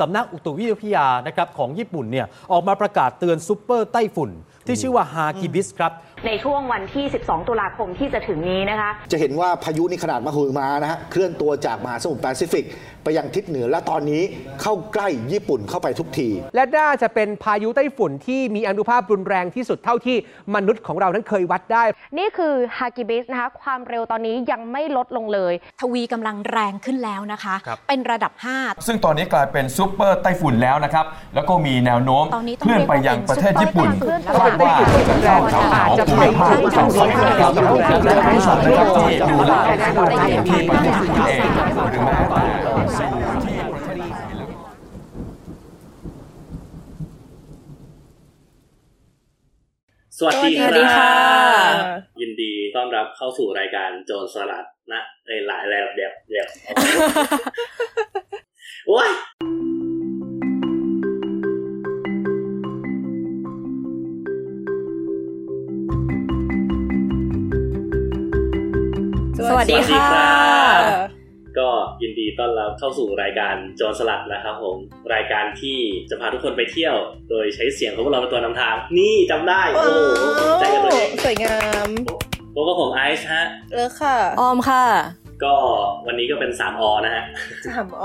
สำนักอุตุวิทยานะครับของญี่ปุ่นเนี่ยออกมาประกาศเตือนซูเปอร์ไต้ฝุ่น ที่ชื่อว่าฮากิบิสครับ ในช่วงวันที่ 12 ตุลาคมที่จะถึงนี้นะคะ จะเห็นว่าพายุนี่ขนาดมหึมานะฮะเคลื่อนตัวจากมหาสมุทรแปซิฟิกไปยังทิศเหนือและตอนนี้เข้าใกล้ญี่ปุ่นเข้าไปทุกที และน่าจะเป็นพายุไต้ฝุ่นที่มีอานุภาพรุนแรงที่สุดเท่าที่มนุษย์ของเรานั้นเคยวัดได้ นี่คือฮากิบิสนะคะความเร็วตอนนี้ยังไม่ลดลงเลย ทวีกำลังแรงขึ้นแล้วนะคะ ครับ เป็นระดับ 5 ซึ่งตอนนี้กลายเป็นซูเปอร์ไต้ฝุ่นแล้วนะครับ แล้วก็มีแนวโน้มตอนนี้ต้องเคลื่อนไปยังประเทศญี่ปุ่นเรียกคาว่าดว่าเป็นไต้ฝุ่นที่แรงอาจจะไปถึงครับและทั้งสองนะครับที่ดูแลที่ประเทศญี่ปุ่นเองหรือแม้แต่สู่ที่ประเทศไทยแล้วสวัสดีสวัสดีค่ะ ยินดีต้อนรับเข้าสู่รายการโจรสลัดนะเอ้ยหลายแล้วเดี๋ยวเดี๋ยวโอ้ยสวัสดีค่ะ ก็ยินดีต้อนรับเข้าสู่รายการโจรสลัดนะครับผมรายการที่จะพาทุกคนไปเที่ยว โดยใช้เสียงของพวกเราเป็นตัวนำทาง นี่จำได้โอ้โหใจกันตัวเองสวยงามพวกบผมไอซ์ฮะเลิกค่ะ ออมค่ะ ก็วันนี้ก็เป็น3อนะฮะสามอ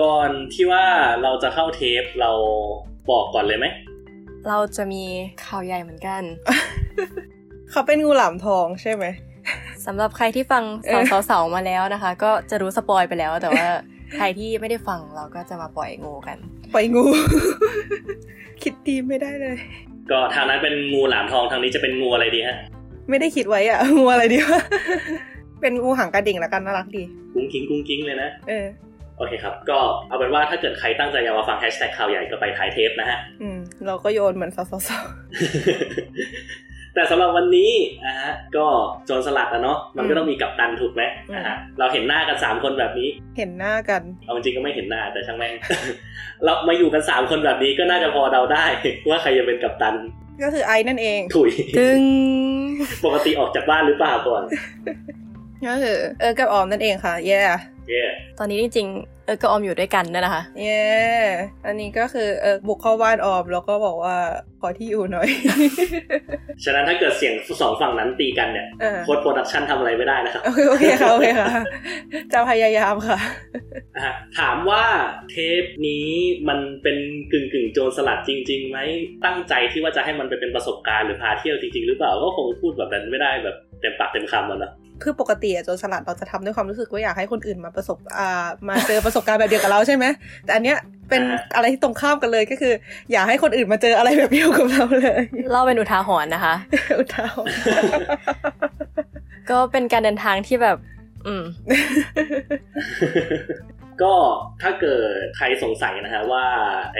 ก่อนที่ว่าเราจะเข้าเทปเราบอกก่อนเลยไหมเราจะมีข่าวใหญ่เหมือนกัน เขาเป็นงูหลามทองใช่ไหม สำหรับใครที่ฟังเออสาวๆมาแล้วนะคะ ก็จะรู้สปอยไปแล้ว แต่ว่าใครที่ไม่ได้ฟังเราก็จะมาปล่อยงูกัน ปล่อยงู คิดดีไม่ได้เลย ก็ทางนั้นเป็นงูหลามทองทางนี้จะเป็นงูอะไรดีฮะ ไม่ได้คิดไว้อะงูอะไรดีวะเป็นงูหางกระดิ่งละกันน่ารักดี กุ้งกิ้งกุ้งกิ้งเลยนะเออโอเคครับ ก็เอาเป็นว่าถ้าเกิดใครตั้งใจอยากมาฟังแฮชแท็กข่าวใหญ่ก็ไปท้ายเทปนะฮะ อืม เราก็โยนเหมือนสาว แต่สำหรับวันนี้นะฮะก็โจรสลัดนะเนาะมันก็ต้องมีกัปตันถูกไหมนะฮะเราเห็นหน้ากันสามคนแบบนี้ๆเห็นหน้ากันเอาจริงๆก็ไม่เห็นหน้าแต่ช่างแม่งเรามาอยู่กันสามคนแบบนี้ก็น่าจะพอเดาได้ว่าใครจะเป็นกัปตัน ก็คือไอ้นั่นเองถุยตึงปกติออกจากบ้านหรือเปล่าก่อนก็คือเออกับออมนั่นเองค่ะเย่เย่ตอนนี้จริงๆ เออก็ออมอยู่ด้วยกันนั่นแหละค่ะเย่อันนี้ก็คือเออบุกเข้าบ้านออมแล้วก็บอกว่าขอที่อยู่หน่อย ฉะนั้นถ้าเกิดเสียงสองฝั่งนั้นตีกันเนี่ยเออ post production ทำอะไรไม่ได้นะครับ โอเคโอเคค่ะโอเคค่ะ จะพยายามค่ะอะ ถามว่าเทปนี้มันเป็นกึ่งกึ่งๆโจรสลัดจริงๆไหมตั้งใจที่ว่าจะให้มันไปเป็นประสบการณ์หรือพาเที่ยวจริงๆ หรือเปล่าก็คงพูดแบบนั้นไม่ได้แบบ เต็มปากเต็มคำอะเนาะคือปกติอะโจรสลัดเราจะทำด้วยความรู้สึกว่าอยากให้คนอื่นมาประสบอ่ามาเจอประสบการณ์แบบเดียวกับเราใช่ไหมแต่อันเนี้ยเป็นอะไรที่ตรงข้ามกันเลยก็คือ อยากให้คนอื่นมาเจออะไรแบบเดียวกับเราเลยเล่าเป็นอุทาหรณ์นะคะ อุทาหรณ์ก็เป็นการเดินทางที่แบบ อืม ก็ถ้าเกิดใครสงสัยนะฮะว่าไอ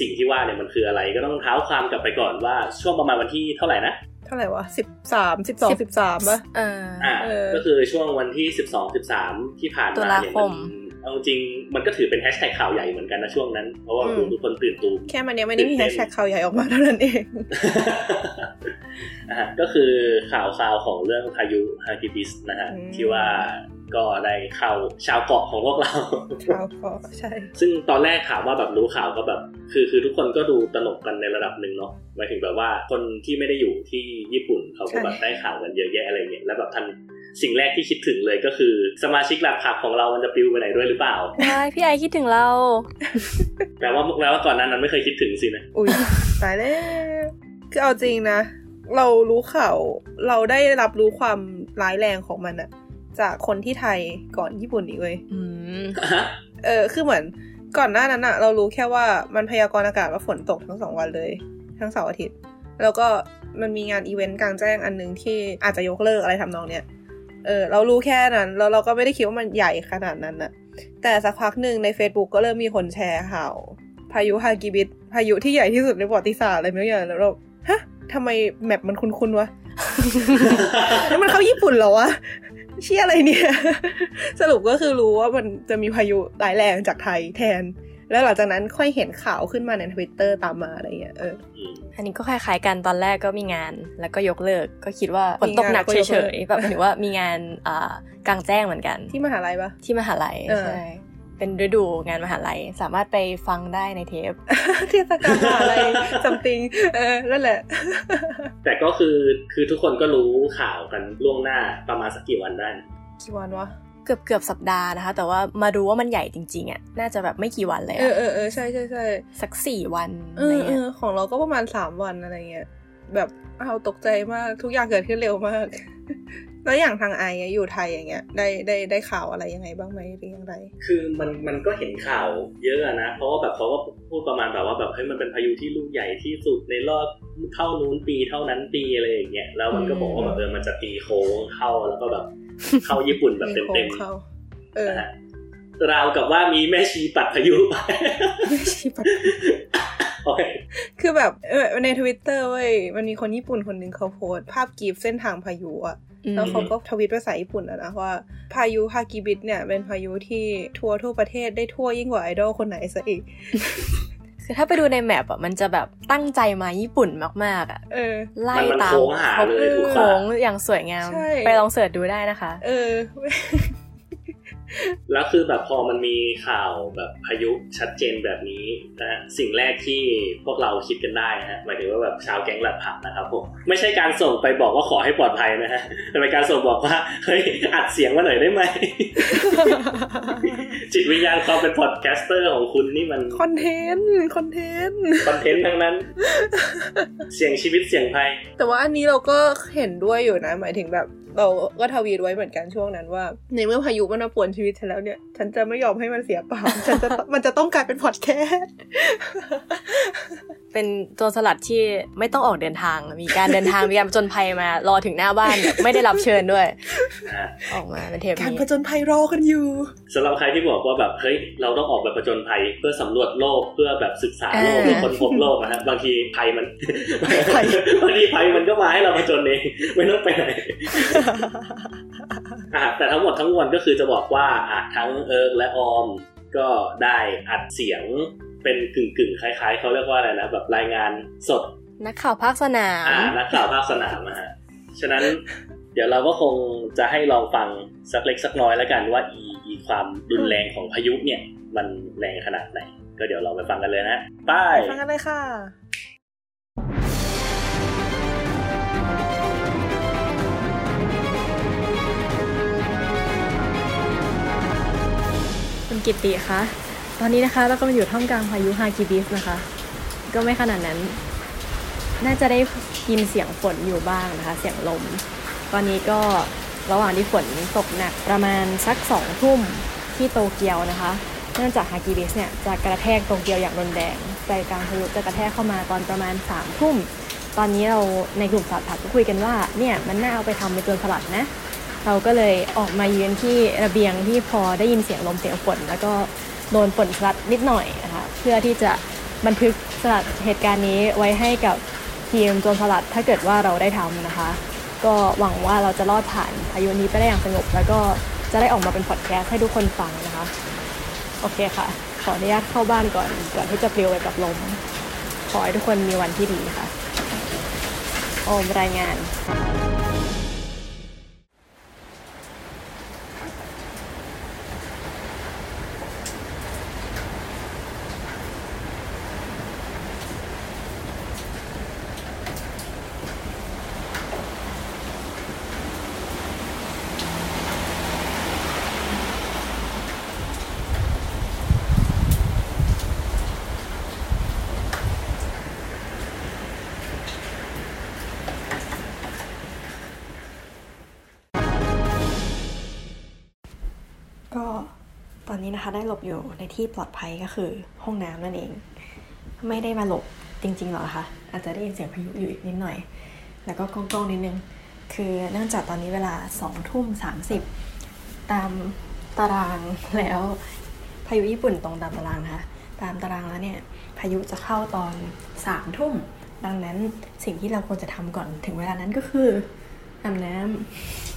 สิ่งที่ว่าเนี่ยมันคืออะไร ก็ต้องเท้าความกลับไปก่อนว่าช่วงประมาณวันที่เท่าไหร่นะ เท่าไหร่วะสิบสามสิบสองสิบสามป่ะเอออ่าเออก็คือช่วงวันที่12 13ที่ผ่านตุมาลาเนี่ยคมัมนเอาจริงมันก็ถือเป็นแฮชแท็กข่าวใหญ่เหมือนกันนะช่วงนั้น เพราะว่าทุกคนตื่นตูมแค่มันเนี้ยไม่ได้มีแฮชแท็กข่าวใหญ่ออกมาเท่านั้นเองนะฮะก็คือข่าวคราวของเรื่องพายุฮากิบิสนะฮะอืมที่ว่า ก็ได้เข้าชาวเกาะของพวกเราข่าวก็ใช่ ซึ่งตอนแรกถามว่าแบบรู้ข่าวก็แบบ คือคือทุกคนก็ดูตลกกันในระดับหนึ่งเนาะหมายถึงแบบว่าคนที่ไม่ได้อยู่ที่ญี่ปุ่นเขาก็แบบได้ข่าวกันเยอะแยะอะไรเงี้ยแล้วแบบทันสิ่งแรกที่คิดถึงเลยก็คือ สมาชิกหลักผักของเรามันจะปลิวไปไหนด้วยหรือเปล่าใช่พี่ไอคิดถึงเราแปลว่าแปลว่าก่อนหนั้นนั้นไม่เคยคิดถึงสินะอุ้ยตายแล้วคือเอาจริงนะ เรารู้ข่าวเราได้รับรู้ความร้ายแรงของมันอะ จากคนที่ไทยก่อนญี่ปุ่นอีกเว้ยอืมเออ คือเหมือนก่อนหน้านั้นอะเรารู้แค่ว่ามันพยากรณ์อากาศว่าฝนตกทั้งสองวันเลย ทั้งเสาร์อาทิตย์ แล้วก็มันมีงานอีเวนต์กลางแจ้งอันหนึงที่อาจจะยกเลิกอะไรทำนองเนี้ยเออเรารู้แค่นั้นแล้วเราก็ไม่ได้คิดว่ามันใหญ่ขนาดนั้นอะแต่สักพักหนึ่งใน Facebook ก็เริ่มมีคนแชร์ข่าวพายุฮากิบิสพายุที่ใหญ่ที่สุดในประวัติศาสตร์อะไรไม่รู้อย่างแล้วเราฮะทำไมแมปมันคุ้นๆวะแล้วมันเข้าญี่ปุ่นเหรอวะ เชี่ยอะไรเนี่ย สรุปก็คือรู้ว่ามันจะมีพายุร้ายแรงจากไทยแทน แล้วหลังจากนั้นค่อยเห็นข่าวขึ้นมาในทวิตเตอร์ตามมาอะไรเงี้ยเอออันนี้ก็คล้ายๆกันตอนแรกก็มีงานแล้วก็ยกเลิก ก็คิดว่าฝนตกหนักมีงานแล้วก็ยกเฉเลิกยๆแบบหมายถึงว่ามีงานอ่ากลางแจ้งเหมือนกัน ที่มหาลัยปะที่มหาลัยเออใช่ เป็นฤดูงานมหาลัย สามารถไปฟังได้ในเทปเทศกาลอะไรซัมติงเออนั่นแหละ แต่ก็คือคือทุกคนก็รู้ข่าวกันล่วงหน้าประมาณสักกี่วันได้นะกี่วันวะเกือบเกือบสัปดาห์นะคะ แต่ว่ามารู้ว่ามันใหญ่จริงๆอะน่าจะแบบไม่กี่วันเลยเอออะเออเออใช่ใช่ใช่สักสี่วันเออะไรอเอเงี้ยอของเราก็ประมาณสามวันอะไรเงี้ยแบบเอาตกใจมากทุกอย่างเกิดขึ้นเร็วมาก แล้วอย่างทางไออะอยู่ไทยอย่างเงี้ยได้ได้ได้ข่าวอะไรยังไงบ้างไหมหรือยังไงคือมันมันก็เห็นข่าวเยอะอะนะ เพราะว่าแบบเขาก็พูดประมาณแบบว่าแบบเฮ้ยมันเป็นพายุที่ลูกใหญ่ที่สุดในรอบเท่านู้นปีเท่านั้นปีอะไรอย่างเงี้ยแล้วมันก็บอกว่าแบบเออมันจะตีโค้งเข้าแล้วก็แบบเข้าญี่ปุ่นแบบมีโค้งเต็มเข้าเออๆนะฮะราวกับว่ามีแม่ชีปัดพายุไปไม่ใช่ปะโอเคคือแบบเออในทวิตเตอร์เว้ยมันมีคนญี่ปุ่นคนหนึ่งเขาโพสต์ภาพกราฟเส้นทางพายุอะอืม แล้วเขาก็ทวิตภาษาญี่ปุ่นอะนะว่า พายุฮากิบิสเนี่ย เป็นพายุที่ทัวร์ทั่วประเทศได้ทั่วยิ่งกว่าไอดอลคนไหนซะอีกคือถ้าไปดูใน map อะมันจะแบบตั้งใจมาญี่ปุ่นมากๆอะเออไล่มันมันตามโค้งหาเลยถูกปะโค้งอย่างสวยงามใช่ไปลอง search ดูได้นะคะ เออ แล้วคือแบบพอมันมีข่าวแบบพายุชัดเจนแบบนี้นะฮะสิ่งแรกที่พวกเราคิดกันได้นะฮะหมายถึงว่าแบบชาวแก๊งหลัดผักนะครับผมไม่ใช่การส่งไปบอกว่าขอให้ปลอดภัยนะฮะแต่เป็นการส่งบอกว่าเฮ้ยอัดเสียงมาหน่อยได้ไหม จิตวิญญาณความเป็น podcaster ของคุณนี่มันคอนเทนต์คอนเทนต์คอนเทนต์ทั้งนั้น เสี่ยงชีวิตเสี่ยงภัย แต่ว่าอันนี้เราก็เห็นด้วยอยู่นะ หมายถึงแบบ เราก็ทวีตไว้เหมือนกันช่วงนั้นว่า ในเมื่อพายุมันมาป่วนชีวิตฉันแล้วเนี่ย ฉันจะไม่ยอมให้มันเสียเปล่าฉันจะมันจะต้องกลายเป็นพอดแคสต์เป็นโจรสลัดที่ไม่ต้องออกเดินทาง มีการเดินทางมีการผจญภัยมารอถึงหน้าบ้าน ไม่ได้รับเชิญด้วยอ่าออกมาเป็นเทปการนี้ผจญภัยรอกันอยู่สำหรับใครที่บอกว่าแบบเฮ้ยเราต้องออกแบบประจนภัยเพื่อสำรวจโลกเพื่อแบบศึกษาโลกอ่าเพื่อค้นพบโลกนะฮะบางทีภัยมันบางทีภัยมันก็มาให้เราผจญเองไม่ต้องไปไหนอะแต่ทั้งหมดทั้งมวลก็คือจะบอกว่าอะทั้งเอิร์กและออมก็ได้อัดเสียงเป็นกึ่งกึ่งๆคล้ายๆเขาเรียกว่าอะไรนะแบบรายงานสด นักข่าวภาคสนามอ่านักข่าวภาคสนามนะฮะฉะนั้นเดี๋ยวเราก็คงจะให้ลองฟังสักเล็กสักน้อยแล้วกันว่าอีอีความรุนแรงของพายุเนี่ย มันแรงขนาดไหน ก็เดี๋ยวเราไปฟังกันเลยนะไปฟังกันเลยค่ะ กิติคะตอนนี้นะคะเราก็มาอยู่ท่ามกลางพายุฮากิบิสนะคะ ก็ไม่ขนาดนั้น น่าจะได้ยินเสียงฝนอยู่บ้างนะคะ เสียงลม ตอนนี้ก็ระหว่างที่ฝนตกหนักประมาณสักสองทุ่มที่โตเกียวนะคะ เนื่องจากฮากิบิสเนี่ยจะกระแทกโตเกียวอย่างรุนแรงใจกลางพายุจะกระแทกเข้ามาตอนประมาณสามทุ่มตอนนี้เราในกลุ่มสลัดผักก็คุยกันว่าเนี่ยมันน่าเอาไปทำเป็นตัวสลัดนะ เราก็เลยออกมายืนที่ระเบียงที่พอได้ยินเสียงลมเสียงฝนแล้วก็โดนฝนสลัดนิดหน่อยนะคะเพื่อที่จะบันทึกสลัดเหตุการณ์นี้ไว้ให้กับทีมโจรสลัดถ้าเกิดว่าเราได้ทำนะคะ ก็หวังว่าเราจะรอดผ่านพายุนี้ไปได้อย่างสงบ แล้วก็จะได้ออกมาเป็นพอดแคสต์ให้ทุกคนฟังนะคะ โอเคค่ะ ขออนุญาตเข้าบ้านก่อนก่อนที่จะปลิวไปกับลม ขอให้ทุกคนมีวันที่ดีค่ะ โอมรายงาน นี้นะคะ ได้หลบอยู่ในที่ปลอดภัยก็คือห้องน้ำนั่นเอง ไม่ได้มาหลบจริงๆหรอกนะคะอาจจะได้ยินเสียงพายุอยู่อีกนิดหน่อย แล้วก็กล้องๆนิดนึง คือเนื่องจากตอนนี้เวลาสองทุ่มสามสิบตามตารางแล้วพายุญี่ปุ่นตรงตามตารางนะคะตามตารางแล้วเนี่ยพายุจะเข้าตอนสามทุ่มดังนั้นสิ่งที่เราควรจะทำก่อนถึงเวลานั้นก็คืออาบน้ำ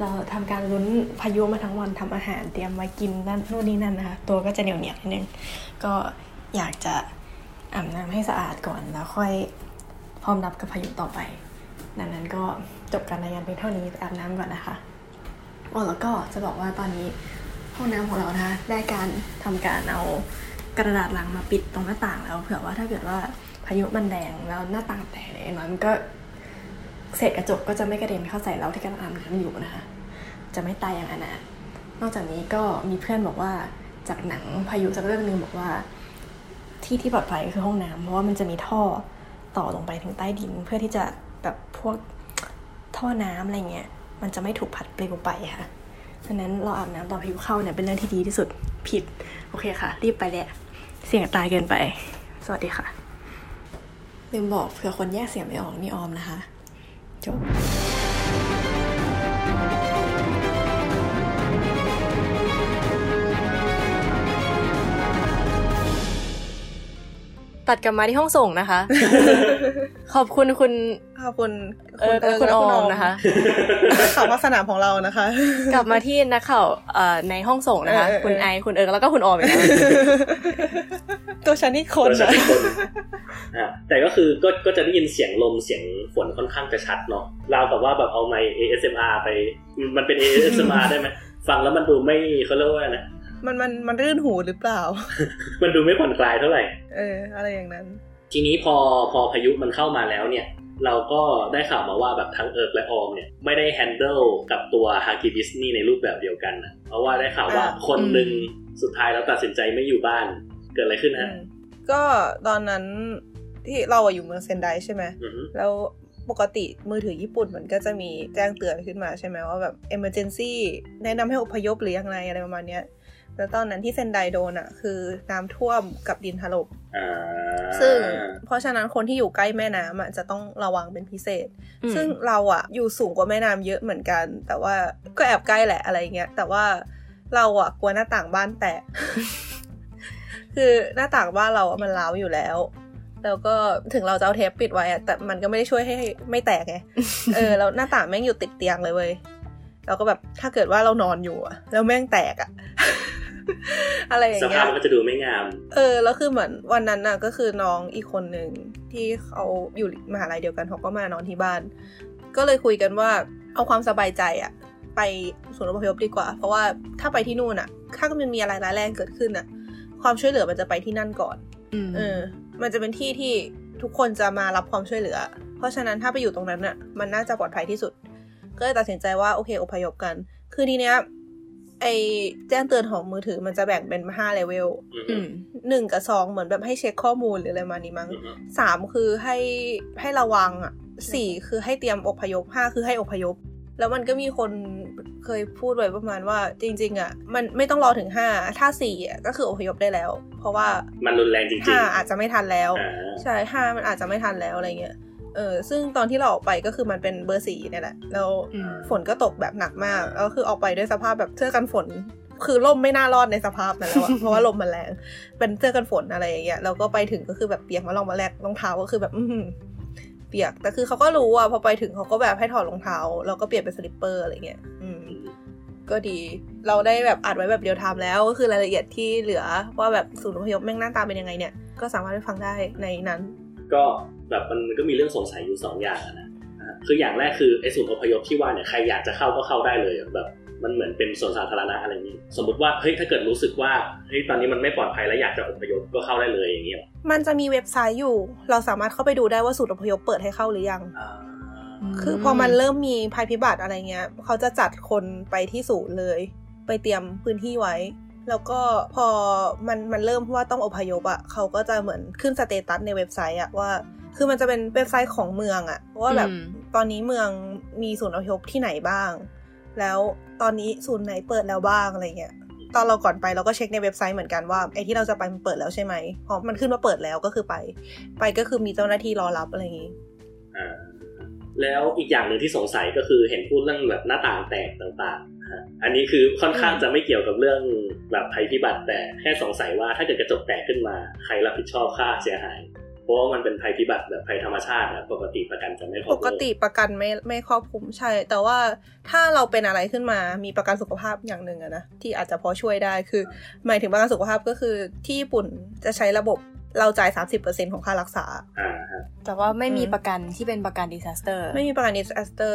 เราทำการลุ้นพายุมาทั้งวันทำอาหารเตรียมไว้กินนั่นนู่นนี่นั่นนะคะตัวก็จะเหนียวเหนียวนิดนึงก็อยากจะอาบน้ำให้สะอาดก่อนแล้วค่อยพร้อมรับกับพายุต่อไป ดังนั้นก็จบการรายงานเพียงเท่านี้อาบน้ำก่อนนะคะอ๋อแล้วก็จะบอกว่าตอนนี้ห้องห้องน้ำของเรานะคะได้การทำการเอากระดาษลังมาปิดตรงหน้าต่างแล้วเผื่อว่าถ้าเกิดว่าพายุมันแรงแล้วหน้าต่างแตกเนี่ยน้อยมันก็ เศษกระจกก็จะไม่กระเด็นเข้าใส่เราที่กำลังอาบน้ำอยู่นะคะ จะไม่ตายอย่างอนาถนอกจากนี้ก็มีเพื่อนบอกว่าจากหนังพายุจากเรื่องหนึงบอกว่า ที่ที่ปลอดภัยคือห้องน้ำเพราะว่ามันจะมีท่อต่อลงไปถึงใต้ดิน เพื่อที่จะแบบพวกท่อน้ำอะไรเงี้ยมันจะไม่ถูกพัดปลิวไปค่ะดังนั้นเราอาบน้ำตอนพายุเข้าเนี่ยเป็นเรื่องที่ดีที่สุดผิด โอเคค่ะ รีบไปแหละเสี่ยงตายเกินไป สวัสดีค่ะลืมบอกเผื่อคนแยกเสียงไม่ออกนี่ออมนะคะ จ ตัดกลับมาที่ห้องส่งนะคะ ขอบคุณคุณ ขอบคุณเออคุณออมนะคะข่าวภาคสนามของเรานะคะ กลับมาที่นักข่าวเอ่อในห้องส่งนะคะเออเออคุณไอคุณเอิร์กแล้วก็คุณออมอีกแล้วตัวฉันนี่คนตัวฉันอะอีกคนอะแต่ก็คือก็ก็จะได้ยินเสียงลมเสียงฝนค่อนข้างจะชัดเนาะราวกับว่าแบบเอาไมค์ ASMR ไป มันเป็น ASMR ได้ไหมฟังแล้วมันดูไม่เขาเรียกว่านะ มันมันมันรื่นหูหรือเปล่า มันดูไม่ผ่อนคลายเท่าไหร่ เออ อะไรอย่างนั้น ทีนี้พอพอพายุมันเข้ามาแล้วเนี่ย เราก็ได้ข่าวมาว่าแบบทั้งเอิร์กและออมเนี่ย ไม่ได้แฮนเดิลกับตัวฮากิบิสนี่ในรูปแบบเดียวกันนะเพราะว่าได้ข่าวว่าอ่าคนหนึ่งสุดท้ายแล้วตัดสินใจไม่อยู่บ้าน เกิดอะไรขึ้นฮะอืมก็ตอนนั้นที่เราอะอยู่เมืองเซนไดใช่ไหมอือฮึแล้วปกติมือถือญี่ปุ่นมันก็จะมีแจ้งเตือนขึ้นมาใช่ไหมว่าแบบ emergency แนะนำให้อพยพหรือยังไงอะไรประมาณเนี้ย แล้วตอนนั้นที่เซนไดโดนอะคือน้ำท่วมกับดินถล่มอ่าซึ่งเพราะฉะนั้นคนที่อยู่ใกล้แม่น้ำอะจะต้องระวังเป็นพิเศษอืมซึ่งเราอะอยู่สูงกว่าแม่น้ำเยอะเหมือนกัน แต่ว่าก็แอบใกล้แหละอะไรเงี้ย แต่ว่าเราอะกลัวหน้าต่างบ้านแตก คือหน้าต่างบ้านเราอะมันร้าวอยู่แล้ว แล้วก็ถึงเราจะเอาเทปปิดไว้อะแต่มันก็ไม่ได้ช่วยให้ไม่แตกไง เออแล้วหน้าต่างแม่งอยู่ติดเตียงเลยเว้ย เราก็แบบถ้าเกิดว่าเรานอนอยู่อะแล้วแม่งแตกอะ อะไรอย่าสงเงี้ภาพยมันก็จะดูไม่งาม เออ แล้วคือเหมือนวันนั้นน่ะ ก็คือน้องอีกคนหนึ่งที่เขาอยู่มหาลัยเดียวกันเขาก็มานอนที่บ้าน ก็เลยคุยกันว่าเอาความสบายใจอะไปศูนย์อพยพดีกว่า เพราะว่าถ้าไปที่นู่นอะถ้ามันมีอะไรร้ายแรงเกิดขึ้นอะความช่วยเหลือมันจะไปที่นั่นก่อนมเออ มันจะเป็นที่ที่ทุกคนจะมารับความช่วยเหลือ เพราะฉะนั้นถ้าไปอยู่ตรงนั้นน่ะมันน่าจะปลอดภัยที่สุด ก็เลยตัดสินใจว่าโอเคอพยพกัน คือทีเนี้ย ไอแจ้งเตือนของมือถือมันจะแบ่งเป็นห้าเลเวลอืออืฮึมหนึ่งกับสองเหมือนแบบให้เช็คข้อมูลหรืออะไรมานี้มั้งอือฮึสามคือให้ให้ระวังอะสี่คือให้เตรียมอพยพห้าคือให้อพยพ แล้วมันก็มีคนเคยพูดไว้ประมาณว่าจริง ๆ อะ มันไม่ต้องรอถึงห้าถ้าสี่อะก็คืออพยพได้แล้ว เพราะว่ามันรุนแรงจริงห้าๆอาจจะไม่ทันแล้วอ่าใช่ห้ามันอาจจะไม่ทันแล้วอะไรเงี้ย เออซึ่งตอนที่เราออกไปก็คือมันเป็นเบอร์สี่เนี่ยแหละแล้วอืมฝนก็ตกแบบหนักมากแล้วคือออกไปด้วยสภาพแบบเสื้อกันฝน คือล่มไม่น่ารอดในสภาพนั้นแล้วอะเพราะว่าลมมันแรงเป็นเสื้อกันฝนอะไรอย่างเงี้ยแล้วก็ไปถึงก็คือแบบเปียกมาลองมาแลกรองเท้าก็คือแบบอือหือเปียกแต่คือเขาก็รู้อะพอไปถึงเขาก็แบบให้ถอดรองเท้าแล้วก็เปลี่ยนเป็น slipper อะไรเงี้ยอืมก็ดี เราได้แบบอัดไว้แบบเดียวทำแล้วก็คือรายละเอียดที่เหลือว่าแบบศูนย์อพยพแม่งหน้าตาเป็นยังไงเนี่ย ก็สามารถไปฟังได้ในนั้น ก็ แบบมันมันก็มีเรื่องสงสัยอยู่สองอย่างอะนะอ่าคืออย่างแรกคือไอ้ศูนย์อพยพที่ว่าเนี่ยใครอยากจะเข้าก็เข้าได้เลยอะแบบมันเหมือนเป็นสวนสาธารณะอะไรอย่างนี้ สมมติว่าเฮ้ยถ้าเกิดรู้สึกว่าเฮ้ยตอนนี้มันไม่ปลอดภัยแล้วอยากจะอพยพก็เข้าได้เลยอย่างนี้ยหรอมันจะมีเว็บไซต์อยู่ เราสามารถเข้าไปดูได้ว่าศูนย์อพยพเปิดให้เข้าหรือยังอ่าคือพอมันเริ่มมีภัยพิบัติอะไรเงี้ยเขาจะจัดคนไปที่ศูนย์เลย ไปเตรียมพื้นที่ไว้ แล้วก็พอมันมันเริ่มว่าต้องอพยพอะเขาก็จะเหมือนขึ้น status ในเว็บไซต์อะว่า คือมันจะเป็นเว็บไซต์ของเมืองอะว่าแบบอืมตอนนี้เมืองมีศูนย์อพยพที่ไหนบ้าง แล้วตอนนี้ศูนย์ไหนเปิดแล้วบ้างอะไรเงี้ยตอนเราก่อนไปเราก็เช็คในเว็บไซต์เหมือนกันว่าไอ้ที่เราจะไปมันเปิดแล้วใช่ไหมพอมันขึ้นว่าเปิดแล้วก็คือไป ไปก็คือมีเจ้าหน้าที่รอรับอะไรอย่างงี้อ่าแล้วอีกอย่างหนึ่งที่สงสัยก็คือเห็นพูดเรื่องแบบหน้าต่างแตกต่างๆฮะอันนี้คือค่อนข้างจะไม่เกี่ยวกับเรื่องแบบภัยพิบัติแต่แค่สงสัยว่าถ้าเกิดกระจกแตกขึ้นมา ใครรับผิดชอบค่าเสียหายเพ ราะว่ามันเป็นภัยพิบัติแบบภัยธรรมชาติอะปกติประกันจะไม่ cover ปกติประกันไม่ไม่ครอบคลุมใช่ แต่ว่าถ้าเราเป็นอะไรขึ้นมามีประกันสุขภาพอย่างหนึ่งอะนะที่อาจจะพอช่วยได้คือ หมายถึงประกันสุขภาพก็คือที่ญี่ปุ่นจะใช้ระบบเราจ่าย 30%ของค่ารักษาอ่าฮะแต่ว่าไม่มีอืมประกันที่เป็นประกัน disaster ไม่มีประกัน disaster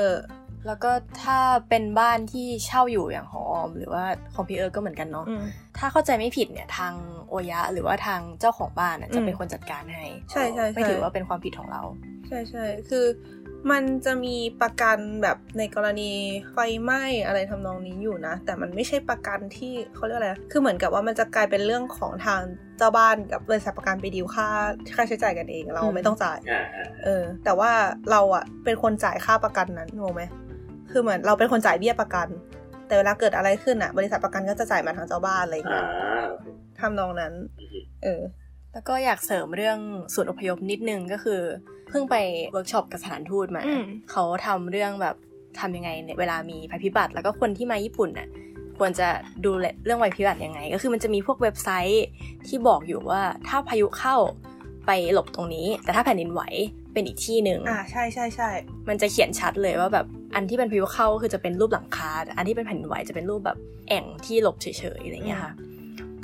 แล้วก็ถ้าเป็นบ้านที่เช่าอยู่อย่างของออม หรือว่าของพี่เอิร์กก็เหมือนกันเนาะอืมถ้าเข้าใจไม่ผิดเนี่ยทางโอยะ หรือว่าทางเจ้าของบ้านน่ะจะเป็นอืมคนจัดการให้ใช่ใช่ใช่ไม่ถือว่าเป็นความผิดของเรา ใช่ใช่คือมันจะมีประกันแบบในกรณีไฟไหม้อะไรทำนองนี้อยู่นะ แต่มันไม่ใช่ประกันที่เขาเรียกอะไร คือเหมือนกับว่ามันจะกลายเป็นเรื่องของทางเจ้าบ้านกับบริษัทประกันไปดีลค่าค่าใช้จ่ายกันเองเราอืมไม่ต้องจ่ายอ่าอ่าเออ แต่ว่าเราอะเป็นคนจ่ายค่าประกันนั้นงงไหม คือเหมือนเราเป็นคนจ่ายเบี้ยประกัน แต่เวลาเกิดอะไรขึ้นอะบริษัทประกันก็จะจ่ายมาทางเจ้าบ้านอะไรอย่างอ่าเงี้ยทำนองนั้น เออ แล้วก็อยากเสริมเรื่องศูนย์อพยพนิดนึงก็คือ เพิ่งไปเวิร์กช็อปกับสถานทูตมาอืมเขาทำเรื่องแบบทำยังไงเนี่ยเวลามีภัยพิบัติ แล้วก็คนที่มาญี่ปุ่นน่ะควรจะดูแลเรื่องภัยพิบัติยังไง ก็คือมันจะมีพวกเว็บไซต์ที่บอกอยู่ว่าถ้าพายุเข้าไปหลบตรงนี้ แต่ถ้าแผ่นดินไหว เป็นอีกที่หนึ่งอ่าใช่ใช่ใช่มันจะเขียนชัดเลยว่าแบบอันที่เป็นพายุเข้าก็คือจะเป็นรูปหลังคาแต่อันที่เป็นแผ่นดินไหวจะเป็นรูปแบบแอ่งที่หลบเฉยๆอะไรอย่างเงี้ยค่ะ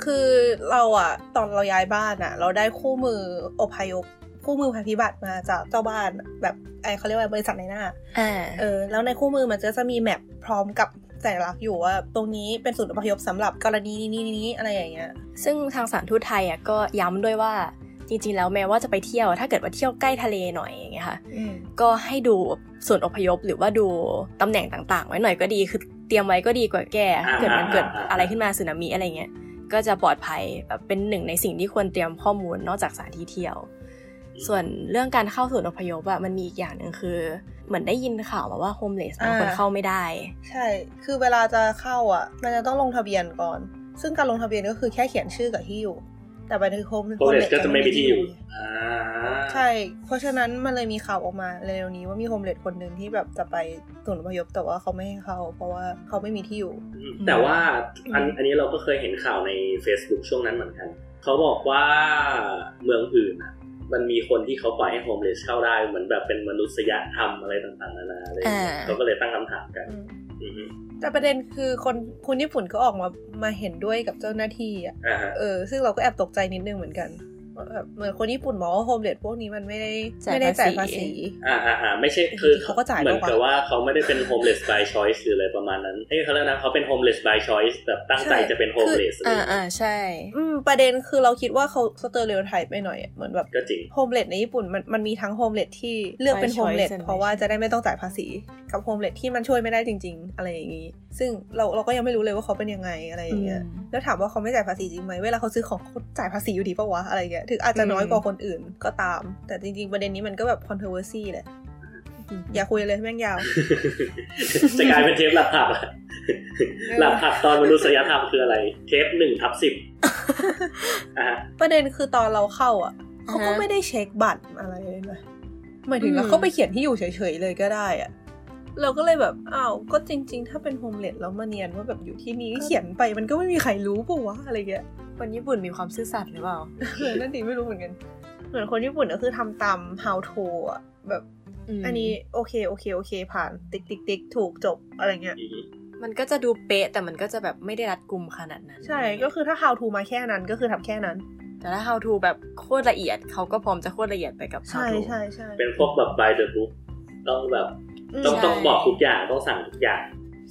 คือเราอะตอนเราย้ายบ้านอะเราได้คู่มืออพยพคู่มือภัยพิบัติมาจากเจ้าบ้านแบบไอเขาเรียกว่าบริษัทในหน้าอ่าเออแล้วในคู่มือมันจะจะมีแมปพร้อมกับสัญลักษณ์อยู่ว่าตรงนี้เป็นศูนย์อพยพสำหรับกรณีนี้นี้นี้อะไรอย่างเงี้ย ซึ่งทางสถารทูตไทยอะก็ย้ำด้วยว่า จริงๆ แล้วแม้ว่าจะไปเที่ยว ถ้าเกิดว่าเที่ยวใกล้ทะเลหน่อยอย่างเงี้ยค่ะอืมก็ให้ดูส่วนอพยพหรือว่าดูตำแหน่งต่างๆ ไว้หน่อยก็ดี คือเตรียมไว้ก็ดีกว่าแก้ถ้าเกิดมันเกิดอะไรขึ้นมาสึนามิอะไรเงี้ยก็จะปลอดภัยแบบเป็นหนึ่งในสิ่งที่ควรเตรียมข้อมูลนอกจากสถานที่เที่ยว ส่วนเรื่องการเข้าศูนย์อพยพอะมันมีอีกอย่างหนึ่งคือ เหมือนได้ยินข่าวมาว่าโฮมเลสบางคนอ่าเข้าไม่ได้ ใช่ คือเวลาจะเข้าอะมันจะต้องลงทะเบียนก่อน ซึ่งการลงทะเบียนก็คือแค่เขียนชื่อกับที่อยู่ แต่ไปในโฮมโปรเลสก็จะไม่มีที่อยู่อ่าใช่ เพราะฉะนั้นมันเลยมีข่าวออกมาเร็วๆนี้ว่ามีโฮมเลสคนหนึ่งที่แบบจะไปศูนย์อพยพแต่ว่าเขาไม่ให้เข้าเพราะว่าเขาไม่มีที่อยู่ แต่ว่าอันอันนี้เราก็เคยเห็นข่าวใน Facebook ช่วงนั้นเหมือนกัน เขาบอกว่าเมืองอื่นอะมันมีคนที่เขาปล่อยให้โฮมเลสเข้าได้เหมือนแบบเป็นมนุษยธรรมอะไรต่างๆนานาอะไรอย่างเงี้ยอ่าเขาก็เลยตั้งคำถามกันอือฮึ แต่ประเด็นคือคนคนญี่ปุ่นก็ออกมามาเห็นด้วยกับเจ้าหน้าที่อะอ่าฮะเออ ซึ่งเราก็แอบตกใจนิดนึงเหมือนกันว่า แบบเหมือนคนญี่ปุ่นมองว่า homeless พวกนี้มันไม่ได้จ่ายไม่ได้จ่ายภาภาษีษี อ่าอ่าอ่าไม่ใช่คือเขาก็จ่ายเหมือนปะวะกับว่าเขาไม่ได้เป็น homeless by choice หรืออะไรประมาณนั้นเอ้ยเขาเรียกนะเขาเป็น homeless by choice แบบตั้งใจใช่จะเป็น homeless อะไรออ่าย่างเงี้ยอ่าใช่ อืมประเด็นคือเราคิดว่าเขา stereotype ไปหน่อยอะเหมือนแบบก็จริง homeless ในญี่ปุ่นมันมันมีทั้ง homeless ที่เลือกเป็น homeless by choice เพราะว่าจะได้ไม่ต้องจ่ายภาษีกับโฮมเลสที่มันช่วยไม่ได้จริง ๆ อะไรอย่างนี้ ซึ่งเราเราก็ยังไม่รู้เลยว่าเขาเป็นยังไงอะไรอย่างเงี้ยอืมแล้วถามว่าเขาไม่จ่ายภาษีจริงไหมเวลาเขาซื้อของเขาจ่ายภาษีอยู่ดีปะวะอะไรเงี้ยถึงอาจจะน้อยกว่าคนอื่นก็ตาม แต่จริง ๆ ประเด็นนี้มันก็แบบ controversy แหละอย่าคุยเลยแม่งยาว จะกลายเป็นเทปหลับผับอะหลับผับตอนมนุษยธรรมคืออะไร เทปหนึ่งทับสิบอะฮะประเด็นคือตอนเราเข้าอะเขาก็อ่าฮะไม่ได้เช็คบัตรอะไรเลยนะหมายถึงอืมเราเข้าไปเขียนที่อยู่เฉยๆเลยก็ได้อะเราก็เลยแบบอ้าวก็จริง ๆ ถ้าเป็นโฮมเลสแล้วมาเนียนว่าแบบอยู่ที่นี่เขียนไปมันก็ไม่มีใครรู้ปะวะอะไรเงี้ย คนญี่ปุ่นมีความซื่อสัตย์หรือเปล่าเออนั่นดีไม่รู้เหมือนกัน เหมือนคนญี่ปุ่นก็คือทำตาม how to อะแบบอืมอันนี้โอเคโอเคโอเค ผ่าน ติ๊กติ๊กติ๊กถูกจบอะไรเงี้ย มันก็จะดูเป๊ะแต่มันก็จะแบบไม่ได้รัดกุมขนาดนั้น ใช่ก็คือถ้า how to มาแค่นั้นก็คือทำแค่นั้น แต่ถ้า how to แบบโคตรละเอียดเขาก็พร้อมจะโคตรละเอียดไปกับ how ใช่ to ใช่ใช่เป็นพวกแบบ by the book ต้องแบบอืมต้องใช่ต้องบอกทุกอย่างต้องสั่งทุกอย่าง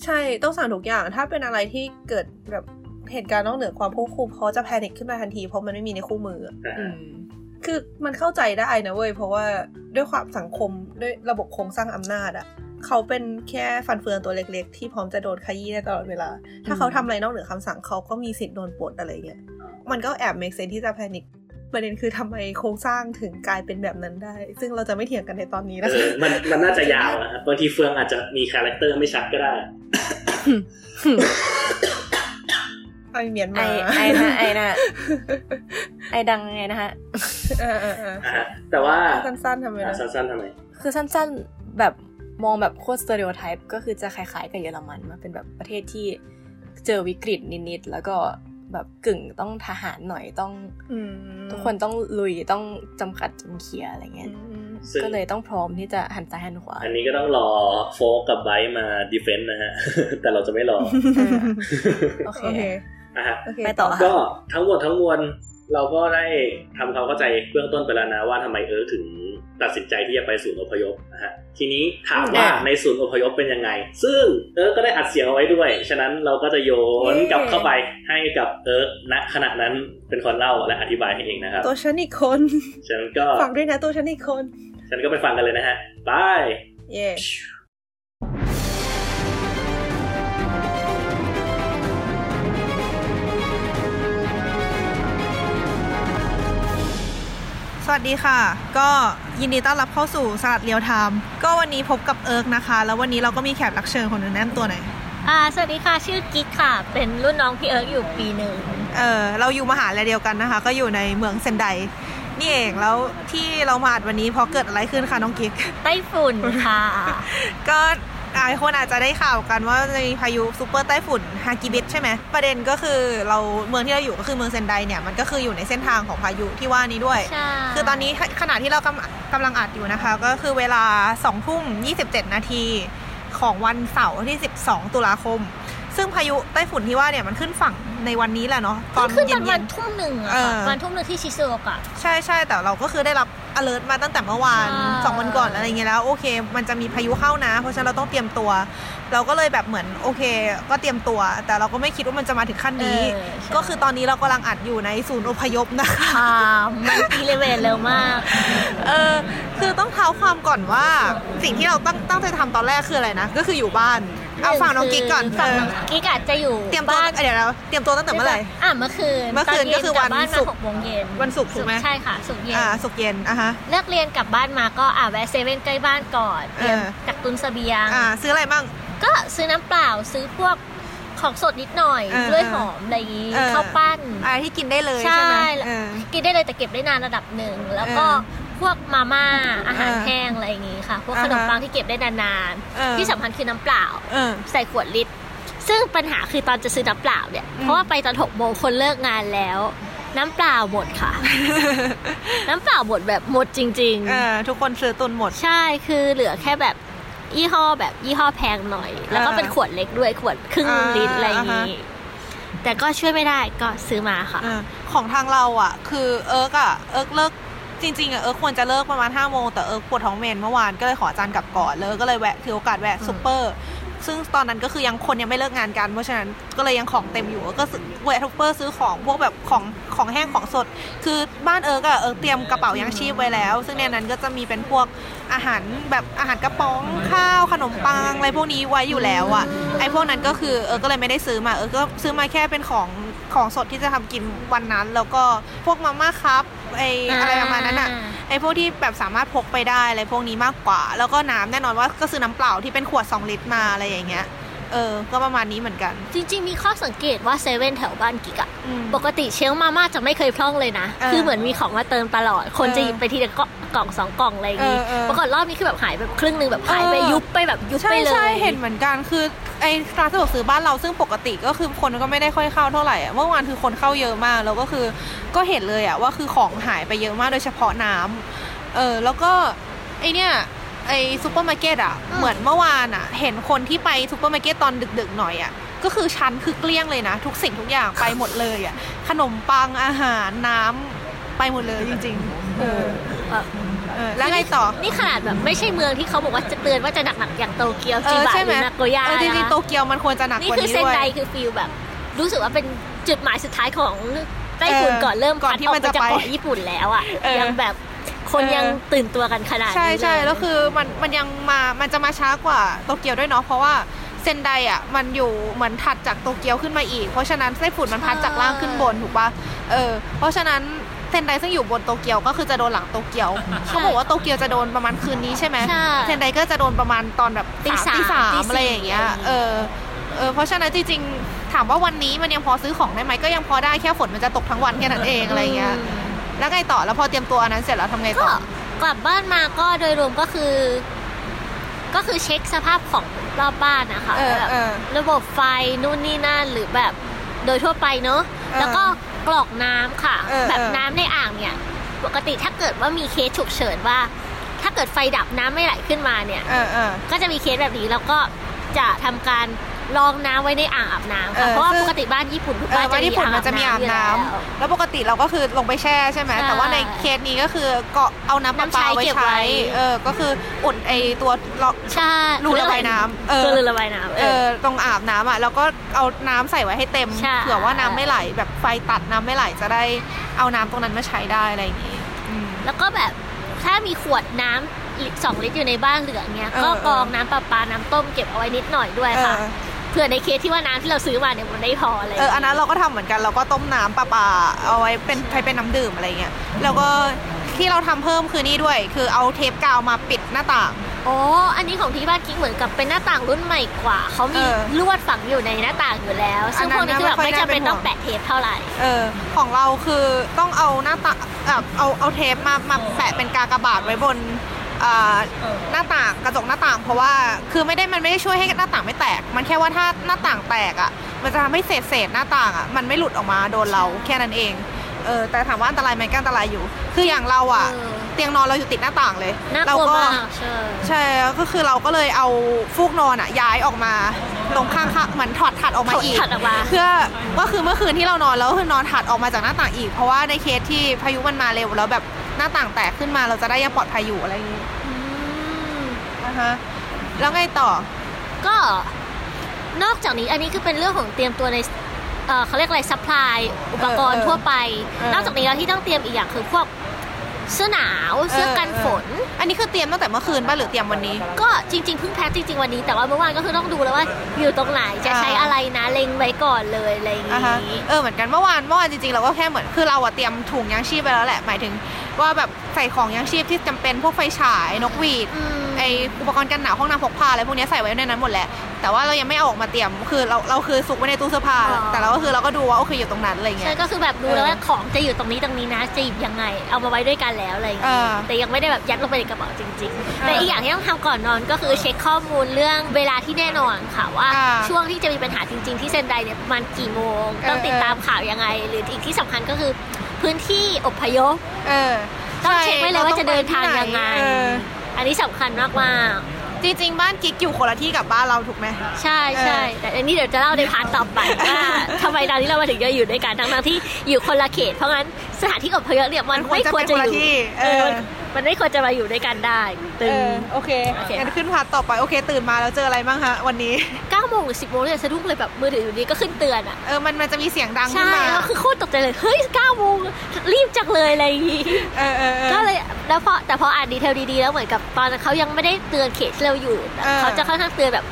ใช่ต้องสั่งทุกอย่างถ้าเป็นอะไรที่เกิดแบบ เหตุการณ์นอกเหนือความควบคุมเขาจะแพนิคขึ้นมาทันทีเพราะมันไม่มีในคู่มืออะอืมคือมันเข้าใจได้นะเว้ยเพราะว่าด้วยความสังคมด้วยระบบโครงสร้างอำนาจอะเขาเป็นแค่ฟันเฟืองตัวเล็ก ๆ ที่พร้อมจะโดนขยี้ได้ตลอดเวลา ถ้าเขาทำอะไรนอกเหนือคำสั่งเขาก็มีสิทธิ์โดนปลดอะไรเงี้ยมันก็แอบ make sense ที่จะแพนิคประเด็นคือทำไมโครงสร้างถึงกลายเป็นแบบนั้นได้ ซึ่งเราจะไม่เถียงกันในตอนนี้เอนะคะอมันมันน่าจะยาวนะครับบางทีเฟืองอาจจะมีคาแรคเตอร์ไม่ชัดก็ได้ ไอเมียนไอมาไอนะไอนะไอดังไงนะฮะเออเออเอออะฮะแต่ว่าสั้นๆทำไมอะนะสั้นๆทำไมคือสั้นๆแบบมองแบบโคตร stereotype ก็คือจะคล้ายๆกับเยอรมันมาเป็นแบบประเทศที่เจอวิกฤตนิดๆแล้วก็แบบกึ่งต้องทหารหน่อยต้องอืมทุกคนต้องลุยต้องจำกัดจำเขี่ยอะไรเงี้ยอืมซึ่งก็เลยต้องพร้อมที่จะหันซ้ายหันขวา อันนี้ก็ต้องรอโฟกกับไบร์ทมา defend นะฮะ แต่เราจะไม่รอ โอเค โอเคอะฮะโอเคไปต่อก็ทั้งหมดทั้งมวลเราก็ได้ทำความเข้าใจเบื้องต้นไปแล้วนะว่าทำไมเออถึงตัดสินใจที่จะไปศูนย์อพยพนะฮะทีนี้ถามว่าในศูนย์อพยพเป็นยังไง ซึ่งเอิร์กก็ได้อัดเสียงเอาไว้ด้วย ฉะนั้นเราก็จะโยนกลับเข้าไปให้กับเอิร์กณขณะนั้นเป็นคนเล่าและอธิบายให้เองนะครับ ตัวฉันอีกคนฉะนั้นก็ฝากด้วยนะตัวฉันอีกคนฉะนั้นก็ไปฟังกันเลยนะฮะบายเย่ สวัสดีค่ะ ก็ยินดีต้อนรับเข้าสู่สลัดเรียวไทม์ก็วันนี้พบกับเอิร์กนะคะ แล้ววันนี้เราก็มีแขกรับเชิญคนหนึ่งแนะนำตัวหน่อยอ่าสวัสดีค่ะชื่อกิ๊กค่ะ เป็นรุ่นน้องพี่เอิร์กอยู่ปีหนึ่งเออเราอยู่มหาลัยเดียวกันนะคะ ก็อยู่ในเมืองเซนไดนี่เองแล้วที่เรามาอัดวันนี้เพราะเกิดอะไรขึ้นคะน้องกิ๊กไต้ฝุ่นค่ะ ก็ หลายคนอาจจะได้ข่าวกันว่าจะมีพายุซูเปอร์ไต้ฝุ่นฮากิบิสใช่ไหมประเด็นก็คือเราเมืองที่เราอยู่ก็คือเมืองเซนไดเนี่ยมันก็คืออยู่ในเส้นทางของพายุที่ว่านี้ด้วยใช่คือตอนนี้ขณะที่เรากำกำลังอัดอยู่นะคะ ก็คือเวลา2ทุ่ม27 นาทีของวันเสาร์ที่ 12 ตุลาคม ซึ่งพายุไต้ฝุ่นที่ว่าเนี่ยมันขึ้นฝั่งในวันนี้แหละเนาะตอนขึ้นเย็ตอนวันนทุ่มหนึ่งอะเอค่ะอวันทุ่มหนึ่งที่ชิซูโอกะๆใช่ใช่แต่เราก็คือได้รับ alert มาตั้งแต่เมื่อวานใช่สองวันก่อนอะไรเงี้ยแล้วโอเค มันจะมีพายุเข้านะ เพราะฉะนั้นเราต้องเตรียมตัว เราก็เลยแบบเหมือนโอเค ก็เตรียมตัว แต่เราก็ไม่คิดว่ามันจะมาถึงขั้นนี้เออใช่ก็คือตอนนี้เรากำลังอัดอยู่ในศูนย์อพยพนะคะอ่ามันอีเลเวนเร็วมากเออคือต้องเท้าความก่อนว่าสิ่งที่เราตั้งตั้งใจทำตอนแรกคืออะไรนะก็คืออยู่บ้าน เอาฝั่งน้องกิ๊กก่อนฝั่งเออน้องกิ๊กอาจจะอยู่เตรียมตัวบ้านเดี๋ยวเราเตรียมตัวตั้งแต่เมื่อไหร่อะเมื่อคืนเมื่อคืนตย็ก็คือวันกลับบ้านมาวันศุกร์หกโมงเย็นวันศุกร์ถูกไหมใช่ค่ะศุกร์เย็นอ่าศุกร์เย็นอะฮะเลิกเรียนกลับบ้านมาก็อ่าแวะเซเว่นใกล้บ้านก่อนเตรียมเออกักตุนเสบียงอ่าซื้ออะไรบ้างก็ซื้อน้ำเปล่าซื้อพวกของสดนิดหน่อยเออด้วยหอมอะไรอย่างงี้เออข้าวปั้นอะไรที่กินได้เลยใช่ใช่ไหมเออกินได้เลยแต่เก็บได้นานระดับหนึ่งแล้วก็เออ พวกมาม่าอาหารเออแห้งอะไรอย่างงี้ค่ะ พวกอ่าขฮะนมปังที่เก็บได้นานเออๆที่สำคัญคือน้ำเปล่าเออใส่ขวดลิตร ซึ่งปัญหาคือตอนจะซื้อน้ำเปล่าเนี่ย เพราะว่าไปตอนหกโมงคนเลิกงานแล้ว น้ำเปล่าหมดค่ะ น้ำเปล่าหมดแบบหมดจริงเออทุกคนซื้อตุนหมดๆใช่คือเหลือแค่แบบยี่ห้อแบบยี่ห้อแพงหน่อย แล้วก็เป็นขวดเล็กด้วยขวดครึ่งอ่าลิตรอะไรอย่างอ่างี้ฮะแต่ก็ช่วยไม่ได้ก็ซื้อมาค่ะเออของทางเราอะ คือเอิร์กอะ เอิร์กเลิก จริงๆอะเอิร์กควรจะเลิกประมาณ5้าโมงแต่เอิร์กปวดท้องเมนส์เมื่อวานก็เลยขออาจารย์กลับก่อนเลยก็เลยแวะถือโอกาสแวะซูเปอร์ซึ่งตอนนั้นก็คือยังคนยังไม่เลิกงานกัน เพราะฉะนั้นก็เลยยังของเต็มอยู่ก็ซื้อแวะซูเปอร์ซื้อของพวกแบบของของแห้งของสด คือบ้านเอิร์กอะเอิร์กเตรียมกระเป๋ายังชีพไว้แล้ว ซึ่งในนั้นก็จะมีเป็นพวกอาหารแบบอาหารกระป๋องข้าวขนมปังอะไรพวกนี้ไว้อยู่แล้วอะไอ้พวกนั้นก็คือเอิร์กก็เลยไม่ได้ซื้อมาเอิร์กก็ซื้อมาแค่เป็นของ ของสดที่จะทำกินวันนั้น แล้วก็พวกมาม่าครับไออะไรประมาณนั้นอะไอ้พวกที่แบบสามารถพกไปได้อะไรพวกนี้มากกว่า แล้วก็น้ำแน่นอนว่าก็ซื้อน้ำเปล่าที่เป็นขวด 2 ลิตรมาอะไรอย่างเงี้ยเออ ก็ประมาณนี้เหมือนกัน จริง ๆ มีข้อสังเกตว่าเซเว่นแถวบ้านกิ๊กอะอืมปกติ shelf มาม่าจะไม่เคยพร่องเลยนะเออคือเหมือนมีของมาเติมตลอด คนเออจะหยิบไปทีละก็กล่องสองกล่องอะไรอย่างงี้เออเออปรากฏรอบนี้คือแบบหายไปครึ่งหนึ่งแบบหายไปเออยุบไปแบบยุบใช่ไปเลยใช่เห็นเหมือนกัน คือ ไอ้ร้านสะดวกซื้อบ้านเราซึ่งปกติก็คือคนก็ไม่ได้ค่อยเข้าเท่าไหร่อะเมื่อวานคือคนเข้าเยอะมากแล้วก็คือก็เห็นเลยอะว่าคือของหายไปเยอะมากโดยเฉพาะน้ำเออแล้วก็ไอเนี่ยไอซูเปอร์มาร์เก็ตอะเหมือนเมื่อวานอะเห็นคนที่ไปซูเปอร์มาร์เก็ตตอนดึกๆหน่อยอะก็คือชั้นคือเกลี้ยงเลยนะ ทุกสิ่งทุกอย่างไปหมดเลยอะขนมปังอาหารน้ำไปหมดเลยจริง ๆ เออ แบบเออแล้วไงต่อ นี่ขนาดแบบไม่ใช่เมืองที่เขาบอกว่าจะเตือนว่าจะหนักๆอย่างโตเกียวเอจิอบะใช่หไหมรือนาโกย่าเออจริงนะๆโตเกียวมันควรจะหนักนี่กว่าคือนี้เซนด้วยไดคือฟีลแบบ รู้สึกว่าเป็นจุดหมายสุดท้ายของไต้ฝุ่นเออก่อนเริ่มก่อนพัดที่ออกมันไปจะจากไปเกาะญี่ปุ่นแล้วอะเออยังแบบคนเออยังตื่นตัวกันขนาดนี้ใช่ใช่เยแล้วคือมันมันยังมามันจะมาช้ากว่าโตเกียวด้วยเนาะเพราะว่าเซนไดอะมันอยู่เหมือนถัดจากโตเกียวขึ้นมาอีก เพราะฉะนั้นไต้ฝุ่นมันพัดจากล่างขึ้นบนถูกปะเออเพราะฉะนั้น เซนไดซึ่งอยู่บนโตเกียวก็คือจะโดนหลังโตเกียวเขาบอกว่าโตเกียวจะโดนประมาณคืนนี้ใช่ไหมใช่เซนไดก็จะโดนประมาณตอนแบบตีสามตีสามตีสี่อะไรอย่างเงี้ยเออเออเพราะฉะนั้นจริงๆถามว่าวันนี้มันยังพอซื้อของได้ไหมก็ยังพอได้แค่ฝนมันจะตกทั้งวันแค่นั้นเองอะไรเงี้ยแล้วไงต่อแล้วพอเตรียมตัวอันนั้นเสร็จแล้วทำไงก็ต่อกลับบ้านมาก็โดยรวมก็คือ ก็คือเช็คสภาพของรอบบ้านนะคะเออแบบเออระบบไฟนู่นนี่นั่นหรือแบบโดยทั่วไปเนอะเออแล้วก็ กรอกน้ำค่ะเออแบบเออน้ำในอ่างเนี่ย ปกติถ้าเกิดว่ามีเคสฉุกเฉินว่า ถ้าเกิดไฟดับน้ำไม่ไหลขึ้นมาเนี่ยเออเออก็จะมีเคสแบบนี้แล้วก็จะทำการ รองน้ำไว้ในอ่างอาบน้ำเอค่ะอเพราะว่าซึ่งปกติบ้านญี่ปุ่นทุกเอบ้าอนบ้านญี่ปุ่นมันจะมีอาบน้ำอยู่แล้วแล้วปกติเราก็คือลงไปแช่ใช่ไหมใช่แต่ว่าในเคสนี้ก็คือก็เอาน้ำประปาน้ำใช้ไว้เก็บไว้ใช้เออก็คืออุดไอตัวเราใช่รูระบายน้ำเออคือรูระบายน้ำเออตรงอาบน้ำอะแล้วก็เอาน้ำใส่ไว้ให้เต็มใช่เผื่อว่าน้ำไม่ไหลแบบไฟตัดน้ำไม่ไหลจะได้เอาน้ำตรงนั้นมาใช้ได้อะไรอย่างงี้อืมแล้วก็แบบถ้ามีขวดน้ำลิตรสองลิตรอยู่ในบ้านเหลือเงี้ยเออก็กรองน้ำประปาน้ำต้มเก็บเอาไว้นิดหน่อยด้วยค่ะ เออเผื่อในเคสที่ว่าน้ำที่เราซื้อมาเนี่ยมันไม่พออะไรเอออันนั้นเราก็ทำเหมือนกันเราก็ต้มน้ำประปาเอาไว้เป็นใช้เป็นน้ำดื่มอะไรเงี้ยแล้วก็ที่เราทำเพิ่มคือนี่ด้วย คือเอาเทปกาวมาปิดหน้าต่างโอ้อันนี้ของที่บ้านกิ๊กเหมือนกับเป็นหน้าต่างรุ่นใหม่กว่าเขามีเออลวดฝังอยู่ในหน้าต่างอยู่แล้ว ซึ่งพวกนี้คือแบบอันนั้นไม่จำเป็นไม่ค่อยน่าเป็นห่วงต้องแปะเทปเท่าไหร่ เออ ของเราคือต้องเอาหน้าต่างแบบเอาเอาเทปมามาแปะเป็นกากบาทไว้บนอ่า หน้าต่างกระจกหน้าต่าง เพราะว่าคือไม่ได้มันไม่ได้ช่วยให้หน้าต่างไม่แตก มันแค่ว่าถ้าหน้าต่างแตกอะ มันจะทำให้เศษเศษหน้าต่างอะมันไม่หลุดออกมาโดนเราแค่นั้นเอง เออแต่ถามว่าอันตรายไหมก็อันตรายอยู่ คืออย่างเราอะ เออเตียงนอนเราอยู่ติดหน้าต่างเลยน่ากเราลัวก็มากใช่ ใช่ก็คือเราก็เลยเอาฟูกนอนอะย้ายออกมาตรงข้างๆเหมือนถอดถัดออกมาอีกถัดออกมา เพื่อก็คือเมื่อคืนที่เรานอนแล้วก็คือนอนถัดออกมาจากหน้าต่างอีก เพราะว่าในเคสที่พายุมันมาเร็วแล้วแบบหน้าต่างแตกขึ้นมาเราจะได้ยังปลอดภัยอยู่อะไรอย่างนี้อืมนะคะแล้วไงต่อ ก็นอกจากนี้อันนี้คือเป็นเรื่องของเตรียมตัวใน เอ่อเขาเรียกอะไร supply อุปกรณ์เออเออทั่วไปเออนอกจากนี้แล้วที่ต้องเตรียมอีกอย่างคือพวกเสื้อหนาวเสื้อกันฝน อันนี้คือเตรียมตั้งแต่เมื่อคืนป่ะหรือเตรียมวันนี้ ก็จริงๆเพิ่งแพ็คจริง ๆ วันนี้ แต่ว่าเมื่อวานก็คือต้องดูแล้วว่าอยู่ตรงไหนจะใช้อ่าอะไรนะเล็งไว้ก่อนเลยอะไรอย่างอ่าฮะนี้เออเหมือนกันเมื่อวานเมื่อวานจริงๆเราก็แค่เหมือนคือเราอะเตรียมถุงยังชีพไปแล้วแหละหมายถึง ว่าแบบใส่ของยางชีพที่จำเป็นพวกไฟฉายนกหวีดอืม ไออุปกรณ์กันหนาวห้องน้ำพกพาอะไรพวกเนี้ยใส่ไว้ในนั้นหมดแหละแต่ว่าเรายังไม่เอาออกมาเตรียมคือเราเราคือซุกไว้ในตู้เสื้อผ้าอ๋อ แต่เราก็คือเราก็ดูว่าโอเคอยู่ตรงนั้นอะไรเงี้ใช่ย ก็คือแบบดูแล้วว่าของจะอยู่ตรงนี้ตรงนี้นะจะหยิบยังไง เอามาไว้ด้วยกันแล้วอะไรอย่างเอนี้อแต่ยังไม่ได้แบบยัดลงไปในกระเป๋าจริงๆเออแต่อีกอย่างที่ต้องทำก่อนนอนก็คือเช็คข้อมูลเรื่องเวลาที่แน่นอนค่ะว่า อ่าช่วงที่จะมีปัญหาจริง ๆ ที่เซนไดเนี่ยประมาณกี่โมง เออ ต้องติดตามข่าวยังไง หรืออีกที่สำคัญก็คือพื้นที่อพยพ เออต้องเช็คไว้เลยว่าจะเดินทางยังไงเอออั นนี้สำคัญมากจริงๆ บ้านกิ๊กอยู่คนละที่กับบ้านเราถูกไหมๆใช่ใช่แต่อันนี้เดี๋ยวจะเล่าใน part ต่อไปว่าทำไมตอนนี้เรามาถึงจะอยู่ด้วยกันทั้งๆที่อยู่คนละเขต เพราะงั้นสถานที่อพยพเนี่ยมันไม่ควรจะอยู่มันควรจะเป็นคนละที่เออ มันมันไม่ควรจะมาอยู่ด้วยกันได้ตึเองอโอเคโอเคงั้นขึ้น part ต่อไปโอเค ตื่นมาแล้วเจออะไรบ้างฮะวันนี้9โมงหรือ10โมงเนี่ยสะดุ้งเลยแบบมือถืออยู่ดีก็ขึ้นเตือนอะเออมันมันจะมีเสียงดังขึ้ใช่แล้วคือโคตรตกใจเลยเฮ้ย9โมงรีบจังเลยอะไรอย่างงี้เออเออเออก็เลยแล้วพอแต่พออ่านดีเทลดีๆแล้วเหมือนกับตอนนั้นเขายังไม่ได้เตือนเขตที่เราอยู่แต่เออเขาจะค่อนข้างเตือนแบบ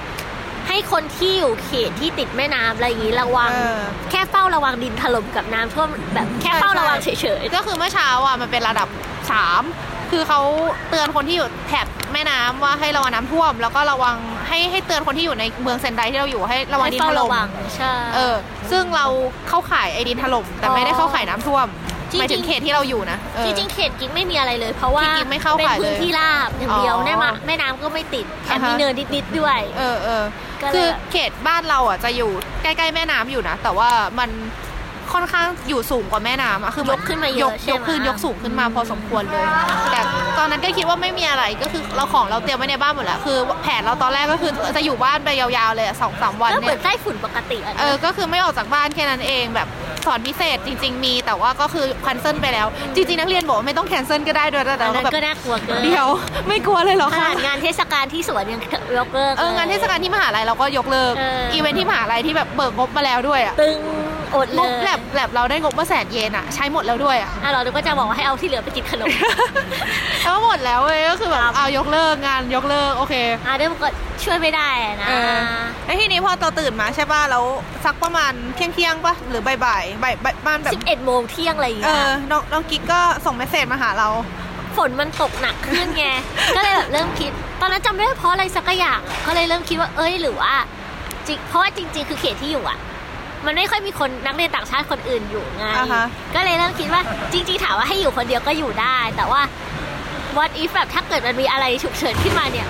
ให้คนที่อยู่เขตที่ติดแม่น้ำอะไรอย่างงี้ระวังเออแค่เฝ้าระวังดินถล่มกับน้ำท่วมแบบแค่เฝ้าระวังเฉยก็คือเมื่อเช้าอะมันเป็นระดับสาม คือเขาเตือนคนที่อยู่แถบแม่น้ำว่าให้ระวังน้ำท่วม แล้วก็ระวังให้ให้เตือนคนที่อยู่ในเมืองเซนไดที่เราอยู่ให้ๆระวังให้ดินเฝ้าถล่ระมวังใช่เออ ซึ่งเราเข้าข่ายไอ้ดินถล่มแต่ไม่ได้เข้าข่ายน้ำท่วมจริงๆหมายถึงเขตที่เราอยู่นะเออจริงๆเขตกิ๊กไม่มีอะไรเลย เพราะว่าที่กิ๊กไม่เข้าเป็นข่ายเลยพื้นที่ราบอย่างเดียวอ๋อแม่มาแม่น้ำก็ไม่ติดแถมอ่าฮะมีเนินนิดๆด้วย เออเออก็เลยคือเขตบ้านเราอะจะอยู่ใกล้ๆแม่น้ำอยู่นะแต่ว่ามัน ค่อนข้างอยู่สูงกว่าแม่น้ำอะคือเหยกขึ้นมาเยยอะกใช่ยไหมกขึ้นยกสูงขึ้นมาพอสมควรเลย แต่ตอนนั้นก็คิดว่าไม่มีอะไรก็คือเราของเราเตรียมไว้ในบ้านหมดแล้วคือ แผนเราตอนแรกก็คือจะอยู่บ้านไปยาวๆเลยอะสองสามวันก็เหมืเนี่อยนใต้ฝุ่นปกติอะนะเออก็คือไม่ออกจากบ้านแค่นั้นเองแบบสอนพิเศษจริง ๆ มีแต่ว่าก็คือ cancel ไปแล้ว จริงๆนักเรียนบอกว่าไม่ต้อง cancel ก็ได้ด้วยแต่อันเรานั้นแบบก็น่ากลัวเกินเดียว ไม่กลัวเลยเหรอคะ ขนาดงานเทศกาลที่สวนยังยกเลิก เอองานเทศกาลที่มหาลัยเราก็ยกเลิกเอออี อีเวนท์ที่มหาลัยที่แบบเบิกงบมาแล้วด้วยอะตึง อดงเลบยแลบแลบเราได้งบมาแสนเยนอะใช้หมดแล้วด้วยอะอะเราก็จะบอกว่าให้เอาที่เหลือไปกินขนม แล้วหมดแล้วเว้ยก็คือแบบครับ เอายกเลิกงานยกเลิกโอเค อะเดี๋ยวก็ช่วยไม่ได้อะนะ เออ แล้วทีนี้พอเราตื่นมาใช่ป่ะแล้วสักประมาณเที่ยงเที่ยงๆป่ะหรือบ่ายๆบ่ายบ่ายประมาณแบบสิบเอ็ดโมงเที่ยงอะไรอย่างเอเงี้ย อน้องน้องกิ๊กก็ส่งเมสเซจมาหาเรา ฝนมันตกหนักขึ้นไง ก็เลยแบบเริ่มคิด ตอนนั้นจำไม่ได้เพราะอะไรสักอย่างก็เลยเริ่มคิดว่า เอ้ยหรือว่าจริงเพราะว่าจริง ๆ คือเขตที่อยู่อะ มันไม่ค่อยมีคนนักเรียนต่างชาติคนอื่นอยู่ไงอ่าฮะก็เลยเริ่มคิดว่าจริงๆถามว่าให้อยู่คนเดียวก็อยู่ได้ แต่ว่า what if แบบถ้าเกิดมันมีอะไรฉุกเฉินขึ้นมาเนี่ย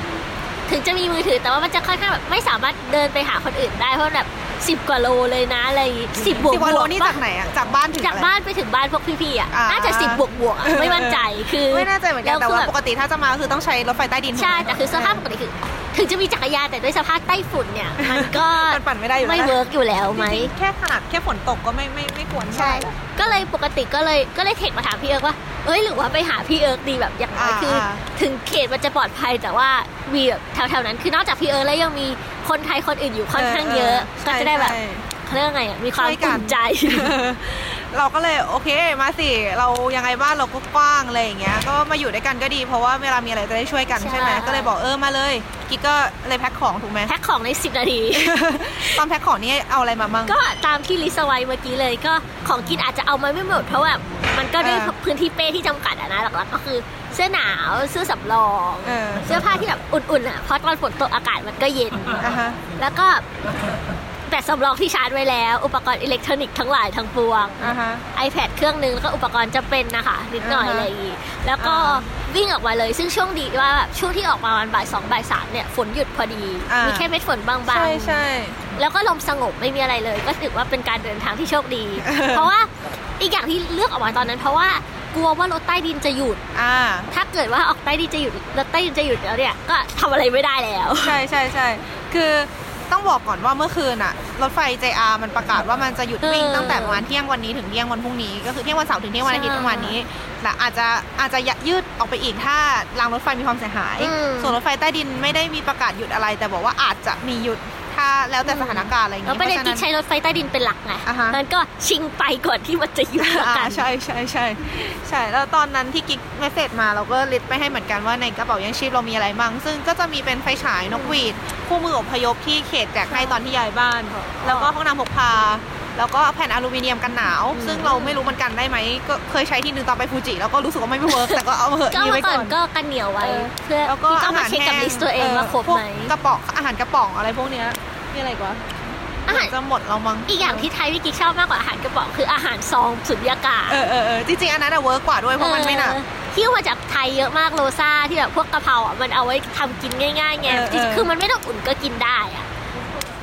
ถึงจะมีมือถือแต่ว่ามันจะค่อนข้างแบบไม่สามารถเดินไปหาคนอื่นได้เพราะแบบ10กว่าโลเลยนะอะไรสิบบวกสิบกว่าโลบวกนี่ปะจากไหนอะจากบ้านถึงจากอะไรบ้านไปถึงบ้านพวกพี่ๆอะอ่าน่าจะ10บวกบวกๆอะไม่มั่นใจคือไม่แน่ใจเหมือนกันแต่ล้ว่าคือปกติถ้าจะมาคือต้องใช้รถไฟใต้ดินใช่ถูกไหมแต่คือสภาพปกติคือถึงจะมีจักรยานแต่ด้วยสภาพใต้ฝุ่นเนี่ย มันก็มันปั่นไม่ได้อยู่ไม่แล้ว work อยู่แล้วไหมจริงๆแค่ขนาดแค่ฝนตกก็ไม่ไม่ไม่ควรใช่เท่าไหร่ก็เลยปกติก็เลยก็เลยเทคมาถามพี่เอิร์กว่าเอ้ยหรือว่าไปหาพี่เอิร์กดีแบบอย่างน้อยอ่าคืออาถึงเขตมันจะปลอดภัยแต่ว่ามีแบบแถวๆนั้น คือนอกจากพี่เอิร์กแล้วยังมีคนไทยคนอื่นอยู่ค่อนข้างเยอะ ก็จะได้แบบใช่เขาเรียกว่าไงอะมีความช่วยกัอุ่นนใจ เราก็เลยโอเคมาสิ เรายังไงบ้านเราก็กว้างอะไรอย่างเงี้ย ก็มาอยู่ด้วยกันก็ดี เพราะว่าเวลามีอะไรจะได้ช่วยกันใช่ใช่ไหมก็เลยบอกเออมาเลย กิ๊กก็เลยแพ็คของถูกไหมแพ็คของใน 10 นาที ตอนแพ็คของนี่เอาอะไรมามั่งก็ตามที่ list เอาไว้เมื่อกี้เลยก็ของกินอาจจะเอามาไม่หมดเพราะว่ามันก็ด้วยเออพื้นที่เป้ที่จำกัดอะนะหลักๆก็คือเสื้อหนาวเสื้อสำรองเออเสื้อผ้าที่แบบอุ่นๆอะเพราะตอนฝนตกอากาศมันก็เย็นอะฮะแล้วก็ แบตสำรองที่ชาร์จไว้แล้ว อุปกรณ์อิเล็กทรอนิกส์ทั้งหลายทั้งปวงอะฮะ iPad เครื่องนึงแล้วก็อุปกรณ์จำเป็นนะคะนิดหน่อยอ่าฮะอะไรอย่างงี้แล้วก็อ่าวิ่งออกมาเลย ซึ่งช่วงดีว่าแบบช่วงที่ออกมาวันบ่ายสองบ่ายสามเนี่ยฝนหยุดพอดีอ่ามีมีแค่เม็ดฝนบางๆใช่ใช่แล้วก็ลมสงบไม่มีอะไรเลย ก็ถือว่าเป็นการเดินทางที่โชคดีเออเพราะว่าอีกอย่างที่เลือกออกมาตอนนั้น เพราะว่ากลัวว่ารถใต้ดินจะหยุดอ่าถ้าเกิดว่าออกใต้ดินจะหยุดรถใต้ดินจะหยุดแล้วเนี่ยก็ทำอะไรไม่ได้แล้ว ใช่ใช่ใช่คือ ต้องบอกก่อนว่าเมื่อคืนอะรถไฟ JR มันประกาศว่ามันจะหยุดวิ่งเออตั้งแต่ประมาณเที่ยงวันนี้ถึงเที่ยงวันพรุ่งนี้ ก็คือเที่ยงวันเสาร์ถึงเที่ยงวันอาทิตย์ใช่ประมาณนี้และอาจจะอาจจะยืดออกไปอีกถ้ารางรถไฟมีความเสียหายอืมส่วนรถไฟใต้ดินไม่ได้มีประกาศหยุดอะไร แต่บอกว่าอาจจะมีหยุด ถ้าแล้วแต่สถานการณ์อะไรอย่างแล้วนี้ประเด็นพาะฉะที่ใช้รถไฟใต้ดินเป็นหลักไงอ่าฮะนั้นก็ชิงไปก่อนที่มันจะหยุดละอ่ากันใช่ใช่ใช่ใช่แล้วตอนนั้นที่กิ๊ก message มาเราก็ list ไปให้เหมือนกันว่าในกระเป๋ายังชีพเรามีอะไรบ้างซึ่งก็จะมีเป็นไฟฉายนกหวีดคู่มืออพยพที่เขตแจกให้ตอนที่ย้ายบ้าน แล้วก็ห้องน้ำพกพา แล้วก็แผ่นอลูมิเนียมกันหนาว ซึ่งเราไม่รู้มันกันได้ไหมก็เคยใช้ที่นึงตอนไปฟูจิแล้วก็รู้สึกว่าไม่เวิร์กแต่ก็เอามาเหอะก็มีเอาไว้มาก่ก่ออนนก็กันเหนียวไว้เออเพื่อแล้วก็ที่ต้ออางมาหารเช็คกับแห้งลิสต์ตัวเองว่าครบพวกไหมกระป๋องอาหารกระป๋องอะไรพวกเนี้ยมีอะไรอีกวะอาหารจะหมดเรามั้งอีกอย่างที่ไทยวิกิชอบมากกว่าอาหารกระป๋องคืออาหารซองสุญญากาศเออเออเออจริงๆอันนั้นอะเวิร์กกว่าด้วยเพราะมันไม่หนักเออที่เอามาจากไทยเยอะมากโลซ่าที่แบบพวกกะเพราอะมันเอาไว้ทำกินง่ายๆไงเออเออจริงๆคือมันไม่ต้องอุ่นก็กินได้อะ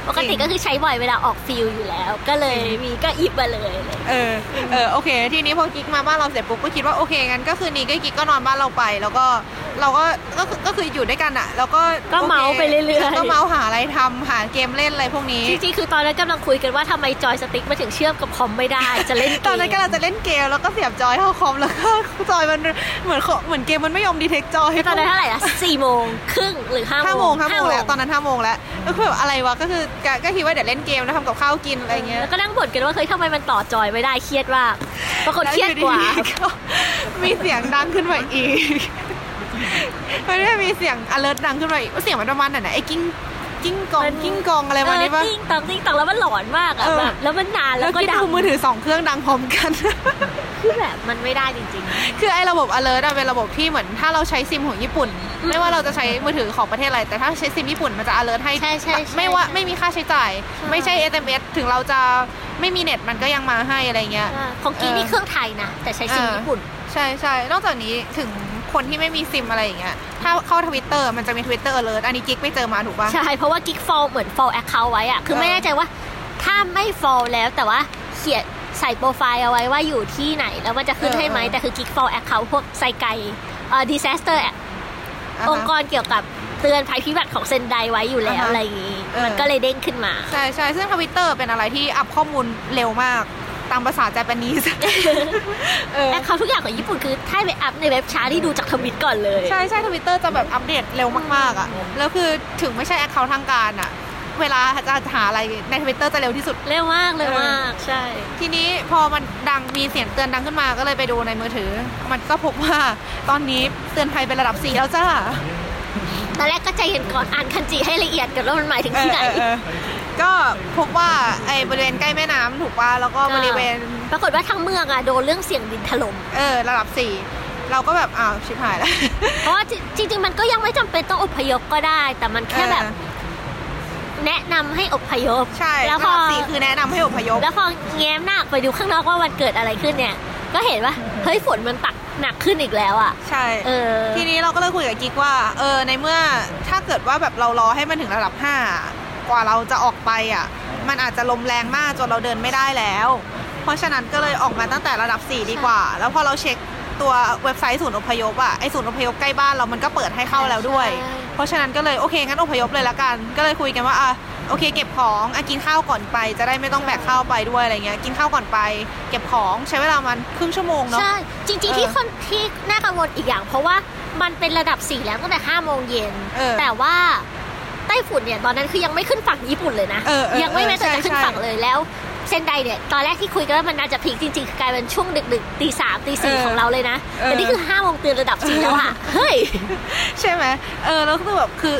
ปกติก็คือใช้บ่อยเวลาออก field อยู่แล้ว ก็เลยมีก็หยิบมาเลยเลยเออเออโอเค ทีนี้พอกิ๊กมาบ้านเราเสร็จปุ๊บก็คิดว่าโอเคงั้นก็คืนนี้ก็กิ๊กก็นอนบ้านเราไป แล้วก็เราก็ก็คือก็คืออยู่ด้วยกันอะแล้วก็ก็เม้าท์ไปเรื่อยๆก็เม้าท์หาอะไรทำหาเกมเล่นอะไรพวกนี้จริงๆคือตอนนั้นกำลังคุยกันว่าทำไมจอยสติ๊กมาถึงเชื่อมกับคอมไม่ได้จะเล่นเกมตอนนั้นก็เราจะเล่นเกมแล้วก็เสียบจอยเข้าคอมแล้วก็จอยมันเหมือนเหมือนเกมมันไม่ยอม detect จอยตอนนั้นเท่าไหร่อะสี่โมงครึ่งหรือห้าห้าโมโมงงห้าโมงแล้วตอนนั้นห้าโมงแล้วก็คือแบบอะไรวะก็คือก็ก็คิดว่าเดี๋ยวเล่นเกมแล้วทำกับข้าวกินอะไรเงี้ยแล้วก็นั่งบ่นกันว่าเฮ้ยทำไมมันต่อจอยไม่ได้เครียดมากปรากฏเครียดกว่าแล้อยู่ดีๆก็มีเสียงดังขึ้นมาอีกมันได้มีเสียง alert ดังขึ้นมาอีกเสียงมันประมาณไหนนะไอ้กิ้ง กิ้งกองกิ้งกองอะไรประมาณนี้ปะเออติ้งตองติ้งตองแล้วมันหลอนมากอะเออแบบแล้วมันนานแล้วก็คิดดังดูมือถือสองเครื่องดังพร้อมกันคือแบบมันไม่ได้จริงคือไอ้ระบบ alert อะเป็นระบบที่เหมือนถ้าเราใช้ซิมของญี่ปุ่น ไม่ว่าเราจะใช้มือถือของประเทศอะไร แต่ถ้าใช้ซิมญี่ปุ่นมันจะ alert ให้ใช่ใช่ใช่ไม่ว่าไม่มีค่าใช้จ่ายใช่ไม่ใช่ SMS ถึงเราจะไม่มีเน็ตมันก็ยังมาให้อะไรเงี้ยๆอ่าของกีนี่เครื่องไทยนะ แต่ใช้ซิมเออญี่ปุ่น ใช่ใช่นอกจากนี้ถึง คนที่ไม่มีซิมอะไรอย่างเงี้ยถ้าเข้าทวิตเตอร์มันจะมีทวิตเตอร์ alert อันนี้กิ๊กไปเจอมาถูกปะใช่ เพราะว่ากิ๊ก follow เหมือน follow account ไว้อะคือเออไม่แน่ใจว่าถ้าไม่ follow แล้วแต่ว่าเขียนใส่โปรไฟล์เอาไว้ว่าอยู่ที่ไหน แล้วมันจะขึ้นให้ไหมแต่คือกิ๊ก follow account พวก災害เอ่อ disaster อ่าฮะองค์กรเกี่ยวกับเตือนภัยพิบัติของเซนไดไว้อยู่แล้วอ่าฮะอะไรอย่างงี้เออมันก็เลยเด้งขึ้นมา ใช่ใช่ซึ่งทวิตเตอร์เป็นอะไรที่อัพข้อมูลเร็วมาก ตามภาษา Japanese เออ account ทุกอย่างของญี่ปุ่นคือถ้าไปอัพในเว็บชาร์ตที่ดูจากทวิตก่อนเลย ใช่ใช่ทวิตเตอร์จะแบบอัปเดตเร็วมากๆอะแล้วคือถึงไม่ใช่ account ทางการอะเวลาจะหาอะไรในทวิตเตอร์จะเร็วที่สุด เร็วมากเร็วมาก ใช่ ทีนี้พอมันดังมีเสียงเตือนดังขึ้นมาก็เลยไปดูในมือถือ มันก็พบว่าตอนนี้เตือนภัยเป็นระดับ4แล้วจ้าตอนแรกก็ใจเย็นก่อนอ่านคันจิให้ละเอียดก่อนว่ามันหมายถึงที่ไหน เออเออเออก็พบว่าไอ้บริเวณใกล้แม่น้ำถูกป่ะแล้วก็บริเวณ ปรากฏว่าทั้งเมืองอะโดนเรื่องเสียงดินถล่ม เออระดับสี่เราก็แบบอ้าวชิบหายแล้ว เพราะว่าจริงๆมันก็ยังไม่จำเป็นต้องอพยพก็ได้ แต่มันแค่แบบเออแนะนำให้อพยพ ใช่แล้วระพอดับสี่คือแนะนำให้อพยพแล้วพอแง้มหน้าออกไปดูข้างนอกว่ามันเกิดอะไรขึ้นเนี่ย ก็เห็นว่าเฮ้ยฝนมันตักหนักขึ้นอีกแล้วอะ ใช่ เออ ทีนี้เราก็เลยคุยกับกิ๊กว่า เออ ในเมื่อถ้าเกิดว่าแบบเรารอให้มันถึงระดับ5 กว่าเราจะออกไปอะ มันอาจจะลมแรงมากจนเราเดินไม่ได้แล้ว เพราะฉะนั้นก็เลยออกมาตั้งแต่ระดับ 4 ดีกว่า แล้วพอเราเช็คตัวเว็บไซต์ศูนย์อพยพอะไอศูนย์อพยพใกล้บ้านเรามันก็เปิดให้เข้าแล้วด้วย เพราะฉะนั้นก็เลยโอเคงั้นอพยพเลยละกัน ก็เลยคุยกันว่าอะโอเคเก็บของอะกินข้าวก่อนไป จะได้ไม่ต้องแบกข้าวไปด้วยอะไรเงี้ยกินข้าวก่อนไป เก็บของใช้เวลามันครึ่งชั่วโมงเนาะใช่จริงๆที่คนที่น่ากังวลอีกอย่าง เพราะว่ามันเป็นระดับ4แล้วตั้งแต่5โมงเย็นเออแต่ว่า ไต้ฝุ่นเนี่ยตอนนั้นคือยังไม่ขึ้นฝั่งญี่ปุ่นเลยนะเออเออยังไม่แม้แต่เออจะขึ้นใช่ฝั่งเลยแล้วเซนไดเนี่ยตอนแรกที่คุยกันว่ามันน่าจะพีคจริงๆคือกลายเป็นช่วงดึกๆตีสามตีสี่เออของเราเลยนะเออแต่นี่คือ5โมงตื่นระดับ4แล้วอะเฮ้ยใช่ไหมเออแล้วคือแบบคือ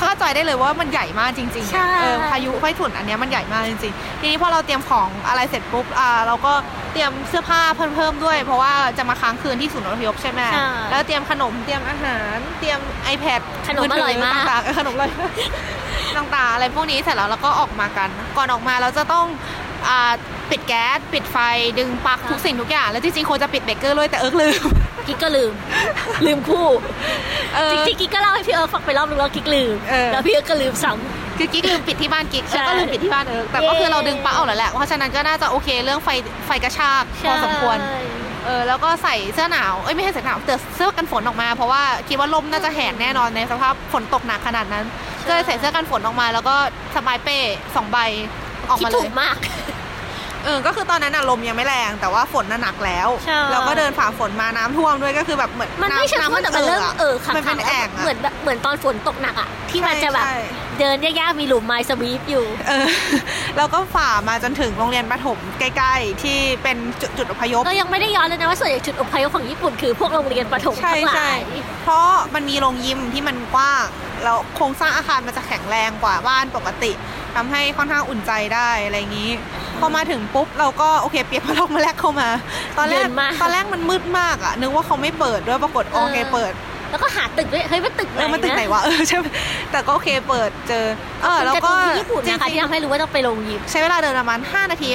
เข้าใจได้เลยว่ามันใหญ่มากจริงๆใช่อะเออพายุไฟถุนอันเนี้ยมันใหญ่มากจริงๆ ทีนี้พอเราเตรียมของอะไรเสร็จปุ๊บอ่าเราก็เตรียมเสื้อผ้าเพิ่มเพิ่มด้วย เพราะว่าจะมาค้างคืนที่ศูนย์อพยพใช่ไหมใช่แล้วเตรียมขนมเตรียมอาหารเตรียม iPad ขนมอร่อยมากต่างๆเออขนมอร่อยมากต่างๆอะไรพวกนี้เสร็จแล้วเราก็ออกมากัน ก่อนออกมาเราจะต้องอ่า ปิดแก๊สปิดไฟดึงปลั๊กทุกสิ่งทุกอย่าง แล้วจริงๆควรจะปิดเบรกเกอร์ด้วยแต่เอิร์กลืมกิ๊กก็ลืม ลืมคู่เออจริงๆกิ๊กก็เล่าให้พี่เอิร์กฟังไปรอบนึงแล้วกิ๊กลืมเออแล้วพี่เอิร์กก็ลืมซ้คือกิ๊กลืมปิดที่บ้านกิ๊กใช่แล้วก็ลืมปิดที่บ้านเอิร์กแต่ก็คือเราดึงปลั๊กออกแล้วแหละเพราะฉะนั้นก็น่าจะโอเคเรื่องไฟไฟกระชากพอสมควรใช่เออแล้วก็ใส่เสื้อหนาวเอ้ยไม่ใช่เสื้อหนาวแต่เสื้อกันฝนออกมา เพราะว่าคิดว่าลมน่าจะแหกแน่นอนในสภาพฝนตกหนักขนาดนั้นก็เลยใส่เสื้อกันฝนออกมา แล้วก็สบายเป้สองใบออกคิดมาเลถูยกมาก เออ ก็คือตอนนั้นอะลมยังไม่แรง แต่ว่าฝนน่ะหนักแล้ว ใช่แล้วก็เดินฝ่าฝนมาน้ำท่วมด้วยก็คือแบบเหมือนมันไม่ใช่น้ำท่วมแต่มันเริ่มเออขังมันเป็นๆแอ่งอะเหมือนแบบเหมือนตอนฝนตกหนักอะที่มันใช่จะแบบใช่ เดินยากๆมีหลุมไม้สวีปอยู่ เออแล้วก็ฝ่ามาจนถึงโรงเรียนประถมใกล้ ๆ ที่เป็นจุดจุดอพยพก็ยังไม่ได้ย้อนเลยนะว่าส่วนใหญ่จุดอพยพของญี่ปุ่นคือพวกโรงเรียนประถมใช่ทั้งหลาใช่ย เพราะมันมีโรงยิมที่มันกว้างแล้วโครงสร้างอาคารมันจะแข็งแรงกว่าบ้านปกติทำให้ค่อนข้างอุ่นใจได้อะไรอย่างนี้ พอมาถึงปุ๊บเราก็โอเค เปียกพัดลมมาแรกเข้ามา ตอนแรเย็กนมากตอนแรกมันมืดมากอะนึกว่าเขาไม่เปิดด้วยปรากฏโอเคเปิดแล้วก็หาตึกด้วยเฮ้ยมันตึกไหนเออมันตึกไหนวะเออใช่ไหมแต่ก็โอเคเปิดเจอ เออแล้วการ์ก็ตูนที่ญี่ปุ่นนะคะจริที่งทำให้รู้ว่าต้องไปลงยิมๆใช้เวลาเดินประมาณ 5 นาที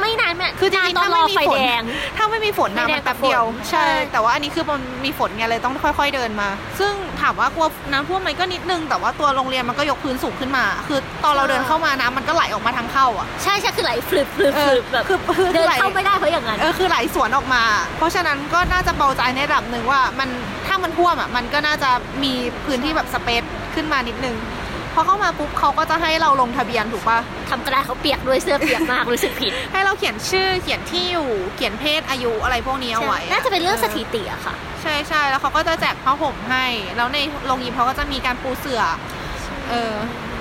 ไม่นานแม่คือจริงๆตอถ้านรไม่อมีไฟฝนแดงถ้าไม่มีฝนนะไฟแดงมันแป๊บเดียวกับฝนใช่ใช่ แต่ว่าอันนี้คือมันมีฝนไงเลยต้องค่อยๆเดินมา ซึ่งถามว่ากลัวน้ำท่วมไหมก็นิดนึง แต่ว่าตัวโรงเรียนมันก็ยกพื้นสูงขึ้นมา คือตอนเราเดินเข้ามาน้ำมันก็ไหลออกมาทางเข้าอะ ใช่ใช่คือไหลฟลึบฟลึบเอฟอลึบแบบคือคือเดินไหลเข้าไม่ได้เพราะอย่างนั้นเออคือไหลสวนออกมา เพราะฉะนั้นก็น่าจะเบาใจในระดับหนึ่งว่ามันถ้ามันท่วมอะมันก็น่าจะมีพื้นที่แบบสเปซขึ้นมานิดนึงพ อเข้ามาปุ๊บเขาก็จะให้เราลงทะเบียนถูกปะทำกระดาษเขาเปียกด้วยเสื้อเปียกมากรู้สึกผิด ให้เราเขียนชื่อเขียนที่อยู่เขียนเพศอายุอะไรพวกนี้เอาไว้อน่าจะเป็นเรื่องสถิติอะค่ะ ใช่ใช่แล้วเขาก็จะแจกผ้าห่มให้ แล้วในโรงยิมเขาก็จะมีการปูเสือเออ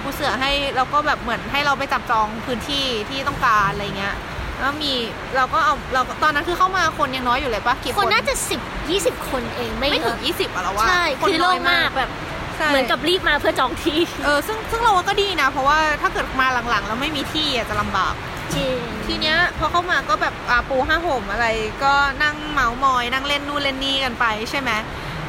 ปูเสือให้แล้วก็แบบเหมือนให้เราไปจับจองพื้นที่ที่ต้องการอะไรเงี้ยแล้วมีเราก็เอาเราก็ตอนนั้นคือเข้ามาคนยังน้อยอยู่เลยปะกี่คคนนน่าจะสิบยี่สิบคนเองไม่ไม่ถึงเยอะยี่สิบอะเราว่าใช่คนคือโล่น้ยงมากแบบใช่ เหมือนกับรีบมาเพื่อจองที่เออซึ่งซึ่งเราว่าก็ดีนะ เพราะว่าถ้าเกิดมาหลังๆ แล้วไม่มีที่อะจะลำบากจริงทีเนี้ยพอเข้ามาก็แบบอ่าปูห้าห่มอะไร ก็นั่งเมาส์มอย นั่งเล่นนู่นเล่นนี่กันไปใช่ไหม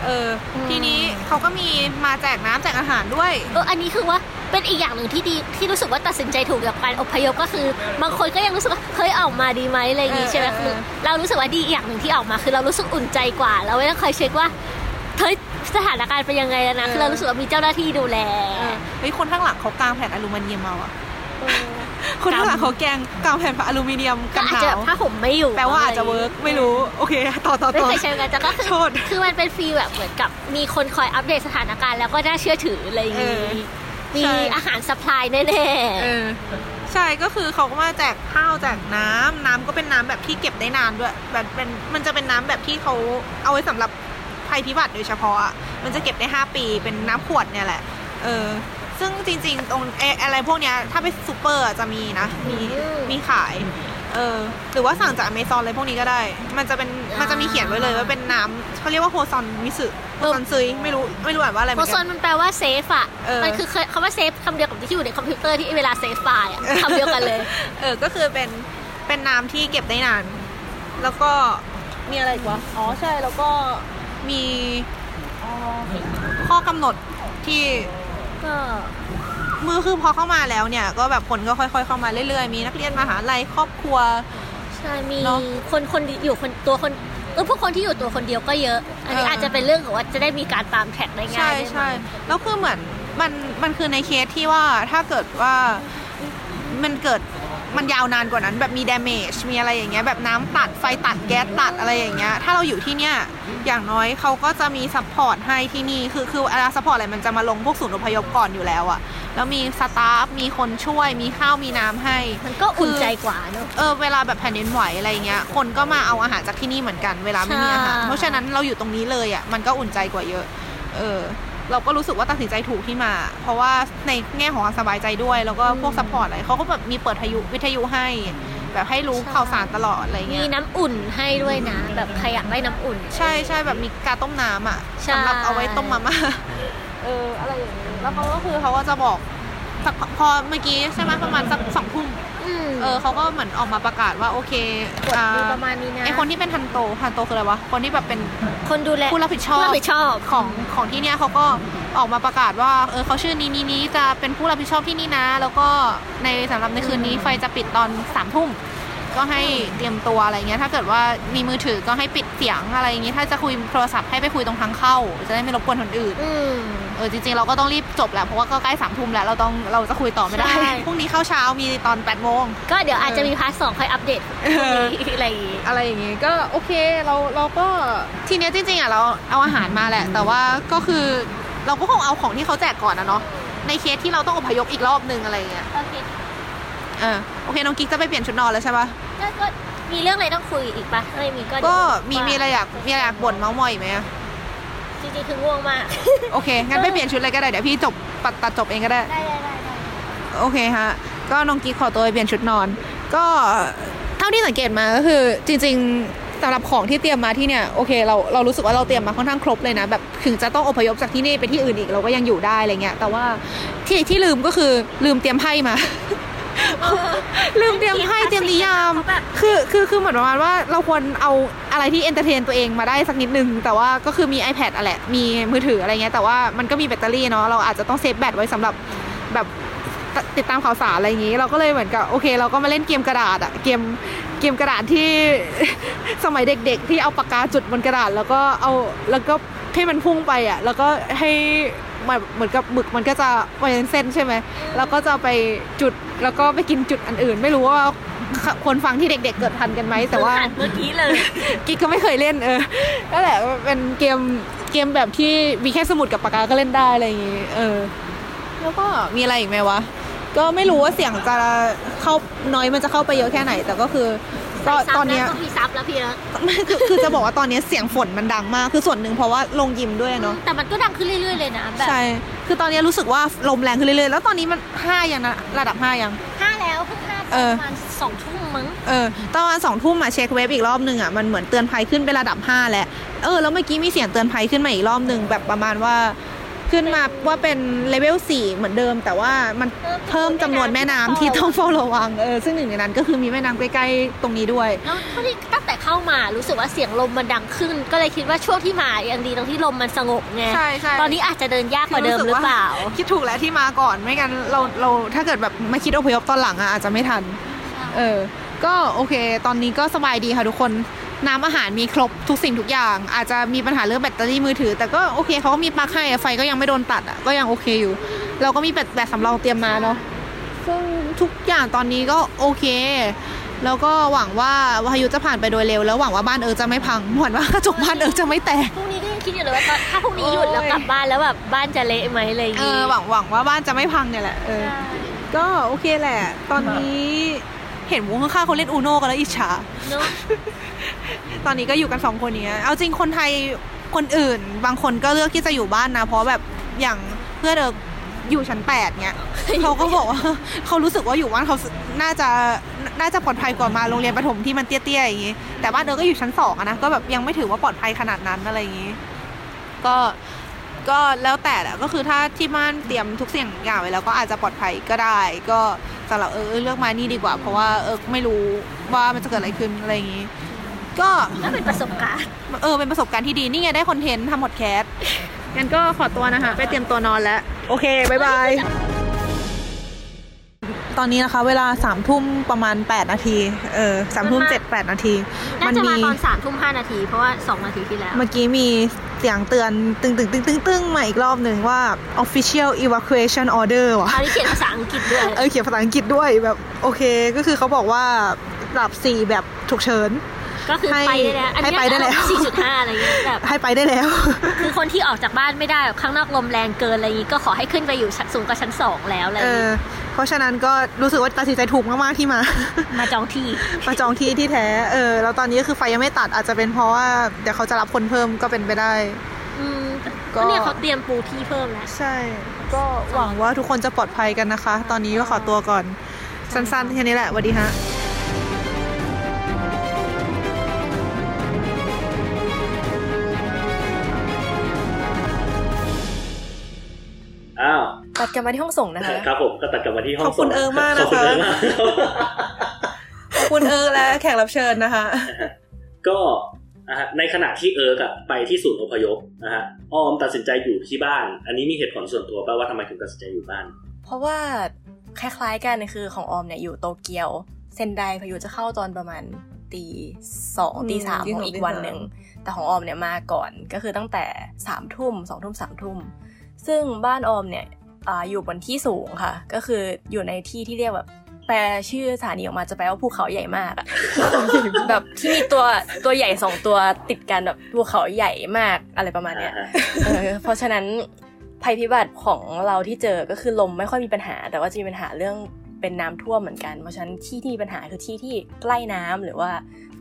เอออมทีนี้เขาก็มีมาแจกน้ำแจกอาหารด้วย เออ อันนี้คือว่าเป็นอีกอย่างหนึ่งที่ดีที่รู้สึกว่าตัดสินใจถูกกับการอพยพก็คือ บางคนก็ยังรู้สึกว่าเฮ้ยออกมาดีไหมอะไรอย่างงี้เออใช่ไหมเออคือเรารู้สึกว่าดีอีกอย่างหนึ่งที่ออกมา คือเรารู้สึกอุ่นใจกว่า เราไม่ต้องคอยเช็คว่าเฮ้ย สถานการณ์เป็นยังไงแล้วนะคือเรารู้สึกว่ามีเจ้าหน้าที่ดูแลเออเฮ้ยคนข้างหลังเขากางแผ่นอลูมิเนียมมาอะคนข้างหลังเขาแกงกางแผ่นอลูมิเนียมก็กันอาจหจะนาวผ้าห่มไม่อยู่ แปลว่าอาจจะเวิร์กไม่รู้ โอเค ต่อต่อไม่ต่อเคยใช้เหมือนกันแต่ก็คือโทษคือมันเป็นฟีลแบบเหมือนกับมีคนคอยอัปเดตสถานการณ์แล้วก็น่าเชื่อถืออะไรอย่างเองี้อมีใช่อาหารสปายแน่เออใช่ก็คือเขาก็มาแจกข้าวแจกน้ำน้ำก็เป็นน้ำแบบที่เก็บได้นานด้วยแบบเป็นมันจะเป็นน้ำแบบที่เขาเอาไว้สำหรับ ภัยพิบัติโดยเฉพาะอะมันจะเก็บได้ 5 ปีเป็นน้ำขวดเนี่ยแหละเออซึ่งจริงๆ ตรงเออะไรพวกเนี้ยถ้าไปซูเปอร์อะจะมีนะ มีมีขายเออหรือว่าสั่งจากอเมซอนอะไรพวกนี้ก็ได้ มันจะเป็นมันจะมีเขียนไว้เลยว่าเป็นน้ำเขาเรียกว่าโฮซอนมิสึโฮซอนซุยไม่รู้ไม่รู้อ่านว่าอะไรๆเหมือนกัน 保存 มันแปลว่า save อะเออมันคือเคยคำว่า save คำเดียวกับที่อยู่ในคอมพิวเตอร์ที่เวลา save file อะคำเดียวกันเลยเออก็คือเป็นเป็นน้ำที่เก็บได้นาน แล้วก็มีอะไรอีกวะอ๋อใช่แล้วก็ มีข้อกำหนดที่ก็มือคือพอเข้ามาแล้วเนี่ย ก็แบบคนก็ค่อย ๆ เข้ามาเรื่อยๆ มีนักเรียนมหาลัยครอบครัว ใช่มีเนอะ คนคนอยู่คนตัวคนเออพวกคนที่อยู่ตัวคนเดียวก็เยอะ อันนี้เอออ อาจจะเป็นเรื่องของว่าจะได้มีการตามแท็กได้ง่าใช่ยด้วยมั้ง ใช่แล้วคือเหมือนมันมันคือในเคสที่ว่าถ้าเกิดว่ามันเกิด มันยาวนานกว่านั้นแบบมี damage มีอะไรอย่างเงี้ยแบบน้ำตัดไฟตัดแก๊สตัดอะไรอย่างเงี้ยถ้าเราอยู่ที่เนี่ยอย่างน้อยเขาก็จะมี support ให้ที่นี่คือคือเวลา support อะไรมันจะมาลงพวกศูนย์อพยพก่อนอยู่แล้วอะแล้วมี staff มีคนช่วยมีข้าวมีน้ำให้ มันก็อุ่นใจกว่าเนอะเออเวลาแบบแผ่นดินไหวอะไรเงี้ยคนก็มาเอาอาหารจากที่นี่เหมือนกันเวลาไม่มีอาหารใช่เพราะฉะนั้นเราอยู่ตรงนี้เลยอะมันก็อุ่นใจกว่าเยอะ เออ เราก็รู้สึกว่าตัดสินใจถูกที่มา เพราะว่าในแง่ของความสบายใจด้วย แล้วก็พวก support อะไรเขาก็แบบมีเปิดทยุวิทยุให้ แบบให้รู้ข่าวสารตลอดอะไรเงี้ย มีน้ำอุ่นให้ด้วยนะ แบบใครอยากได้น้ำอุ่น ใช่ใช่แบบมีกาต้มน้ำอะใช่สำหรับเอาไว้ต้มมาม่าเอออะไรอย่างนี้แล้วเขาก็คือเขาก็จะบอกสักพอเมื่อกี้ใช่ไหมประมาณสักสองทุ่มอืม เออเขาก็เหมือนออกมาประกาศว่าโอเคกดอ่าดูประมาณนี้นะไอคนที่เป็น担当 担当 คืออะไรวะคนที่แบบเป็นคนดูแลผู้รับผิดชอบผู้รับผิดชอบของของที่เนี่ยเขาก็ออกมาประกาศว่าเออเขาชื่อนี้นี้นี้จะเป็นผู้รับผิดชอบที่นี่นะ แล้วก็ในสำหรับในคืนนี้ไฟจะปิดตอนสามทุ่ม ก็ให้เตรียมตัวอะไรเงี้ย ถ้าเกิดว่ามีมือถือก็ให้ปิดเสียงอะไรอย่างงี้ ถ้าจะคุยโทรศัพท์ให้ไปคุยตรงทางเข้า จะได้ไม่รบกวนคนอื่นอืมเออจริงๆเราก็ต้องรีบจบแหละเพราะว่าก็ใกล้สามทุ่มแล้วเราต้องเราจะคุยต่อไม่ได้ใช่พรุ่งนี้เข้าเช้ามีตอน8ปดโมงก็เดี๋ยวอาจจะมีพาร์ทสองค่อยอัปเดตพรุ่งนี้อะไรอย่างงี้อะไรอย่างงี้ก็โอเคเราเราก็ทีเนี้ยจริงๆอะเราเอาอาหารมาแหละ แต่ว่าก็คือเราก็คงเอาของที่เขาแจกก่อนนะเนาะในเคสที่เราต้องอพยพอีกรอบนึงอะไรอย่างเงี้ยโอ เคเออโอเคน้องกิ๊กจะไปเปลี่ยนชุดนอนแล้วใช่ปะก็ก็มีเรื่องอะไรต้องคุยอีกปะไม่มีก็เดี๋ยวก็มีว่ามีอะไรอยากมีอะไรอยากบ่นเมาส์มอยอีกไหมอะจริงๆคือง่วงมาก โอเคงั้นไปเปลี่ยนชุดเลยก็ได้เดี๋ยวพี่จบตัดตัดจบเองก็ได้ ได้ได้ได้ได้โอเคฮะ ก็น้องกิ๊กขอตัวไปเปลี่ยนชุดนอน ก็เท่าที่สังเกตมาก็คือจริงๆสำหรับของที่เตรียมมาที่เนี่ยโอเคเราเรารู้สึกว่าเราเตรียมมาค่อนข้างครบเลยนะแบบถึงจะต้องอพยพจากที่นี่ไปที่อื่นอีกเราก็ยังอยู่ได้อะไรเงี้ยแต่ว่าที่ที่ลืมก็คือลืมเตรียมไพ่มา ลืมเตรียมไพ่เตรียมนิยาย คือคือคือเหมือนประมาณว่าเราควรเอาอะไรที่ entertain ตัวเองมาได้สักนิดนึง แต่ว่าก็คือมี iPad อะแหละมีมือถืออะไรเงี้ยแต่ว่ามันก็มีแบตเตอรี่เนาะเราอาจจะต้องเซฟแบตไว้สำหรับแบบตติดตามข่าวสารอะไรอย่างงี้ เราก็เลยเหมือนกับโอเค เราก็มาเล่นเกมกระดาษอะเกมเกมกระดาษที่สมัยเด็ก ๆ ที่เอาปากกาจุดบนกระดาษ แล้วก็เอาแล้วก็ให้มันพุ่งไปอะแล้วก็ให้แบบ เหมือนกับหมึกมันก็จะเป็นเส้นใช่ไหมแล้วก็จะไปจุดแล้วก็ไปกินจุดอันอื่น ไม่รู้ว่าคนฟังที่เด็ก ๆ เกิดทันกันไหมแต่ว่าเมื่อกี้เลยกิ๊กก็ไม่เคยเล่นเออนั่นแหละเป็นเกมเกมแบบที่มีแค่สมุดกับปากกาก็เล่นได้อะไรอย่างงี้เออ แล้วก็มีอะไรอีกไหมวะก็ไม่รู้ว่าเสียงจะเข้าน้อยมันจะเข้าไปเยอะแค่ไหน แต่ก็คือ ก็ตอนเนี้ยต้องมีซับแล้วพี่นะไม่คือคือจะบอกว่าตอนเนี้ยเสียงฝนมันดังมาก คือส่วนหนึ่งเพราะว่าลงยิมด้วยเนาะแต่มันก็ดังขึ้นเรื่อยๆเลยนะแบบใช่คือตอนเนี้ยรู้สึกว่าลมแรงขึ้นเรื่อยๆแล้วตอนนี้มันห้ายังนะระดับห้ายังห้าแล้วเพิ่งห้าเออประมาณสองทุ่มมั้งเออตอนประมาณสองทุ่มอะเช็คเว็บอีกรอบหนึ่งอะมันเหมือนเตือนภัยขึ้นเป็นระดับ5แล้วเออแล้วเมื่อกี้มีเสียงเตือนภัยขึ้นมาอีกรอบหนึ่งแบบประมาณว่า ขึ้นมาว่าเป็นเลเวล4เหมือนเดิม แต่ว่ามันเพิ่มจำนวนแม่น้ำที่ต้องเฝ้าระวังเออซึ่งหนึ่งในนั้นก็คือมีแม่น้ำใกล้ๆตรงนี้ด้วยแล้วเท่าที่ตั้งแต่เข้ามารู้สึกว่าเสียงลมมันดังขึ้น ก็เลยคิดว่าช่วงที่มายังดีตรงที่ลมมันสงบไงใช่ใช่ตอนนี้อาจจะเดินยากกว่าเดิมหรือเปล่า คิดถูกแล้วที่มาก่อนไม่งั้นเราเราถ้าเกิดแบบมาคิดอพยพตอนหลังอะอาจจะไม่ทัน เออ ก็โอเค ตอนนี้ก็สบายดีค่ะทุกคน น้ำอาหารมีครบทุกสิ่งทุกอย่าง อาจจะมีปัญหาเรื่องแบตเตอรี่มือถือ แต่ก็โอเคเขาก็มีปลั๊กให้อะไฟก็ยังไม่โดนตัดอะก็ยังโอเคอยู่ เราก็มีแบตแบตสำรองเตรียมมาเนาะซึ่งทุกอย่างตอนนี้ก็โอเค แล้วก็หวังว่าพายุจะผ่านไปโดยเร็ว แล้วหวังว่าบ้านเอิร์ธจะไม่พังหวังว่ากระจกบ้านเอิร์ธจะไม่แตกพรุ่งนี้ก็ยังคิดอยู่เลยว่าตอนถ้าพรุ่งนี้หยุดแล้วกลับบ้านแล้วแบบบ้านจะเละไหมอะไรอย่างเองี้อหวังหวังว่าบ้านจะไม่พังเนี่ยแหละเออใช่ก็โอเคแหละ ตอนนี้ เห็นวงข้างๆเขาเล่นอูโนกันแล้วอิจฉาเนอะตอนนี้ก็อยู่กันสองคนเนี้ยเอาจริงคนไทยคนอื่น บางคนก็เลือกที่จะอยู่บ้านนะ เพราะแบบอย่างเพื่อนเด็กอยู่ชั้นแปดเนี้ยเขาก็บอกว่าเขารู้สึกว่าอยู่บ้านเขาน่าจะน่าจะปลอดภัยกว่ามาโรงเรียนประถมที่มันเตี้ยๆอย่างงี้แต่บ้านเอิร์ธก็อยู่ชั้นสองอะนะก็แบบยังไม่ถือว่าปลอดภัยขนาดนั้นอะไรอย่างงี้ ก็ ก็แล้วแต่แหละก็คือถ้าที่บ้านเตรียมทุกสิ่งอย่างไว้แล้วก็อาจจะปลอดภัยก็ได้ ก็สำหรับเออเลือกมานี่ดีกว่า เพราะว่าเออไม่รู้ว่ามันจะเกิดอะไรขึ้นอะไรอย่างงี้ ก็ก็เป็นประสบการณ์ เออเป็นประสบการณ์ที่ดีนี่ไงได้คอนเทนต์ทำพอดแคสต์งั้นก็ขอตัวนะคะไปเตรียมตัวนอนแล้ว โอเค บ๊ายบาย ตอนนี้นะคะ เวลาสามทุ่มประมาณ8นาที เออสามทุ่มเจ็ดแปดนาทีน่าจะมีมาตอนสามทุ่มห้านาที เพราะว่าสองนาทีที่แล้ว เมื่อกี้มีเสียงเตือนตึงตึงตึงตึงตึงมาอีกรอบหนึ่งว่า official evacuation order ว่ะคราวนี้เขียนภาษาอังกฤษด้วย เออเขียนภาษาอังกฤษด้วยแบบโอเค ก็คือเขาบอกว่าระดับสี่แบบฉุกเฉิน ก็คือไปได้แล้วอันให้นี้ไปได้แล้วสี่จุดห้าอะไรเงี้ยแบบให้ไปได้แล้ว คือคนที่ออกจากบ้านไม่ได้แบบข้างนอกลมแรงเกินอะไรอย่างงี้ก็ขอให้ขึ้นไปอยู่ชั้นสูงกว่าชั้นสองแล้วอะไรอเอย่างงี้อเพราะฉะนั้นก็รู้สึกว่าตัดสินใจถูกมากๆที่มา มาจองที่ มาจองที่ที่แท้ เออแล้วตอนนี้ก็คือไฟยังไม่ตัดอาจจะเป็นเพราะว่าเดี๋ยวเขาจะรับคนเพิ่มก็เป็นไปได้อืมก็ก็เนี่ยเขาเตรียมปูที่เพิ่มแล้วใช่ ก็หวังว่าทุกคนจะปลอดภัยกันนะคะ ตอนนี้ก็ขอตัวก่อน สั้นๆแค่นี้แหละสวัสดีฮะ อ้าวตัดกลับมาที่ห้องส่งนะคะครับผมก็ตัดกลับมาที่ห้องส่งขอบคุณเอิร์กมากนะคะขอบคุณเอิร์กมากขอบคุณเอิร์กและแขกรับเชิญนะคะ ก็อะฮะในขณะที่เอิร์กอะไปที่ศูนย์อพยพนะฮะออมตัดสินใจอยู่ที่บ้าน อันนี้มีเหตุผลส่วนตัวป่ะว่าทำไมถึงตัดสินใจอยู่บ้าน เพราะว่าคล้ายๆกันคือของออมเนี่ยอยู่โตเกียว เซนไดพายุจะเข้าตอนประมาณตีสองอืมตีสามของอีกวันหนึ่ง ตีสองตีสามแต่ของออมเนี่ยมาก่อนก็คือตั้งแต่สามทุ่มสองทุ่มสามทุ่ม ซึ่งบ้านออมเนี่ยอ่าอยู่บนที่สูงค่ะ ก็คืออยู่ในที่ที่เรียกแบบแปลชื่อสถานีออกมาจะแปลว่าภูเขาใหญ่มากอะแบบที่มีตัวตัวใหญ่สองตัวติดกันแบบภูเขาใหญ่มากอะไรประมาณเนี้ยเออเพราะฉะนั้นภัยพิบัติของเราที่เจอก็คือลมไม่ค่อยมีปัญหา แต่ว่าจะมีปัญหาเรื่องเป็นน้ำท่วมเหมือนกัน เพราะฉะนั้นที่ที่มีปัญหาคือที่ที่ใกล้น้ำหรือว่า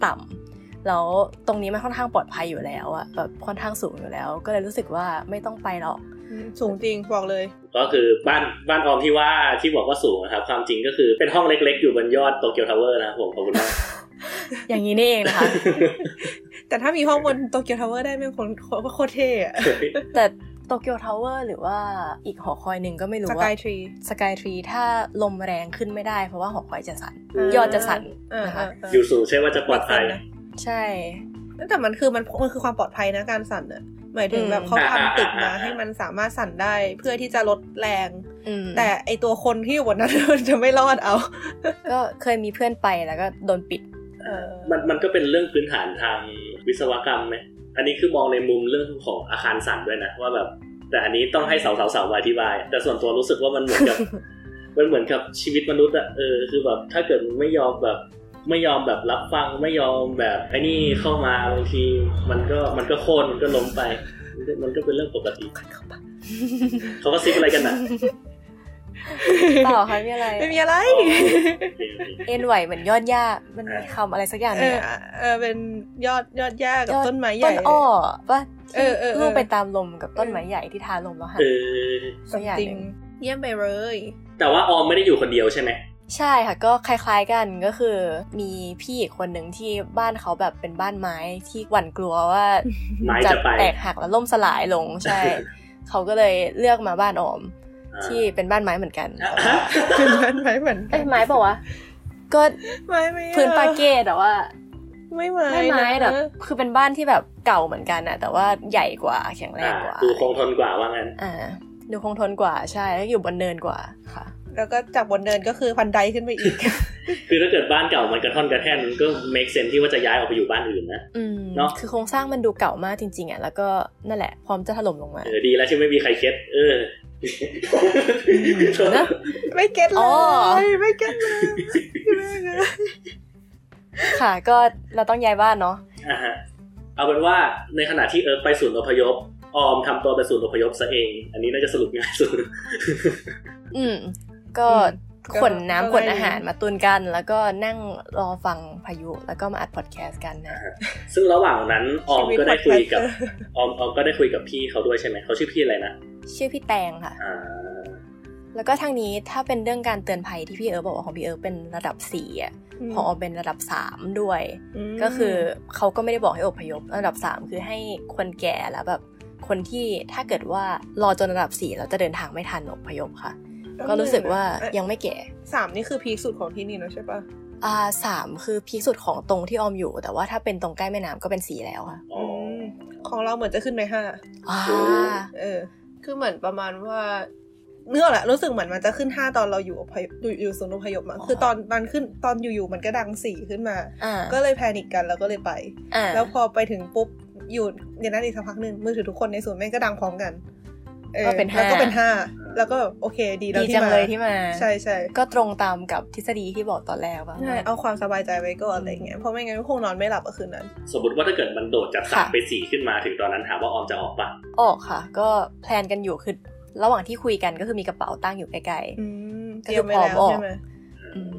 ต่ำแล้วตรงนี้มันค่อนข้างปลอดภัยอยู่แล้วอะแบบค่อนข้างสูงอยู่แล้ว ก็เลยรู้สึกว่าไม่ต้องไปหรอก สูงจริงบอกเลย ก็คือบ้านบ้านออมที่ว่าที่บอกว่าสูงนะครับ ความจริงก็คือเป็นห้องเล็กๆ อยู่บนยอด Tokyo Tower นะครับผมขอบคุณมากอย่างนี้นี่เองนะคะ แต่ถ้ามีห้องบน Tokyo Tower ได้เป็นคนโคตรเท่อะแต่ Tokyo Tower หรือว่าอีกหอคอยหนึ่งก็ไม่รู้ว่า Sky Tree Sky Tree ถ้าลมแรงขึ้นไม่ได้เพราะว่าหอคอยจะสั่นอ่ายอดจะสั่นอ่านะคะอ่าอยู่สูงใช่ว่าจะปลอดภัยใช่แต่มันคือมันมันคือความปลอดภัยนะการสั่นอะ หมายถึงอืมแบบเขาอ่าทำตึกมาอ่าให้มันสามารถสั่นได้เพื่อที่จะลดแรงอืมแต่ไอตัวคนที่อยู่บนนั้นมันจะไม่รอดเอา ก็เคยมีเพื่อนไปแล้วก็โดนปิดมันมันก็เป็นเรื่องพื้นฐานทางวิศวกรรมไหมอันนี้คือมองในมุมเรื่องของอาคารสั่นด้วยนะว่าแบบแต่อันนี้ต้องให้สาวสาวสาวๆๆมาอธิบาย แต่ส่วนตัวรู้สึกว่ามันเหมือนกับมันเหมือนกับชีวิตมนุษย์อะเออคือแบบถ้าเกิดไม่ยอมแบบ ไม่ยอมแบบรับฟังไม่ยอมแบบไอ้นี่เข้ามาบางทีมันก็มันก็โค่นมันก็ล้มไป มันก็มันก็เป็นเรื่องปกติเขาก็ซิกอะไรกันนะเปล่าค่ะไม่มีอะไรไม่มีอะไร เอ็นไหวเหมือนยอดหญ้ามันมีคำอะไรสักอย่างหเอนึงออะเออเป็นยอดยอดหญ้ากับยอดต้นไม้ใหญ่ต้นอ้อป่ะเออเออเออลูกไปตามลมกับต้นไม้ใหญ่ที่ทาลมแล้วหันเออสักอย่างจริหงนึ่งเยี่ยมไปเลย แต่ว่าออมไม่ได้อยู่คนเดียวใช่ไหม ใช่ค่ะก็คล้ายๆกันก็คือ มีพี่อีกคนหนึ่งที่บ้านเขาแบบเป็นบ้านไม้ที่หวั่นกลัวว่าไม้จะจะไปแตกหักแล้วล่มสลายลงใช่ เขาก็เลยเลือกมาบ้านออมอ่าที่เป็นบ้านไม้เหมือนกันเป็นบ้านไม้เหมือนเอ้ยไม้บอกว่าวะก็ไม้ไม่พื้นปาเก้แต่ว่า ไม่ไม้ไม่ไม้นะแบบคือเป็นบ้านที่แบบเก่าเหมือนกันอะแต่ว่าใหญ่กว่าแข็งแรงกว่า ดูคงทนกว่าว่างั้นอ่าดูคงทนกว่าใช่แล้วอยู่บนเนินกว่าค่ะ แล้วก็จากบนเดินก็คือพันไดขึ้นไปอีก คือถ้าเกิดบ้านเก่ามันกระท่อนกระแท่นก็ make sense ที่ว่าจะย้ายออกไปอยู่บ้านอื่นนะอืมเนอะคือโครงสร้างมันดูเก่ามากจริงๆอะแล้วก็นั่นแหละพร้อมจะถล่มลงมาเออดีแล้วที่ไม่มีใครเคล็ดเออนะไม่ get เลย อ๋อ ไม่ get เลยแม่งเอ้ยค่ะ ก็เราต้องย้ายบ้านเนาะอ่าฮะเอาเป็นว่าในขณะที่เอิร์กไปศูนย์อพยพออมทำตัวเป็นศูนย์อพยพซะเอง อันนี้น่าจะสรุปง่ายสุด อืม ก็ขนน้ำขนอาหารมาตุนกัน แล้วก็นั่งรอฟังพายุ แล้วก็มาอัดพอดแคสต์กันนะ ซึ่งระหว่างนั้นออมก็ได้คุยกับชีวิต podcaster ออมออมก็ได้คุยกับพี่เขาด้วยใช่ไหมเขาชื่อพี่อะไรนะ ชื่อพี่แตงค่ะอ่าแล้วก็ทางนี้ถ้าเป็นเรื่องการเตือนภัยที่พี่เอิร์ธบอกว่าของพี่เอิร์ธเป็นระดับสี่อะอืมของออมเป็นระดับสามด้วยอืมก็คือเขาก็ไม่ได้บอกให้อพยพระดับสามคือให้คนแก่แล้วแบบคนที่ถ้าเกิดว่ารอจนระดับสี่แล้วจะเดินทางไม่ทันอพยพค่ะ ก็รู้สึกว่ายังไม่แก่สามนี่คือพีคสุดของที่นี่เนอะใช่ปะอ่าสามคือพีคสุดของตรงที่ออมอยู่ แต่ว่าถ้าเป็นตรงใกล้แม่น้ำก็เป็นสี่แล้วค่ะอ๋อมของเราเหมือนจะขึ้นไปห้าอ่าเออ คือเหมือนประมาณว่าเนื้อแหละรู้สึกเหมือนมันจะขึ้นห้าตอนเราอยู่อพยพอยู่อยู่ศูนย์อพยพมาคือตอนตอนขึ้นตอนอยู่ๆมันก็ดังสี่ขึ้นมาอ่าก็เลยแพนิกกันแล้วก็เลยไปอ่าแล้วพอไปถึงปุ๊บอยู่เรียนนั้นอีกสักพักหนึ่งมือถือทุกคนในศูนย์แม่งก็ดังพร้อมกันออ ก็เป็นแล้วก็ห้าเป็นห้าแล้วก็แบบโอเคดีแล้วดีที่จังมาเลยที่มา ใช่ใช่ก็ตรงตามกับทฤษฎีที่บอกตอนแรกว่าใช่เอาความสบายใจไว้ก่อนอะไรเงี้ยเพราะไม่งั้นก็คงนอนไม่หลับอะคืนนั้น สมมติว่าถ้าเกิดมันโดดจากสามไปสี่ขึ้นมาถึงตอนนั้นถามว่าออมจะออกปะออกค่ะ ก็ plan กันอยู่คือระหว่างที่คุยกันก็คือมีกระเป๋าตั้งอยู่ใกล้ๆ อืมเตรียมไว้แล้วใช่ไหมอืม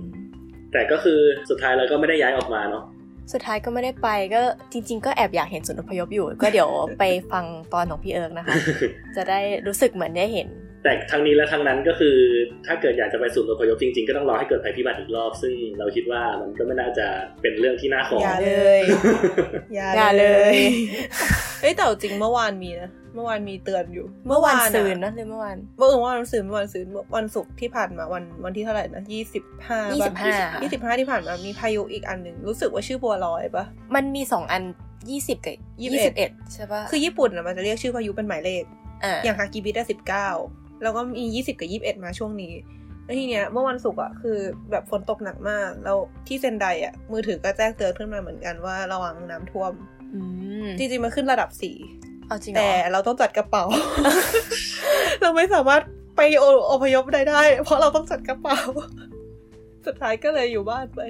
แต่ก็คือสุดท้ายเราก็ไม่ได้ย้ายออกมาเนาะ สุดท้ายก็ไม่ได้ไปก็จริง ๆ ก็แอบอยากเห็นศูนย์อพยพอยู่ ก็เดี๋ยวไปฟังตอนของพี่เอิร์กนะคะ จะได้รู้สึกเหมือนได้เห็น แต่ทั้งนี้และทั้งนั้นก็คือ ถ้าเกิดอยากจะไปศูนย์อพยพจริงๆ ก็ต้องรอให้เกิดภัยพิบัติอีกรอบ ซึ่งเราคิดว่ามันก็ไม่น่าจะเป็นเรื่องที่น่าขออย่าเลย อย่าอย่าเลยเอ้ยแต่เอาจริงเมื่อวานมีนะเมื่อวานมีเตือนอยู่ เมื่อวานอะซืนนะหรือเมื่อวานเมื่อเออเมื่อวานซืนเมื่อวานซืนวันศุกร์ที่ผ่านมาวันวันที่เท่าไหร่นะยี่สิบห้ายี่สิบห้ายี่สิบห้าที่ผ่านมามีพายุอีกอันหนึ่งรู้สึกว่าชื่อบัวลอยปะมันมีสองอันยี่สิบกับยี่ยี่สิสิบบเอ็เอ็ดดใช่ปะคือญี่ปุ่นอะมันจะเรียกชื่อพายุเป็นหมายเลขอ่าอย่างฮากิบิได้สิบเก้า แล้วก็มียี่สิบกับยี่สิบเอ็ดมาช่วงนี้ แล้วทีเนี้ยเมื่อวันศุกร์อะคือแบบฝนตกหนักมาก แล้วที่เซนไดอะมือถือก็แจ้งเตือนขึ้นมาเหมือนกันว่าระวังน้ำท่วมอืมจริงๆมันขึ้นระดับสี่เอาจริงเหรแต่อเราต้องจัดกระเป๋า เราไม่สามารถไปออพยพใดได้ เพราะเราต้องจัดกระเป๋า สุดท้ายก็เลยอยู่บ้านไป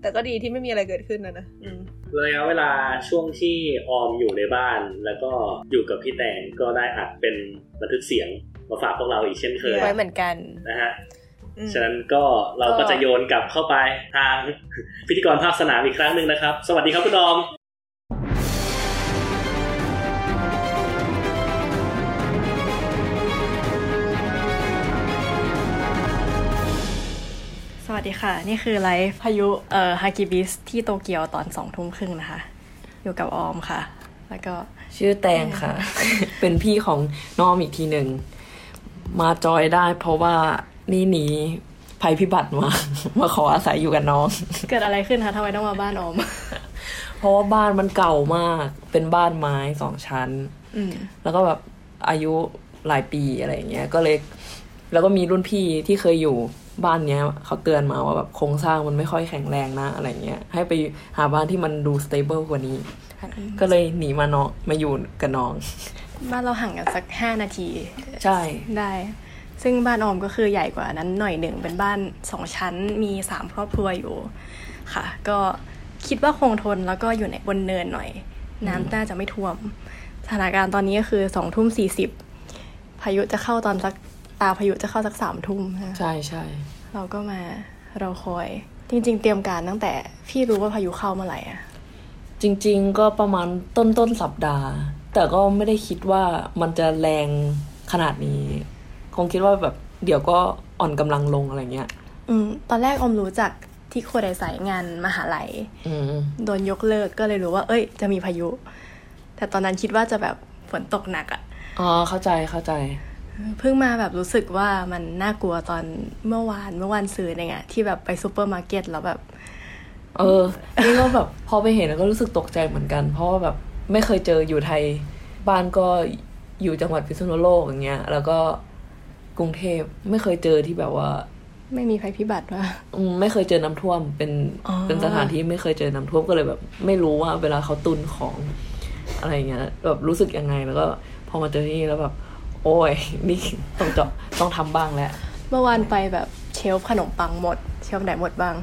แต่ก็ดีที่ไม่มีอะไรเกิดขึ้นนะนะอืมระยะเวลาช่วงที่ออมอยู่ในบ้าน แล้วก็อยู่กับพี่แตงก็ได้อัดเป็นบันทึกเสียง มาฝากพวกเราอีกเช่นเคยไว้เหมือนกันนะฮะอืมฉะนั้นก็เราก็จะโยนกลับเข้าไปทางพิธีกรภาคสนามอีกครั้งหนึ่งนะครับ สวัสดีครับคุณออมสวัสดีค่ะ นี่คือไลฟ์พายุเอ่อฮากิบิสที่โตเกียวตอนสองทุ่มครึ่งนะคะ อยู่กับออมค่ะ แล้วก็ชื่อแตงค่ะ เป็นพี่ของน้องอีกทีหนึ่ง มาจอยได้ เพราะว่านี่หนีภัยพิบัติมา มาขออาศัยอยู่กับน้อง เกิดอะไรขึ้นคะทำไมต้องมาบ้านออม เพราะว่าบ้านมันเก่ามาก เป็นบ้านไม้สองชั้นอืมแล้วก็แบบอายุหลายปีอะไรอย่างเงี้ย ก็เลยแล้วก็มีรุ่นพี่ที่เคยอยู่บ้านเนี้ยเขาเตือนมาว่าแบบโครงสร้างมันไม่ค่อยแข็งแรงนะอะไรเงี้ย ให้ไปหาบ้านที่มันดูสเตเบิลกว่านี้ ก็เลยหนีมาเนาะมาอยู่กับน้อง บ้านเราห่างกันสักห้านาที ใช่ได้ ซึ่งบ้านออมก็คือใหญ่กว่านั้นหน่อยหนึ่งเป็นบ้านสองชั้นมีสามครอบครัวอยู่ค่ะ ก็คิดว่าคงทนแล้วก็อยู่ในบนเนินหน่อย น้ำน่าจะไม่ท่วม สถานการณ์ตอนนี้ก็คือสองทุ่มสี่สิบพายุจะเข้าตอนสักตาพายุจะเข้าสักสามทุ่มนะใช่ใช่เราก็มาเราคอย จริง ๆ เตรียมการตั้งแต่พี่รู้ว่าพายุเข้าเมื่อไหร่อะจริง ๆ ก็ประมาณต้นต้นสัปดาห์ แต่ก็ไม่ได้คิดว่ามันจะแรงขนาดนี้ คงคิดว่าแบบเดี๋ยวก็อ่อนกำลังลงอะไรเงี้ย อืม ตอนแรกออมรู้จักที่โคไดไซงานมหาลัยอืมโดนยกเลิกก็เลยรู้ว่า เอ้ย จะมีพายุ แต่ตอนนั้นคิดว่าจะแบบฝนตกหนักอะอ๋อ เข้าใจเข้าใจ เพิ่งมาแบบรู้สึกว่ามันน่ากลัวตอนเมื่อวานเมื่อวานซืนเองอะที่แบบไปซูเปอร์มาร์เก็ตแล้วแบบ เออ นี่ก็แบบพอไปเห็นแล้วก็รู้สึกตกใจเหมือนกัน เพราะว่าแบบ ไม่เคยเจออยู่ไทย บ้านก็อยู่จังหวัดพิษณุโลกอย่างเงี้ย แล้วก็กรุงเทพไม่เคยเจอที่แบบว่า ไม่มีภัยพิบัติว่าอืมไม่เคยเจอน้ำท่วม เป็นอ๋อเป็นสถานที่ไม่เคยเจอน้ำท่วมก็เลยแบบ ไม่รู้ว่า เวลาเขาตุนของอะไรเงี้ยแบบรู้สึกยังไงแล้วก็ พอมาเจอที่นี่แล้วแบบ โอ้ยนี่ต้องเจาะต้องทำบ้างแล้วเมื่อวานไปแบบเชลฟ์ขนมปังหมด เชลฟ์ไหนหมดบ้าง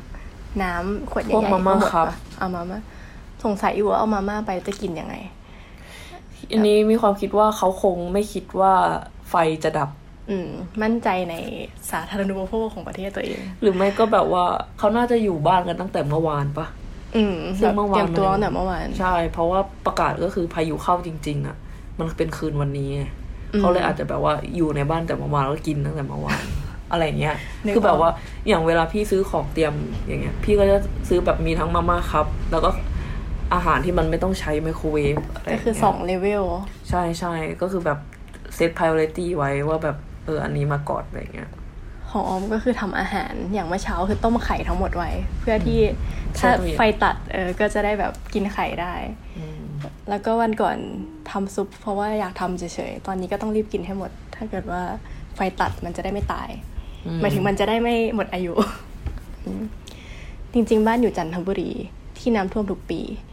น้ำขวดใหญ่พวกๆมาม่าก็หมดครับปะเอามาม่า สงสัยอยู่ว่าเอามาม่าไปจะกินยังไง อันนี้มีความคิดว่าเขาคงไม่คิดว่าไฟจะดับ อืม มั่นใจในสาธารณูปโภคของประเทศตัวเอง หรือไม่ก็แบบว่าเขาน่าจะอยู่บ้านกันตั้งแต่เมื่อวานปะอืมซึ่งเมื่อวานเตรียมตัวตั้งแต่เมื่อวาน ใช่ เพราะว่าประกาศก็คือพายุเข้าจริง ๆ อะ มันเป็นคืนวันนี้ไงอืมเขาเลยอาจจะแบบว่าอยู่ในบ้านแต่เมื่อวานแล้วก็กินตั้งแต่เมื่อวานอะไรเงี้ยนึกออกคือแบบว่าอย่างเวลาพี่ซื้อของเตรียมอย่างเงี้ย พี่ก็จะซื้อแบบมีทั้งมาม่าครับ แล้วก็ อาหารที่มันไม่ต้องใช้ไมโครเวฟอะไรก็เงี้ยคือสองเลเวลใช่ใช่ก็คือแบบเซต priority ไว้ว่าแบบเอออันนี้มาก่อนอะไรเงี้ยของออมก็คือทำอาหารอย่างเมื่อเช้าคือต้มไข่ทั้งหมดไว้ เพื่อที่ถ้าใช่ตู้เย็นไฟตัดเออก็จะได้แบบกินไข่ได้ แล้วก็วันก่อนทำซุป เพราะว่าอยากทำเฉยๆ ตอนนี้ก็ต้องรีบกินให้หมด ถ้าเกิดว่าไฟตัดมันจะได้ไม่ตายอืมหมายถึงมันจะได้ไม่หมดอายุอืมจริงๆ บ้านอยู่จันทบุรีที่น้ำท่วมทุกปีอืม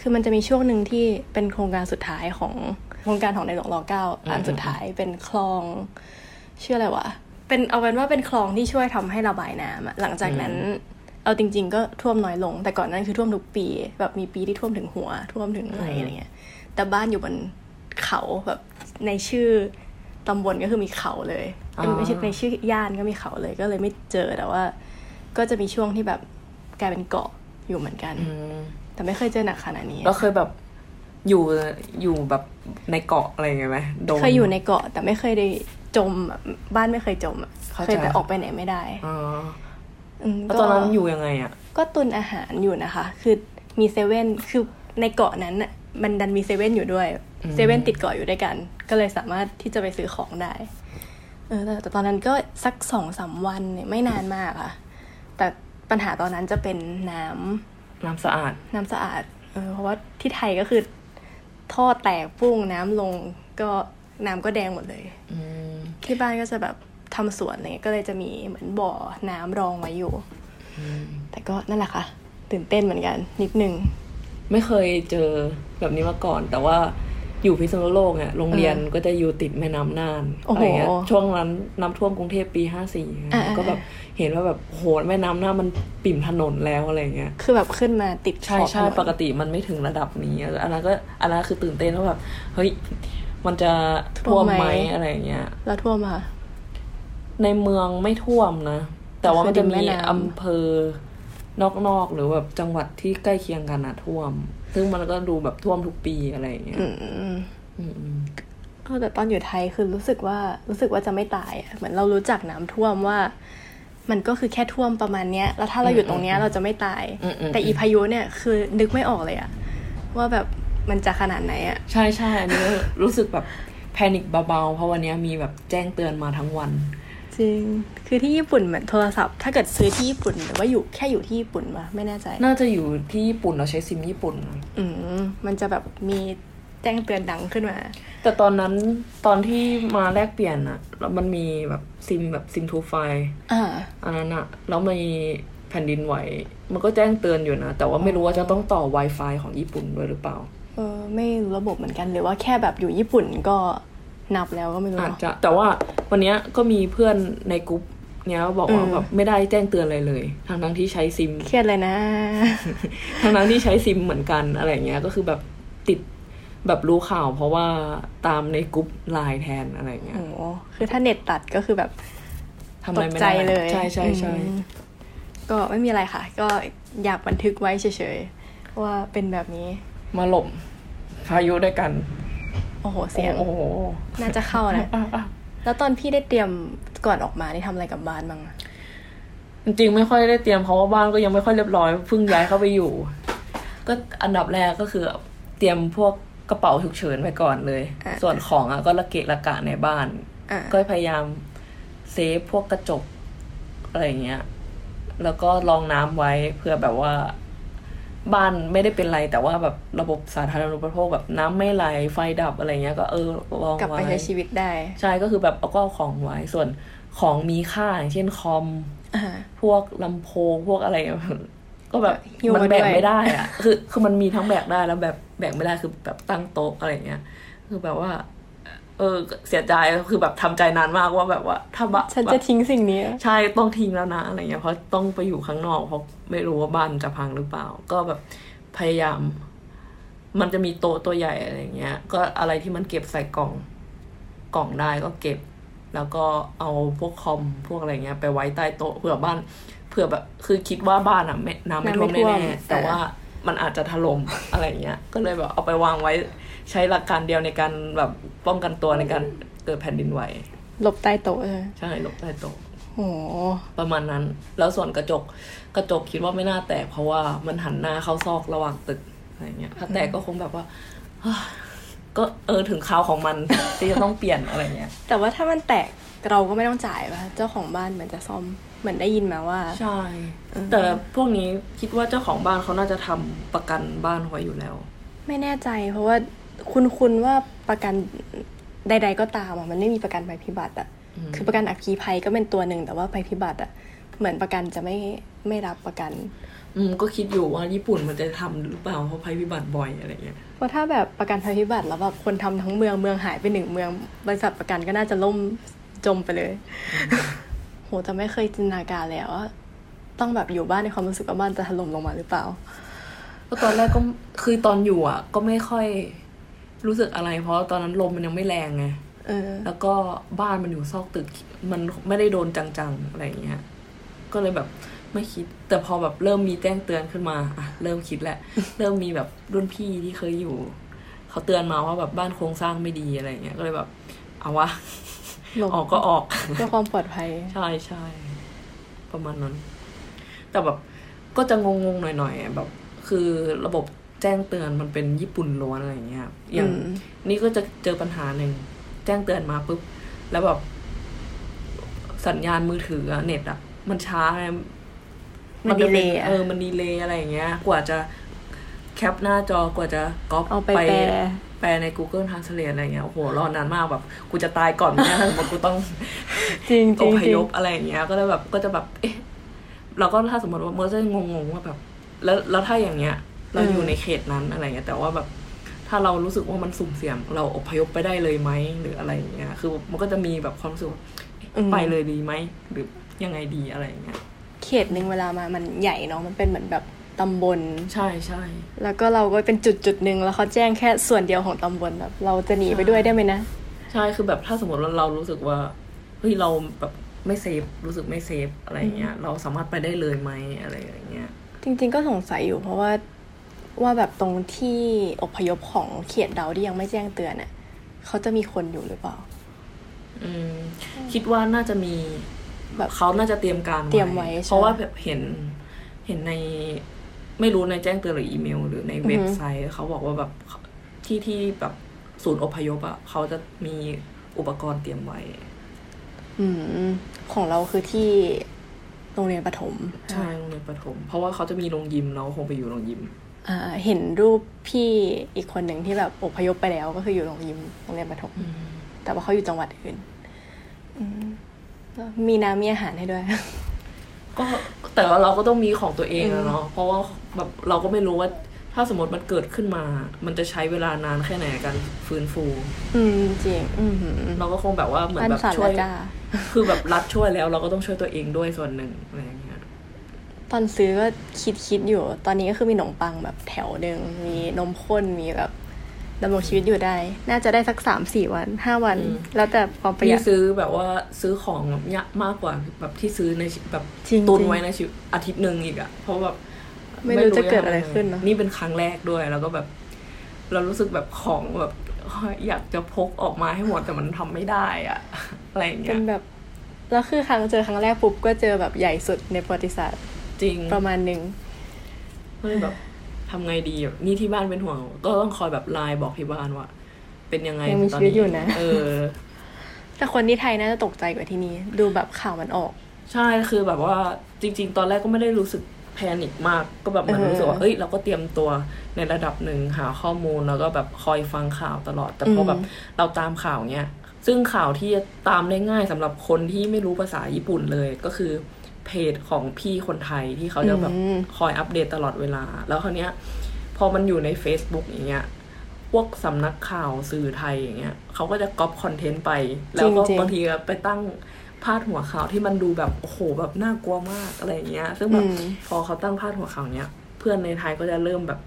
คือมันจะมีช่วงหนึ่งที่เป็นโครงการสุดท้ายของโครงการของในหลวงรอเก้าอันสุดท้ายเป็นคลองชื่ออะไรวะเป็นเอาเป็นว่าเป็นคลองที่ช่วยทำให้ระบายน้ำอะหลังจากนั้นเอาจริง ๆ ก็ท่วมน้อยลง แต่ก่อนนั้นคือท่วมทุกปี แบบมีปีที่ท่วมถึงหัว ท่วมถึงไหลอะไรเงี้ย แต่บ้านอยู่บนเขาแบบในชื่อตำบลก็คือมีเขาเลยอ๋อไม่ใช่ในชื่อย่านก็มีเขาเลย ก็เลยไม่เจอแต่ว่า ก็จะมีช่วงที่แบบกลายเป็นเกาะอยู่เหมือนกัน แต่ไม่เคยเจอหนักขนาดนี้แล้วเคยแบบอยู่อยู่แบบในเกาะอะไรอย่างเงี้ยไหมโดนเคยอยู่ในเกาะ แต่ไม่เคยได้จมอะบ้านไม่เคยจมอะเข้าใจเคยแต่ออกไปไหนไม่ได้อ๋ออืมแล้วตอนนั้นอยู่ยังไงอะ ก็ตุนอาหารอยู่นะคะ คือมีเซเว่นคือในเกาะนั้นน่ะมันดันมีเซเว่นอยู่ด้วยอืมเซเว่นติดเกาะอยู่ด้วยกัน ก็เลยสามารถที่จะไปซื้อของได้ เออแต่แต่ตอนนั้นก็สักสองสามวันเนี่ยไม่นานมากค่ะ แต่ปัญหาตอนนั้นจะเป็นน้ำ น้ำสะอาด น้ำสะอาดเออเพราะว่าที่ไทยก็คือ ท่อแตกปุ้งน้ำลงก็น้ำก็แดงหมดเลยอืมที่บ้านก็จะแบบทำสวนอะไรเงี้ยก็เลยจะมีเหมือนบ่อน้ำรองไว้อยู่แต่ก็นั่นแหละค่ะตื่นเต้นเหมือนกัน นิดนึง ไม่เคยเจอแบบนี้มาก่อน แต่ว่า อยู่พิษณุโลกเนี่ยโรงเรียนก็จะอยู่ติดแม่น้ำน่านโอ้อะโหไรเงี้ยช่วงนั้นน้ำท่วมกรุงเทพปีห้าสี่อ่าก็แบบเห็นว่าแบบโหแม่น้ำน่านมันปิ่มถนนแล้วอะไรเงี้ยคือแบบขึ้นมาติดใช่ขอบใช่ถนนปกติมันไม่ถึงระดับนี้อันนั้นก็อันนั้นคือตื่นเต้นว่าแบบเฮ้ยมันจะท่วมไหมอะไรเงี้ยแล้วท่วมค่ะ ในเมืองไม่ท่วมนะ แต่ว่ามันจะคือริมมีแม่น้ำอำเภอนอกๆหรือแบบจังหวัดที่ใกล้เคียงกันอะท่วม ซึ่งมันก็ดูแบบท่วมทุกปีอะไรอย่างเงี้ยอืมอืมอืมเออแต่ตอนอยู่ไทยคือรู้สึกว่ารู้สึกว่าจะไม่ตายอะเหมือนเรารู้จักน้ำท่วมว่า มันก็คือแค่ท่วมประมาณเนี้ย แล้วถ้าเราอยู่ตรงเนี้ยเราจะไม่ตายอืมอืมแต่อีพายุเนี่ยคือนึกไม่ออกเลยอะว่าแบบมันจะขนาดไหนอะใช่ใช่อันนี้ก็รู้สึกแบบแพนิคเบาๆ เพราะวันนี้มีแบบแจ้งเตือนมาทั้งวัน จริง คือที่ญี่ปุ่นเหมือนโทรศัพท์ ถ้าเกิดซื้อที่ญี่ปุ่นหรือว่าอยู่แค่อยู่ที่ญี่ปุ่นวะไม่แน่ใจ น่าจะอยู่ที่ญี่ปุ่นเราใช้ซิมญี่ปุ่น อืมมันจะแบบมีแจ้งเตือนดังขึ้นมา แต่ตอนนั้นตอนที่มาแลกเปลี่ยนอะแล้วมันมีแบบซิมแบบซิมทูไฟอ่าอันนั้นอะแล้วมีแผ่นดินไหว มันก็แจ้งเตือนอยู่นะ แต่ว่าไม่รู้ว่าจะต้องต่อ Wi-Fi ของญี่ปุ่นด้วยหรือเปล่า เออไม่รู้ระบบเหมือนกันหรือว่าแค่แบบอยู่ญี่ปุ่นก็ นับแล้วก็ไม่รู้อาจจะ แต่ว่าวันเนี้ยก็มีเพื่อนในกลุ่มเนี้ยบอกว่าอืมแบบไม่ได้แจ้งเตือนอะไรเลยทั้งทั้งๆที่ใช้ซิมเครียดเลยนะทั้งทั้งๆที่ใช้ซิมเหมือนกันอะไรเงี้ย ก็คือแบบติดแบบรู้ข่าว เพราะว่าตามในกลุ่มไลน์แทนอะไรเงี้ยโอ้โหคือถ้าเน็ตตัดก็คือแบบทำตอะไรกไม่ใจได้เลยใช่ใช่ใช่อืมก็ไม่มีอะไรค่ะ ก็อยากบันทึกไว้เฉยๆว่าเป็นแบบนี้ มาหลบพายุด้วยกัน โอ้โห เสียงโอ้โหน่าจะเข้านะแล้วตอนพี่ได้เตรียมก่อนออกมานี่ทำอะไรกับบ้านบ้างอะจริงๆไม่ค่อยได้เตรียมเพราะว่าบ้านก็ยังไม่ค่อยเรียบร้อยเพิ่งย้ายเข้าไปอยู่ ก็อันดับแรกก็คือ เตรียมพวกกระเป๋าฉุกเฉินไว้ก่อนเลยอะส่วนของอะก็ระเกะระกะในบ้านอะก็พยายามเซฟพวกกระจกอะไรอย่างเงี้ย แล้วก็รองน้ำไว้เพื่อแบบว่า บ้านไม่ได้เป็นไร แต่ว่าแบบระบบสาธารณูปโภคแบบน้ำไม่ไหลไฟดับอะไรเงี้ยก็เออรองกลับไว้ไปใช้ชีวิตได้ ใช่ก็คือแบบเอาก็เอาของไว้ส่วนของมีค่าอย่างเช่นคอมอ่าพวกลำโพงพวกอะไร ก็แบบหิ้วมันมาแบกด้วยไม่ได้อะคือคือมันมีทั้งแบกได้แล้วแบบแบกไม่ได้คือแบบตั้งโต๊ะอะไรเงี้ย คือแบบว่า เออเสียใจคือแบบทำใจนานมากว่าแบบว่าถ้าบะฉันจะทิ้งสิ่งนี้ ใช่ต้องทิ้งแล้วนะอะไรเงี้ยเพราะต้องไปอยู่ข้างนอกเพราะ ไม่รู้ว่าบ้านจะพังหรือเปล่า ก็แบบพยายาม มันจะมีโต๊ะตัวใหญ่อะไรเงี้ย ก็อะไรที่มันเก็บใส่กล่อง กล่องได้ก็เก็บ แล้วก็เอาพวกคอมพวกอะไรเงี้ย ไปไว้ใต้โต๊ะเผื่อบ้านเผื่อแบบคือคิดว่าบ้านอะไม่น้ำไม่ท่วมน้ำไม่ท่วมแน่ๆแต่ว่ามันอาจจะถล่มอะไรเงี้ย ก็เลยแบบเอาไปวางไว้ใช้หลักการเดียวในการแบบป้องกันตัวในการเกิดแผ่นดินไหวหลบใต้โต๊ะใช่ไหมใช่หลบใต้โต๊ะโอ้โหประมาณนั้น แล้วส่วนกระจก กระจกคิดว่าไม่น่าแตกเพราะว่ามันหันหน้าเข้าซอกระหว่างตึกอะไรเงี้ยถ้าแตกก็คงแบบว่าก็เออถึงคราวของมันที่จะต้องเปลี่ยนอะไรเงี้ย แต่ว่าถ้ามันแตกเราก็ไม่ต้องจ่ายป่ะเจ้าของบ้านเหมือนจะซ่อมเหมือนได้ยินมาว่า ใช่ แต่พวกนี้คิดว่าเจ้าของบ้านเขาน่าจะทำประกันบ้านไว้อยู่แล้ว ไม่แน่ใจ เพราะว่าคุณคุณว่าประกันใด ๆ ก็ตามอะมันไม่มีประกันภัยพิบัติอะอืมคือประกันอัคคีภัยก็เป็นตัวหนึ่งแต่ว่าภัยพิบัติอะ เหมือนประกันจะไม่ไม่รับประกัน อืมก็คิดอยู่ว่าญี่ปุ่นมันจะทำหรือเปล่าเพราะภัยพิบัติบ่อยอะไรเงี้ยเพราะถ้าแบบประกันภัยพิบัติแล้วแบบคนทำทั้งเมืองเมืองหายไปหนึ่งเมือง บริษัทประกันก็น่าจะล่มจมไปเลย โหแต่ไม่เคยจินตนาการเลยอะว่าต้องแบบอยู่บ้านในความรู้สึกว่าบ้านจะถล่มลงมาหรือเปล่าก็ตอนแรกก็คือตอนอยู่อะ ก็ไม่ค่อยรู้สึกอะไร เพราะตอนนั้นลมมันยังไม่แรงไงเออแล้วก็บ้านมันอยู่ซอกตึก มันไม่ได้โดนจังๆอะไรอย่างเงี้ย ก็เลยแบบไม่คิด แต่พอแบบเริ่มมีแจ้งเตือนขึ้นมาอะเริ่มคิดแหละ เริ่มมีแบบรุ่นพี่ที่เคยอยู่ เขาเตือนมาว่าแบบบ้านโครงสร้างไม่ดีอะไรอย่างเงี้ยก็เลยแบบ เอาวะหลบออกก็ออกเพื่อความปลอดภัย ใช่ใช่ประมาณนั้น แต่แบบก็จะงงๆหน่อยๆแบบ คือระบบแจ้งเตือนมันเป็นญี่ปุ่นล้วนอะไรอย่างเงี้ยอย่างอืมนี่ก็จะเจอปัญหาหนึ่งแจ้งเตือนมาปุ๊บแล้วแบบสัญญาณมือถืออะเน็ตอะ มันช้าไงมันจะป็ delay อะเออมันดีเลย์อะไรอย่างเงี้ย กว่าจะแคปหน้าจอกว่าจะก๊อปเอาไปแปลแปลใน Google Translate อะไรเงี้ยโอ้โหรอนานมากแบบกูจะตายก่อนนะถ้าสมมติกูต้องจริงจอริงพจริยงพอะไรอย่างเงี้ย ก็เลยแบบก็จะแบบเอ๊ะเราก็ถ้าสมมติว่าเมื่อจะงงๆว่าแบบ แล้วแล้วถ้าอย่างเงี้ย เราอืมอยู่ในเขตนั้นอะไรเงี้ยแต่ว่าแบบถ้าเรารู้สึกว่ามันสุ่มเสี่ยงเราอพยพไปได้เลยไหมหรืออะไรอย่างเงี้ย คือมันก็จะมีแบบความรู้สึกว่าเอ๊ะไปเลยดีไหมหรือ ยังไงดีอะไรอย่างเงี้ยเขตหนึ่งเวลามามันใหญ่เนาะมันเป็นเหมือนแบบตำบลใช่ใช่แล้วก็เราก็เป็นจุดจุดๆหนึ่งแล้วเขาแจ้งแค่ส่วนเดียวของตำบลแบบเราจะหนีไปด้วยได้ไหมนะ ใช่คือแบบถ้าสมมติว่าเรารู้สึกว่าเฮ้ยเราแบบไม่เซฟรู้สึกไม่เซฟอะไรอย่างเงี้ย เราสามารถไปได้เลยไหมอะไรอย่างเงี้ย จริง ๆ ก็สงสัยอยู่เพราะว่าว่าแบบตรงที่อพยพของเขตเราที่ยังไม่แจ้งเตือนน่ะเขาจะมีคนอยู่หรือเปล่า อืม คิดว่าน่าจะมี แบบเขาน่าจะเตรียมการเตรียมไว้ใช่เพราะว่าแบบเห็นเห็นในไม่รู้ในแจ้งเตือนหรืออีเมล หรือในเว็บไซต์เขาบอกว่าแบบที่ที่แบบศูนย์อพยพอะเขาจะมีอุปกรณ์เตรียมไว้ อืมของเราคือที่โรงเรียนประถม ใช่โรงเรียนประถม เพราะว่าเขาจะมีโรงยิมเราคงไปอยู่โรงยิมอ่าเห็นรูปพี่อีกคนหนึ่งที่แบบอพยพไปแล้วก็คืออยู่โรงยิมโรงเรียนประถม แต่ว่าเขาอยู่จังหวัดอื่น อืมแล้ว มีน้ำมีอาหารให้ด้วย ก็แต่ว่าเราก็ต้องมีของตัวเองอะเนาะเพราะว่าแบบเราก็ไม่รู้ว่า ถ้าสมมติมันเกิดขึ้นมา มันจะใช้เวลานานแค่ไหนในการฟื้นฟู อืมจริงอืมหือเราก็คงแบบว่าเหมือนบ้านแบบสั่นช่วยแล้วจ้าคือแบบรัฐช่วยแล้ว เราก็ต้องช่วยตัวเองด้วยส่วนหนึ่งอะไรอย่างเงี้ยตอนซื้อก็คิดคิดอยู่ ตอนนี้ก็คือมีขนมปังแบบแถวหนึ่งมีนมข้นมีแบบ ดำรงชีวิตอยู่ได้ น่าจะได้สักสามสี่วันห้าวันอืมแล้วแต่ความประหยัพี่ดซื้อแบบว่าซื้อของแบบเยอะมากกว่าแบบที่ซื้อในชีแบบจริงๆตุนไว้ในชีวิตอาทิตย์หนึ่งอีกอะเพราะแบบไม่รู้จะเกิดอะไรขึ้นเนอะนี่เป็นครั้งแรกด้วย แล้วก็แบบ เรารู้สึกแบบของแบบอยากจะพกออกมาให้หมดแต่มันทำไม่ได้อะอะไรอย่างเงี้เป็ยนแบบแล้วคือครั้งเจอครั้งแรกปุ๊บก็เจอแบบใหญ่สุดในประวัติศาสตร์ จริงประมาณหนึ่งก็เลยแบบ ทำไงดีอะนี่ที่บ้านเป็นห่วง ก็ต้องคอยแบบไลน์บอกที่บ้านว่า เป็นยังไงยังมีตชีวิตอยู่นะเออ แต่คนที่ไทยน่าจะตกใจกว่าที่นี่ดูแบบข่าวมันออก ใช่คือแบบว่าจริง ๆ ตอนแรกก็ไม่ได้รู้สึกแพนิคมากก็แบบเหมือนเออรู้สึกว่าเอ้ยเราก็เตรียมตัวในระดับหนึ่งหาข้อมูลแล้วก็แบบคอยฟังข่าวตลอด แต่พออมแบบเราตามข่าวเนี้ยซึ่งข่าวที่จะตามได้ง่ายสำหรับคนที่ไม่รู้ภาษาญี่ปุ่นเลยก็คือ เพจของพี่คนไทยที่เขาจะแบบอืมคอยอัปเดตตลอดเวลา แล้วคราวเนี้ย พอมันอยู่ใน Facebook อย่างเงี้ยพวกสำนักข่าวสื่อไทยอย่างเงี้ยเขาก็จะก๊อปคอนเทนต์ไป แล้วก็จริงๆบางทีก็ไปตั้งพาดหัวข่าวที่มันดูแบบโอ้โหแบบน่ากลัวมากอะไรอย่างเงี้ย ซึ่งแบบอืมพอเขาตั้งพาดหัวข่าวเนี้ย เพื่อนในไทยก็จะเริ่มแบบ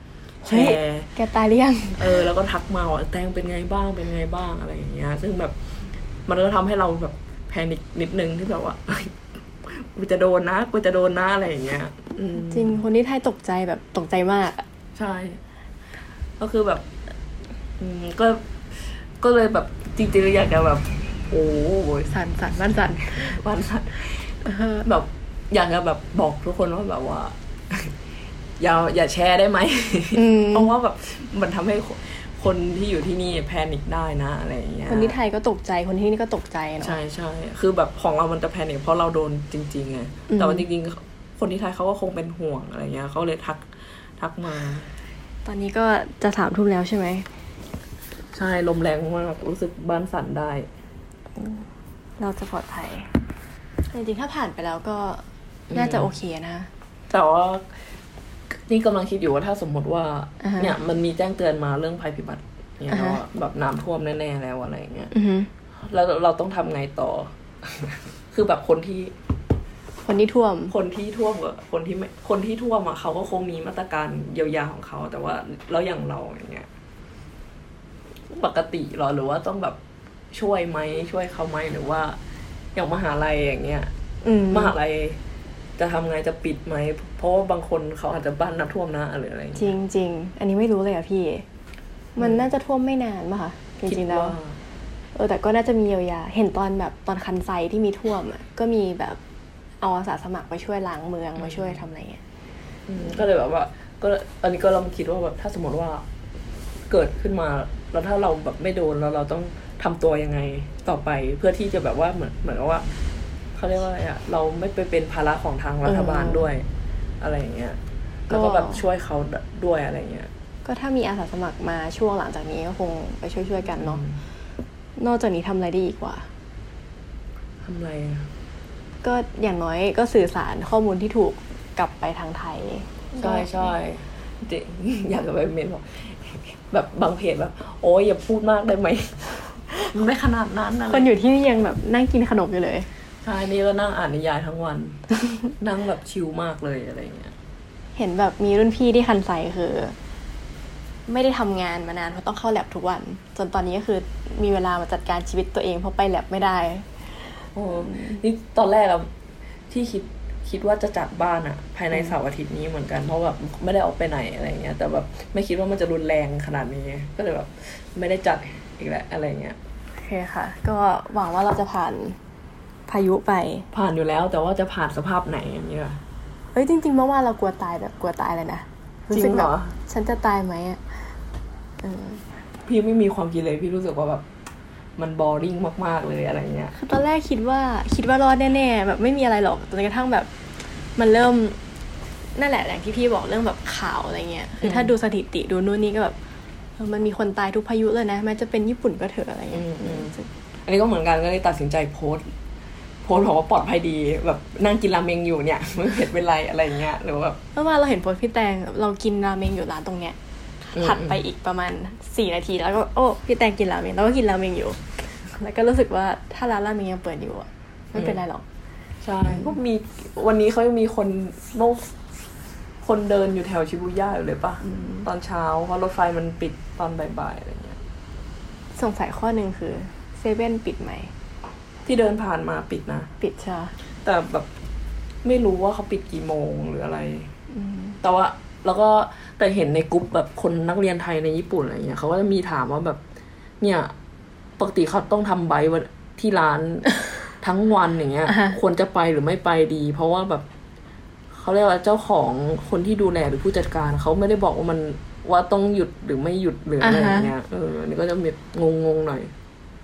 แชเฮ้ยร์แกตายหรือยังเออ แล้วก็ทักมาว่าแตงเป็นไงบ้างเป็นไงบ้างอะไรอย่างเงี้ย ซึ่งแบบมันก็ทำให้เราแบบแพนิคนิดนึงที่แบบว่าเฮ้ย กูจะโดนนะกูจะโดนนะอะไรอย่างเงี้ยอืมจริงคนที่ไทยตกใจแบบตกใจมากอะใช่ ก็คือแบบอืมก็ก็เลยแบบจริงๆอยากจะแบบ โอ้ยสั่นสั่นบ้านสั่นวันสัตว์แบบอยากจะแบบบอกทุกคนว่าแบบว่า อย่าอย่าแชร์ได้ไหมอืมเพราะว่าแบบมันทำให้ คนคนที่อยู่ที่นี่แพนิคได้นะอะไรอย่างเงี้ยคนที่ไทยก็ตกใจคนที่นี่ก็ตกใจเนาะใช่ใช่คือแบบของเรามันจะแพนิคเพราะเราโดนจริงๆไงอืมแต่ว่าจริงๆ คนที่ไทยเขาก็คงเป็นห่วงอะไรเงี้ยเขาเลยทักทักมา ตอนนี้ก็จะสามทุ่มแล้วใช่ไหมใช่ลมแรงมากรู้สึกบ้านสั่นได้ เราจะปลอดภัยจริงๆถ้าผ่านไปแล้วก็น่าจะโอเคนะแต่ว่า นี่กำลังคิดอยู่ว่าถ้าสมมติว่าอ่าฮะเนี่ยมันมีแจ้งเตือนมาเรื่องภัยพิบัติเนี่ยอ่าฮะแล้วอะแบบน้ำท่วมแน่ๆแล้วอะไรอย่างเงี้ยอือฮึแล้วเราต้องทำไงต่อ คือแบบคนที่ คนที่ท่วม คนที่ท่วมกับคนที่ไม่คนที่ท่วมอะเขาก็คงมีมาตรการเยียวยาของเขา แต่ว่าแล้วอย่างเราอย่างเงี้ยปกติเหรอหรือว่าต้องแบบช่วยไหมช่วยเขาไหมหรือว่า อย่างมหาลัยอย่างเงี้ยอืมมหาลัย จะทำไงจะปิดไหม เพราะว่าบางคนเขาอาจจะบ้านน้ำท่วมนะหรืออะไรอย่างจเงี้ยริงจริงอันนี้ไม่รู้เลยอะพี่ มันน่าจะท่วมไม่นานป่ะคะจคิดริงๆแล้วว่าเออแต่ก็น่าจะมีเยียวยา เห็นตอนแบบตอนคันไซที่มีท่วมอะก็มีแบบเอาอาสาสมัครมาช่วยล้างเมืองมาช่วยทำอะไรเงี้ยอืมก็เลยแบบว่า ก็อันนี้ก็ลองคิดว่าแบบถ้าสมมติว่าเกิดขึ้นมาแล้วถ้าเราแบบไม่โดนแล้วเราต้องทำตัวยังไงต่อไปเพื่อที่จะแบบว่าเหมือนเหมือนกับว่า เขาเรียกว่าอะไรอะเราไม่ไปเป็นภาระของทางรัฐบาลด้วย อะไรอย่างเงี้ยแล้วก็แบบช่วยเขาด้วยอะไรอย่างเงี้ย ก็ถ้ามีอาสาสมัครมาช่วงหลังจากนี้ก็คงไปช่วยๆกันเนาะนอกจากนี้ทำอะไรได้อีกว่าทำอะไรอะก็อย่างน้อยก็สื่อสารข้อมูลที่ถูกกลับไปทางไทยใช่ใช่จริงอยากจะไปเมนบอกแบบบางเพจแบบ โอ้ยอย่าพูดมากได้ไหมมันไม่ขนาดนั้นนะคนอยู่ที่นี่ยังแบบนั่งกินขนมอยู่เลย ใช่นี่ก็นั่งอ่านนิยายทั้งวัน นั่งแบบชิลมากเลยอะไรอย่างเงี้ย เห็นแบบมีรุ่นพี่ที่คันไซคือ ไม่ได้ทำงานมานานเพราะต้องเข้าแลบทุกวัน จนตอนนี้ก็คือมีเวลามาจัดการชีวิตตัวเองเพราะไปแลบไม่ได้ โอ้นี่ตอนแรกอะที่คิดคิดว่าจะจัดบ้านอะภายในเสาร์อาทิตย์นี้เหมือนกันเพราะแบบไม่ได้ออกไปไหนอะไรเงี้ยแต่แบบไม่คิดว่ามันจะรุนแรงขนาดนี้ ก็เลยแบบไม่ได้จัดอีกแล้วอะไรเงี้ยโอเคค่ะ ก็หวังว่าเราจะผ่าน พายุไป ผ่านอยู่แล้วแต่ว่าจะผ่านสภาพไหนอย่างเงี้ยเอ้ยจริงๆเมื่อวานเรากลัวตายแบบกลัวตายเลยนะจริงสึกเหรแบบอฉันจะตายไหมอะเออพี่ไม่มีความคิดเลยพี่รู้สึกว่าแบบมันบอริงมาก ๆ เลยอะไรเงี้ย คือตอนแรกคิดว่าคิดว่ารอดแน่ๆแบบไม่มีอะไรหรอกจนกระทั่งแบบ มันเริ่มนั่นแหละอย่างที่พี่บอกเรื่องแบบข่าวอะไรเงี้ยคือถ้าอืมดูสถิติดูนู่นนี่ก็แบบเออมันมีคนตายทุกพายุเลยนะแม้จะเป็นญี่ปุ่นก็เถอะอะไรเงี้ยอันนี้ก็เหมือนกันก็เลยตัดสินใจโพสต์ โพสต์บอกว่าปลอดภัยดีแบบนั่งกินราเมงอยู่เนี่ยไม่เผ็ดเป็นไรอะไรเงี้ยหรือว่าแบบเมื่อวานเราเห็นโพสต์พี่แตงเรากินราเมงอยู่ร้านตรงเนี้ยอืมถัดไปอีกประมาณสี่นาทีแล้วก็โอ้พี่แตงกินราเมงเราก็กินราเมงอยู่ แล้วก็รู้สึกว่าถ้าร้านราเมงยังเปิดอยู่อะไม่เป็นไรหรอกใช่ก็มีวันนี้เขายังมีคนโลกคนเดินอยู่แถวชิบูย่าอยู่เลยปะตอนเช้าเพราะรถไฟมันปิดตอนบ่ายๆอะไรเงี้ยสงสัยข้อหนึ่งคือเซเว่นปิดไหม ที่เดินผ่านมาปิดนะ ปิดใช่ปะแต่แบบไม่รู้ว่าเขาปิดกี่โมงหรืออะไรอืมแต่ว่าแล้วก็แต่เห็นในกลุ่มแบบคนนักเรียนไทยในญี่ปุ่นอะไรเงี้ยเขาก็จะมีถามว่าแบบ เนี่ยปกติเขาต้องทำใบวันที่ร้านทั้งวันอย่างเงี้ยอ่าฮะควรจะไปหรือไม่ไปดี เพราะว่าแบบเขาเรียกว่าเจ้าของคนที่ดูแลหรือผู้จัดการเขาไม่ได้บอกว่ามันว่าต้องหยุดหรือไม่หยุดหรืออะไรอย่างเงี้ยเอออันนี้ก็จะมีงงๆหน่อย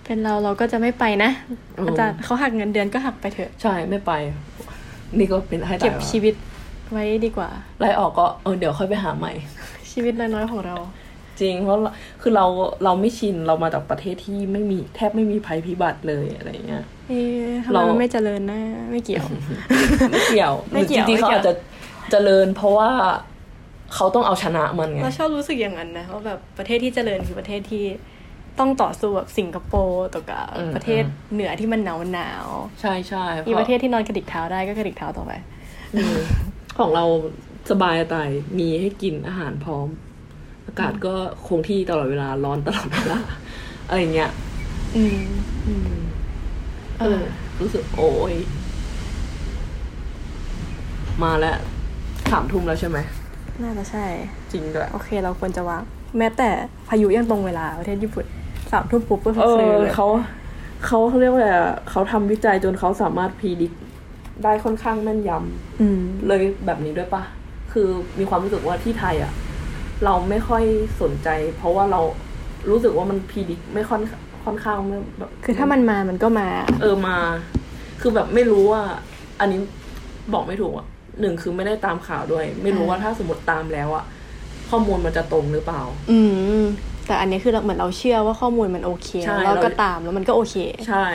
เป็นเราเราก็จะไม่ไปนะอืมอาจารย์เขาหักเงินเดือนก็หักไปเถอะ ใช่ไม่ไป นี่ก็เป็นให้เก็บตายชีวิตไว้ดีกว่าไล่ออกก็เออเดี๋ยวค่อยไปหาใหม่ ชีวิตน้อยๆของเรา จริงเพราะเราคือเราเราไม่ชินเรามาจากประเทศที่ไม่มีแทบไม่มีภัยพิบัติเลยอะไรเงี้ยเอ๊ะทำไมเรามันไม่เจริญนะ ไม่เกี่ยว ไม่เกี่ยวไม่เกี่ยวจริงๆไม่เขาเกี่ยวอาจจะเจริญ เพราะว่าเขาต้องเอาชนะมันไงเราชอบรู้สึกอย่างนั้นนะว่าแบบประเทศที่เจริญคือประเทศที่ ต้องต่อสู้แบบสิงคโปร์ตัวกับอืมประเทศเหนือที่มันหนาวหนาวๆใช่ใช่มีประเทศที่นอนกระดิกเท้าได้ก็กระดิกเท้าต่อไปอืมของเราสบายตายมีให้กินอาหารพร้อม อากาศก็คงที่ตลอดเวลาร้อนตลอดเวลาอะไรเงี้ยอืมอืมเออ รู้สึกโอ้ยมาแล้วสามทุ่มแล้วใช่ไหมน่าจะใช่ จริงด้วย โอเค เราควรจะวางแม้แต่พายุยังตรงเวลาประเทศญี่ปุ่น สามทุ่มปุ๊บก็เอซื้ออเลยเขาเขาเขาเรียกว่าอะไรอะเขาทำวิจัยจนเขาสามารถพีดิกได้ค่อนข้างแม่นยอืมำเลยแบบนี้ด้วยปะคือมีความรู้สึกว่าที่ไทยอะเราไม่ค่อยสนใจ เพราะว่าเรารู้สึกว่ามันพีดิกไม่ค่อนค่อนข้างไม่แบบ คือถ้ามันมามันก็มา เออมา คือแบบไม่รู้ว่า อันนี้บอกไม่ถูกอะหนึ่งคือไม่ได้ตามข่าวด้วย ไม่รู้ว่าถ้าสมมติตามแล้วอะข้อมูลมันจะตรงหรือเปล่า อืม แต่อันนี้คือเราเหมือนเราเชื่อว่าข้อมูลมันโอเคใช่แล้วเราก็เราตามแล้วมันก็โอเค ใช่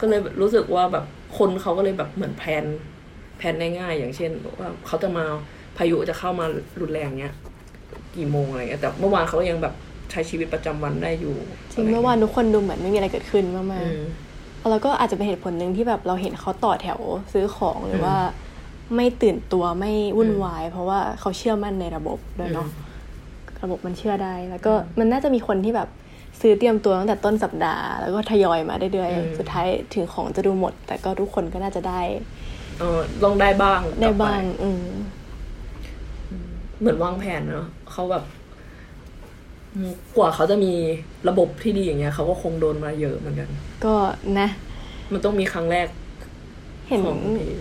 ก็เลยรู้สึกว่าแบบคนเขาก็เลยแบบเหมือนแพลนแพลนง่ายๆอย่างเช่นว่าเขาจะมาพายุจะเข้ามารุนแรงเนี้ย กี่โมงอะไรเงี้ยแต่เมื่อวานเขายังแบบใช้ชีวิตประจำวันได้อยู่จริงเมื่อวานทุกคนดูเหมือนไม่มีอะไรเกิดขึ้นมากอืมๆแล้วก็อาจจะเป็นเหตุผลหนึ่งที่แบบเราเห็นเขาต่อแถวซื้อของหรือว่า ไม่ตื่นตัวไม่วุ่นวาย เพราะว่าเขาเชื่อมั่นในระบบด้วยเนาะ ระบบมันเชื่อได้ แล้วก็มันน่าจะมีคนที่แบบซื้อเตรียมตัวตั้งแต่ต้นสัปดาห์ แล้วก็ทยอยมาเรื่อยอืมๆสุดท้ายถึงของจะดูหมด แต่ก็ทุกคนก็น่าจะได้เออลองได้บ้างได้กลัปบ้าง อืมเหมือนวางแผนเนาะเขาแบบอืมกว่าเขาจะมีระบบที่ดีอย่างเงี้ยเขาก็คงโดนมาเยอะเหมือนกัน ก็นะ มันต้องมีครั้งแรก เห็นของพี่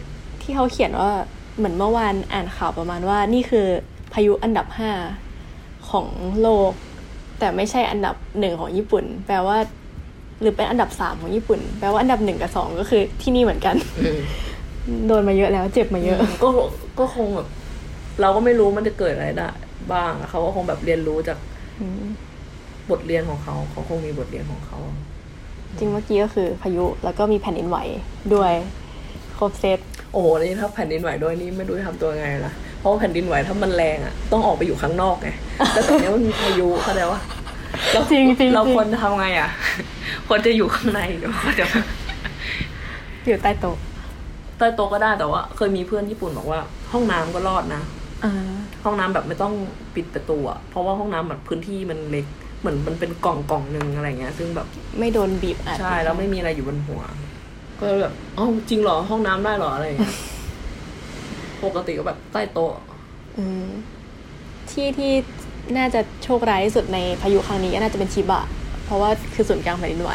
ที่เขาเขียนว่าเหมือนเมื่อวานอ่านข่าวประมาณว่า นี่คือพายุอันดับห้า ของโลก แต่ไม่ใช่อันดับหนึ่งของญี่ปุ่น แปลว่า หรือเป็นอันดับสามของญี่ปุ่น แปลว่าอันดับหนึ่งกับสองก็คือที่นี่เหมือนกันโดนมาเยอะแล้ว เจ็บมาเยอะ ก็ก็คงแบบเราก็ไม่รู้มันจะเกิดอะไรได้บ้างเขาก็คงแบบเรียนรู้จากบทเรียนของเขาเขาคงมีบทเรียนของเขา จริงเมื่อกี้ก็คือพายุแล้วก็มีแผ่นดินไหวด้วยครบเซต โอ้โหนี่ถ้าแผ่นดินไหวด้วยนี่ไม่รู้จะทำตัวไงละเพราะว่าแผ่นดินไหวถ้ามันแรงอะต้องออกไปอยู่ข้างนอกไงแต่ตอนนี้มันมีพายุเข้าใจว่าเราจริงจริงเราจริงควรจะทำไงอะควรจะอยู่ข้างในหรือว่าจะอยู่ใต้โต๊ะใต้โต๊ะก็ได้แต่ว่า เคยมีเพื่อนญี่ปุ่นบอกว่า ห้องน้ำก็รอดนะอ่าห้องน้ำแบบไม่ต้องปิดประตูอะเพราะว่าห้องน้ำแบบพื้นที่มันเล็กเหมือนมันเป็นกล่องกล่องหนึ่งอะไรเงี้ย ซึ่งแบบไม่โดนบีบอัดใช่แล้วไม่มีอะไรอยู่บนหัว ก็แบบอ๋อจริงเหรอห้องน้ำได้เหรออะไรอย่างเงี้ยปกติก็แบบใต้โต๊ะอืมที่ที่น่าจะโชคร้ายที่สุดในพายุครั้งนี้ก็น่าจะเป็นชิบะ เพราะว่าคือศูนย์กลางแผ่นดินไหว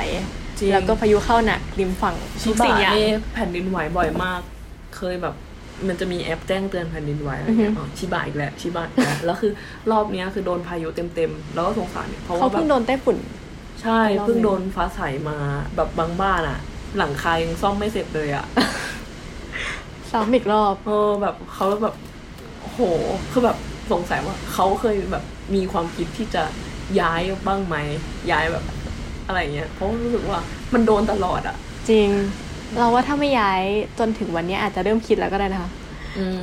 จริงแล้วก็พายุเข้าหนักริมฝั่งชิทุกบะสิ่งอย่างนี่แผ่นดินไหวบ่อยมาก เคยแบบ มันจะมีแอปแจ้งเตือนแผ่นดินไหวอะไรเงี้ยอือฮึอ๋อชิบะอีกแล้วชิบะอีกแล้วแล้วคือรอบเนี้ยคือโดนพายุเต็มๆแล้วก็สงสารเนี่ยเพราะเขาว่าแบเพิ่งบโดนไต้ฝุ่น ใช่รอบหนึ่งเพิ่งโดนฟ้าใสมาแบบบางบ้านอะ หลังคายังซ่อมไม่เสร็จเลยอะซ้ำอีกรอบ เออแบบเขาแบบโอ้โหคือแบบสงสัยว่าเขาเคยแบบมีความคิดที่จะย้ายบ้างไหมย้ายแบบอะไรเงี้ยเพราะรู้สึกว่ามันโดนตลอดอะจริง เราว่าถ้าไม่ย้ายจนถึงวันนี้อาจจะเริ่มคิดแล้วก็ได้นะคะอืม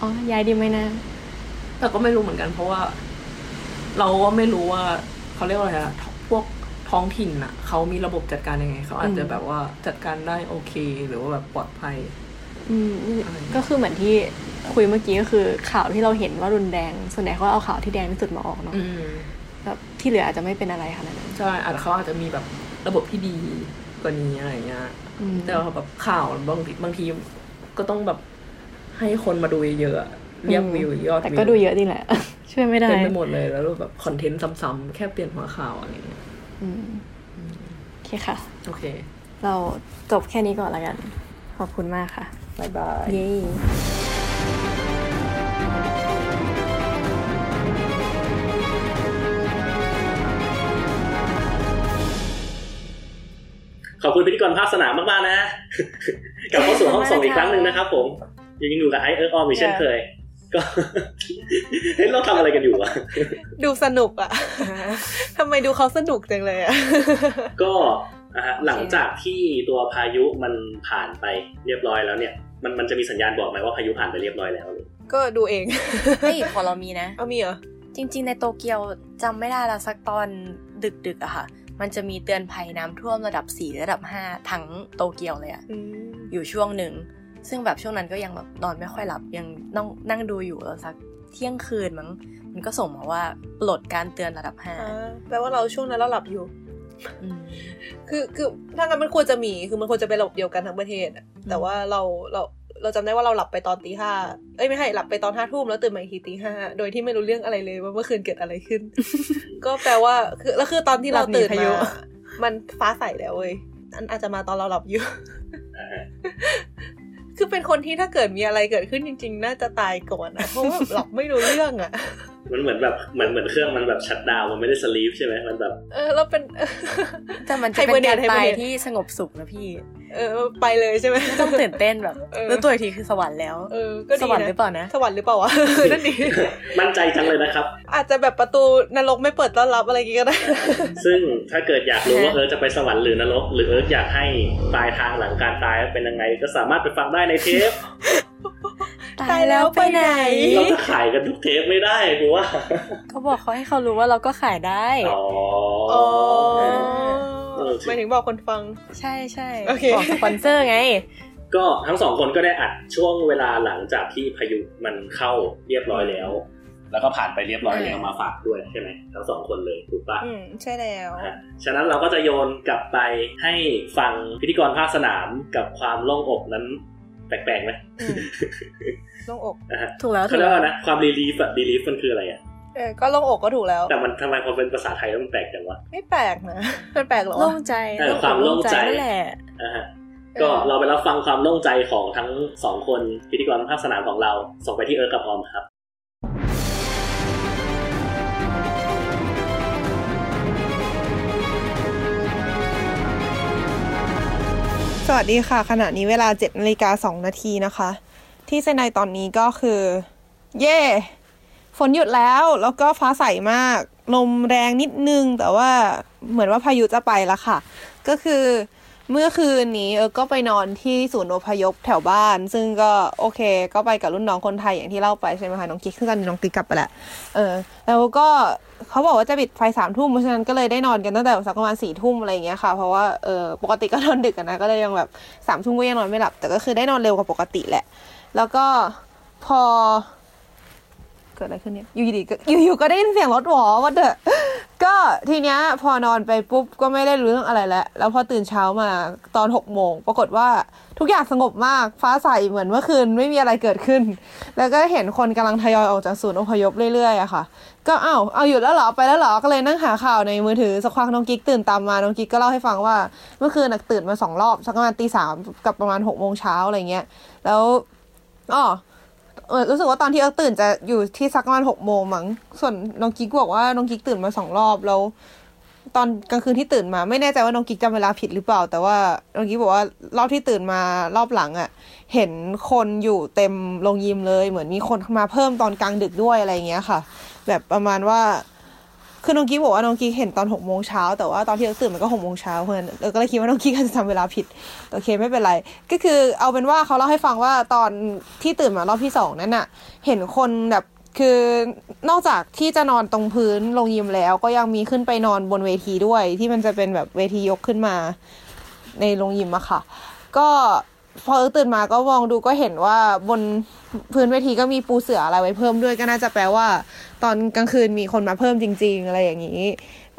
อ๋อย้ายดีไหมนะแต่ก็ไม่รู้เหมือนกัน เพราะว่า เราก็ไม่รู้ว่าเขาเรียกว่าอะไรอะพวก ท้องถิ่นอะเขามีระบบจัดการยังไงเขาอาจจะอืมแบบว่าจัดการได้โอเค หรือว่าแบบปลอดภัยอืมก็คือเหมือนที่คุยเมื่อกี้ก็คือข่าวที่เราเห็นว่ารุนแรงส่วนใหญ่เขาเอาข่าวที่แดงที่สุดมาออกเนาะอืมแบบที่เหลืออาจจะไม่เป็นอะไรขนาดนั้นใช่อาจจะเขาอาจจะมีแบบระบบที่ดีกว่านี้อะไรเงี้ยอืมแต่ว่าแบบข่าวบางทีบางทีก็ต้องแบบให้คนมาดูเยอะๆอะเรียกวิวยอดวิวแต่ก็ดูเยอะจริงแหละช่วยไม่ได้เต็มไปหมดเลยแล้วแบบคอนเทนต์ซ้ำๆแค่เปลี่ยนหัวข่าวอะไรเงี้ยอืม โอเคค่ะ โอเค เราจบแค่นี้ก่อนละกัน ขอบคุณมากค่ะ บ๊ายบาย เย้ขอบคุณพิธีกรภาคสนามมากๆนะ กลับเข้าสู่ห้องส่งอีกครั้งหนึ่งนะครับผม ยังอยู่กับไอเอิร์กออมอีกเช่นเคย ก็เฮ้ยเราทำอะไรกันอยู่วะดูสนุกอะทำไมดูเขาสนุกจังเลยอะก็นะฮะหลังจากที่ตัวพายุมันผ่านไปเรียบร้อยแล้วเนี่ยมันมันจะมีสัญญาณบอกไหมว่าพายุผ่านไปเรียบร้อยแล้วเลยก็ดูเองเฮ้ยพอเรามีนะเอามีเหรอจริง ๆ ในโตเกียวจำไม่ได้ละสักตอนดึกๆอะค่ะ มันจะมีเตือนภัยน้ำท่วมระดับ4ระดับ5ทั้งโตเกียวเลยอะอืมอยู่ช่วงหนึ่ง ซึ่งแบบช่วงนั้นก็ยังแบบนอนไม่ค่อยหลับยังนั่งนั่งดูอยู่แล้วสักเที่ยงคืนมั้งมันก็ส่งมาว่าปลดการเตือนระดับอ่าแปลว่าเราช่วงนั้นเราหลับอยู่คือคือถ้างั้นมันควรจะมีคือมันควรจะเป็นระบบเดียวกันทั้งประเทศอะแต่ว่าเราเราเราจำได้ว่าเราหลับไปตอนตีห้าเอ้ยไม่ใช่หลับไปตอนห้าทุ่มแล้วตื่นมาอีกทีตีห้าโดยที่ไม่รู้เรื่องอะไรเลยว่าเมื่อคืนเกิดอะไรขึ้น ก็แปลว่าคือแล้วคือตอนที่เราตื่นหลับหนีพายุมามันฟ้าใสแล้วเว้ยอันอาจจะมาตอนเราหลับอยู่ คือเป็นคนที่ถ้าเกิดมีอะไรเกิดขึ้นจริง ๆ น่าจะตายก่อนอะเพราะว่าหลับไม่รู้เรื่องอะมันเหมือนแบบเหมือนเหมือนเครื่องมันแบบชัดดาวน์มันไม่ได้สลีปใช่ไหมมันแบบเออแล้วเป็น5แต่มันจะเป็นการไฮเบอร์เนตตายไฮเบอร์เนตที่สงบสุขนะพี่ เออไปเลยใช่ไหมไม่ต้องตื่นเต้นแบบเออแล้วตัวอีกทีคือสวรรค์แล้วเออก็ดีสวรรค์นะหรือเปล่านะ สวรรค์หรือเปล่าวะนั่นดีมั่นใจจังเลยนะครับ อาจจะแบบประตูนรกไม่เปิดต้อนรับอะไรอย่างงี้ก็ได้ ซึ่งถ้าเกิดอยากรู้ว่าเออจะไปสวรรค์หรือนรก หรือเอออยากให้ปลายทางหลังการตายเป็นยังไง ก็สามารถไปฟังได้ในเทป ตายตายแล้วไปไหน เราจะขายกันทุกเทปไม่ได้กูว่าเขาบอกเขาให้เขารู้ว่าเราก็ขายได้ อ๋ออ๋อเออหมายถึงบอกคนฟัง ใช่ใช่โอเคบอกสปอนเซอร์ไง ก็ทั้งสองคนก็ได้อัดช่วงเวลาหลังจากที่พายุมันเข้าเรียบร้อยแล้ว แล้วก็ผ่านไปเรียบร้อยแล้วมาฝากด้วยใช่ไหมทั้งสองคนเลยถูกปะอืมใช่แล้วฮะฉะนั้นเราก็จะโยนกลับไปให้ฟังพิธีกรภาคสนามกับความโล่งอกนั้นแปลกๆไหมโล่งอกนะฮะถูกแล้วเขาเรียกว่านะความ relief อะ relief มันคืออะไรอะเออก็โล่งอกก็ถูกแล้ว แต่มันทำไมพอเป็นภาษาไทยแล้วมันแปลกจังวะไม่แปลกนะมันแปลกเหรอวะโล่งใจเออความโล่งใจนั่นแหละนะฮะก็เราไปรับฟังความโล่งใจของทั้งสองคนพิธีกรภาคสนามของเรา ส่งไปที่เอิร์กกับออมครับสวัสดีค่ะ ขณะนี้เวลา7นาฬิกา2นาทีนะคะ ที่เซนไดตอนนี้ก็คือ เย่ฝนหยุดแล้ว แล้วก็ฟ้าใสมาก ลมแรงนิดนึง แต่ว่าเหมือนว่าพายุจะไปแล้วค่ะ ก็คือเมื่อคืนนี้เออก็ไปนอนที่ศูนย์อพยพแถวบ้าน ซึ่งก็โอเค ก็ไปกับรุ่นน้องคนไทยอย่างที่เล่าไปใช่ไหมคะน้องกิ๊กซึ่งตอนนี้น้องกิ๊กกลับไปแหล้วเออแล้วก็เขาบอกว่าจะปิดไฟสามทุ่มเพราะฉะนั้นก็เลยได้นอนกันตั้งแต่สักประมาณสี่ทุ่มอะไรอย่างเงี้ยค่ะเพราะว่าเออปกติก็นอนดึกกันนะก็เลยยังแบบสามทุ่มก็ยังนอนไม่หลับ แต่ก็คือได้นอนเร็วกว่าปกติแหละ แล้วก็พอ เกิดอะไรขึ้นเนี่ยอยู่ดีๆก็อยู่ๆก็ได้ยินเสียงรถหวอว่าเดอะก็ทีเนี้ยพอนอนไปปุ๊บก็ไม่ได้รู้เรื่องอะไรแล้ว แล้วพอตื่นเช้ามาตอนหกโมงปรากฏว่าทุกอย่างสงบมากฟ้าใสเหมือนเมื่อคืนไม่มีอะไรเกิดขึ้น แล้วก็เห็นคนกำลังทยอยออกจากศูนย์อพยพเรื่อยๆอะค่ะ ก็เอ้าเอาหยุดแล้วเหรอไปแล้วเหรอก็เลยนั่งหาข่าวในมือถือสักพักน้องกิ๊กตื่นตามมาน้องกิ๊กก็เล่าให้ฟังว่า เมื่อคืนน่ะตื่นมาสองรอบสักประมาณตีสามกับประมาณหกโมงเช้าอะไรเงี้ยแล้ว อ๋อเออรู้สึกว่าตอนที่เอิร์กตื่นจะอยู่ที่สักประมาณหกโมงมั้งส่วนน้องกิ๊กบอกว่าน้องกิ๊กตื่นมาสองรอบแล้ว ตอนกลางคืนที่ตื่นมาไม่แน่ใจว่าน้องกิ๊กจำเวลาผิดหรือเปล่า แต่ว่าน้องกิ๊กบอกว่ารอบที่ตื่นมารอบหลังอะ่ะ เห็นคนอยู่เต็มโรงยิมเลย เหมือนมีคนมาเพิ่มตอนกลางดึกด้วยอะไรเงี้ยค่ะ แบบประมาณว่า คือน้องกิ๊กบอกว่าน้องกิ๊กเห็นตอนหกโมงเช้าแต่ว่าตอนที่เร์กตื่นมันก็หกโมงเช้าเพราะฉะนั้นเออก็เลยคิดว่าน้องกิ๊กอาจจะจำเวลาผิดโอเคไม่เป็นไร ก็คือเอาเป็นว่าเขาเล่าให้ฟังว่าตอนที่ตื่นมารอบที่สองนั้นน่ะ เห็นคนแบบคือนอกจากที่จะนอนตรงพื้นลงยิมแล้ว ก็ยังมีขึ้นไปนอนบนเวทีด้วย ที่มันจะเป็นแบบเวทียกขึ้นมา ในโรงยิมอะค่ะ ก็ พอตื่นมาก็มองดูก็เห็นว่าบนพื้นเวทีก็มีปูเสืออะไรไว้เพิ่มด้วยก็น่าจะแปลว่า ตอนกลางคืนมีคนมาเพิ่มจริง ๆ อะไรอย่างนี้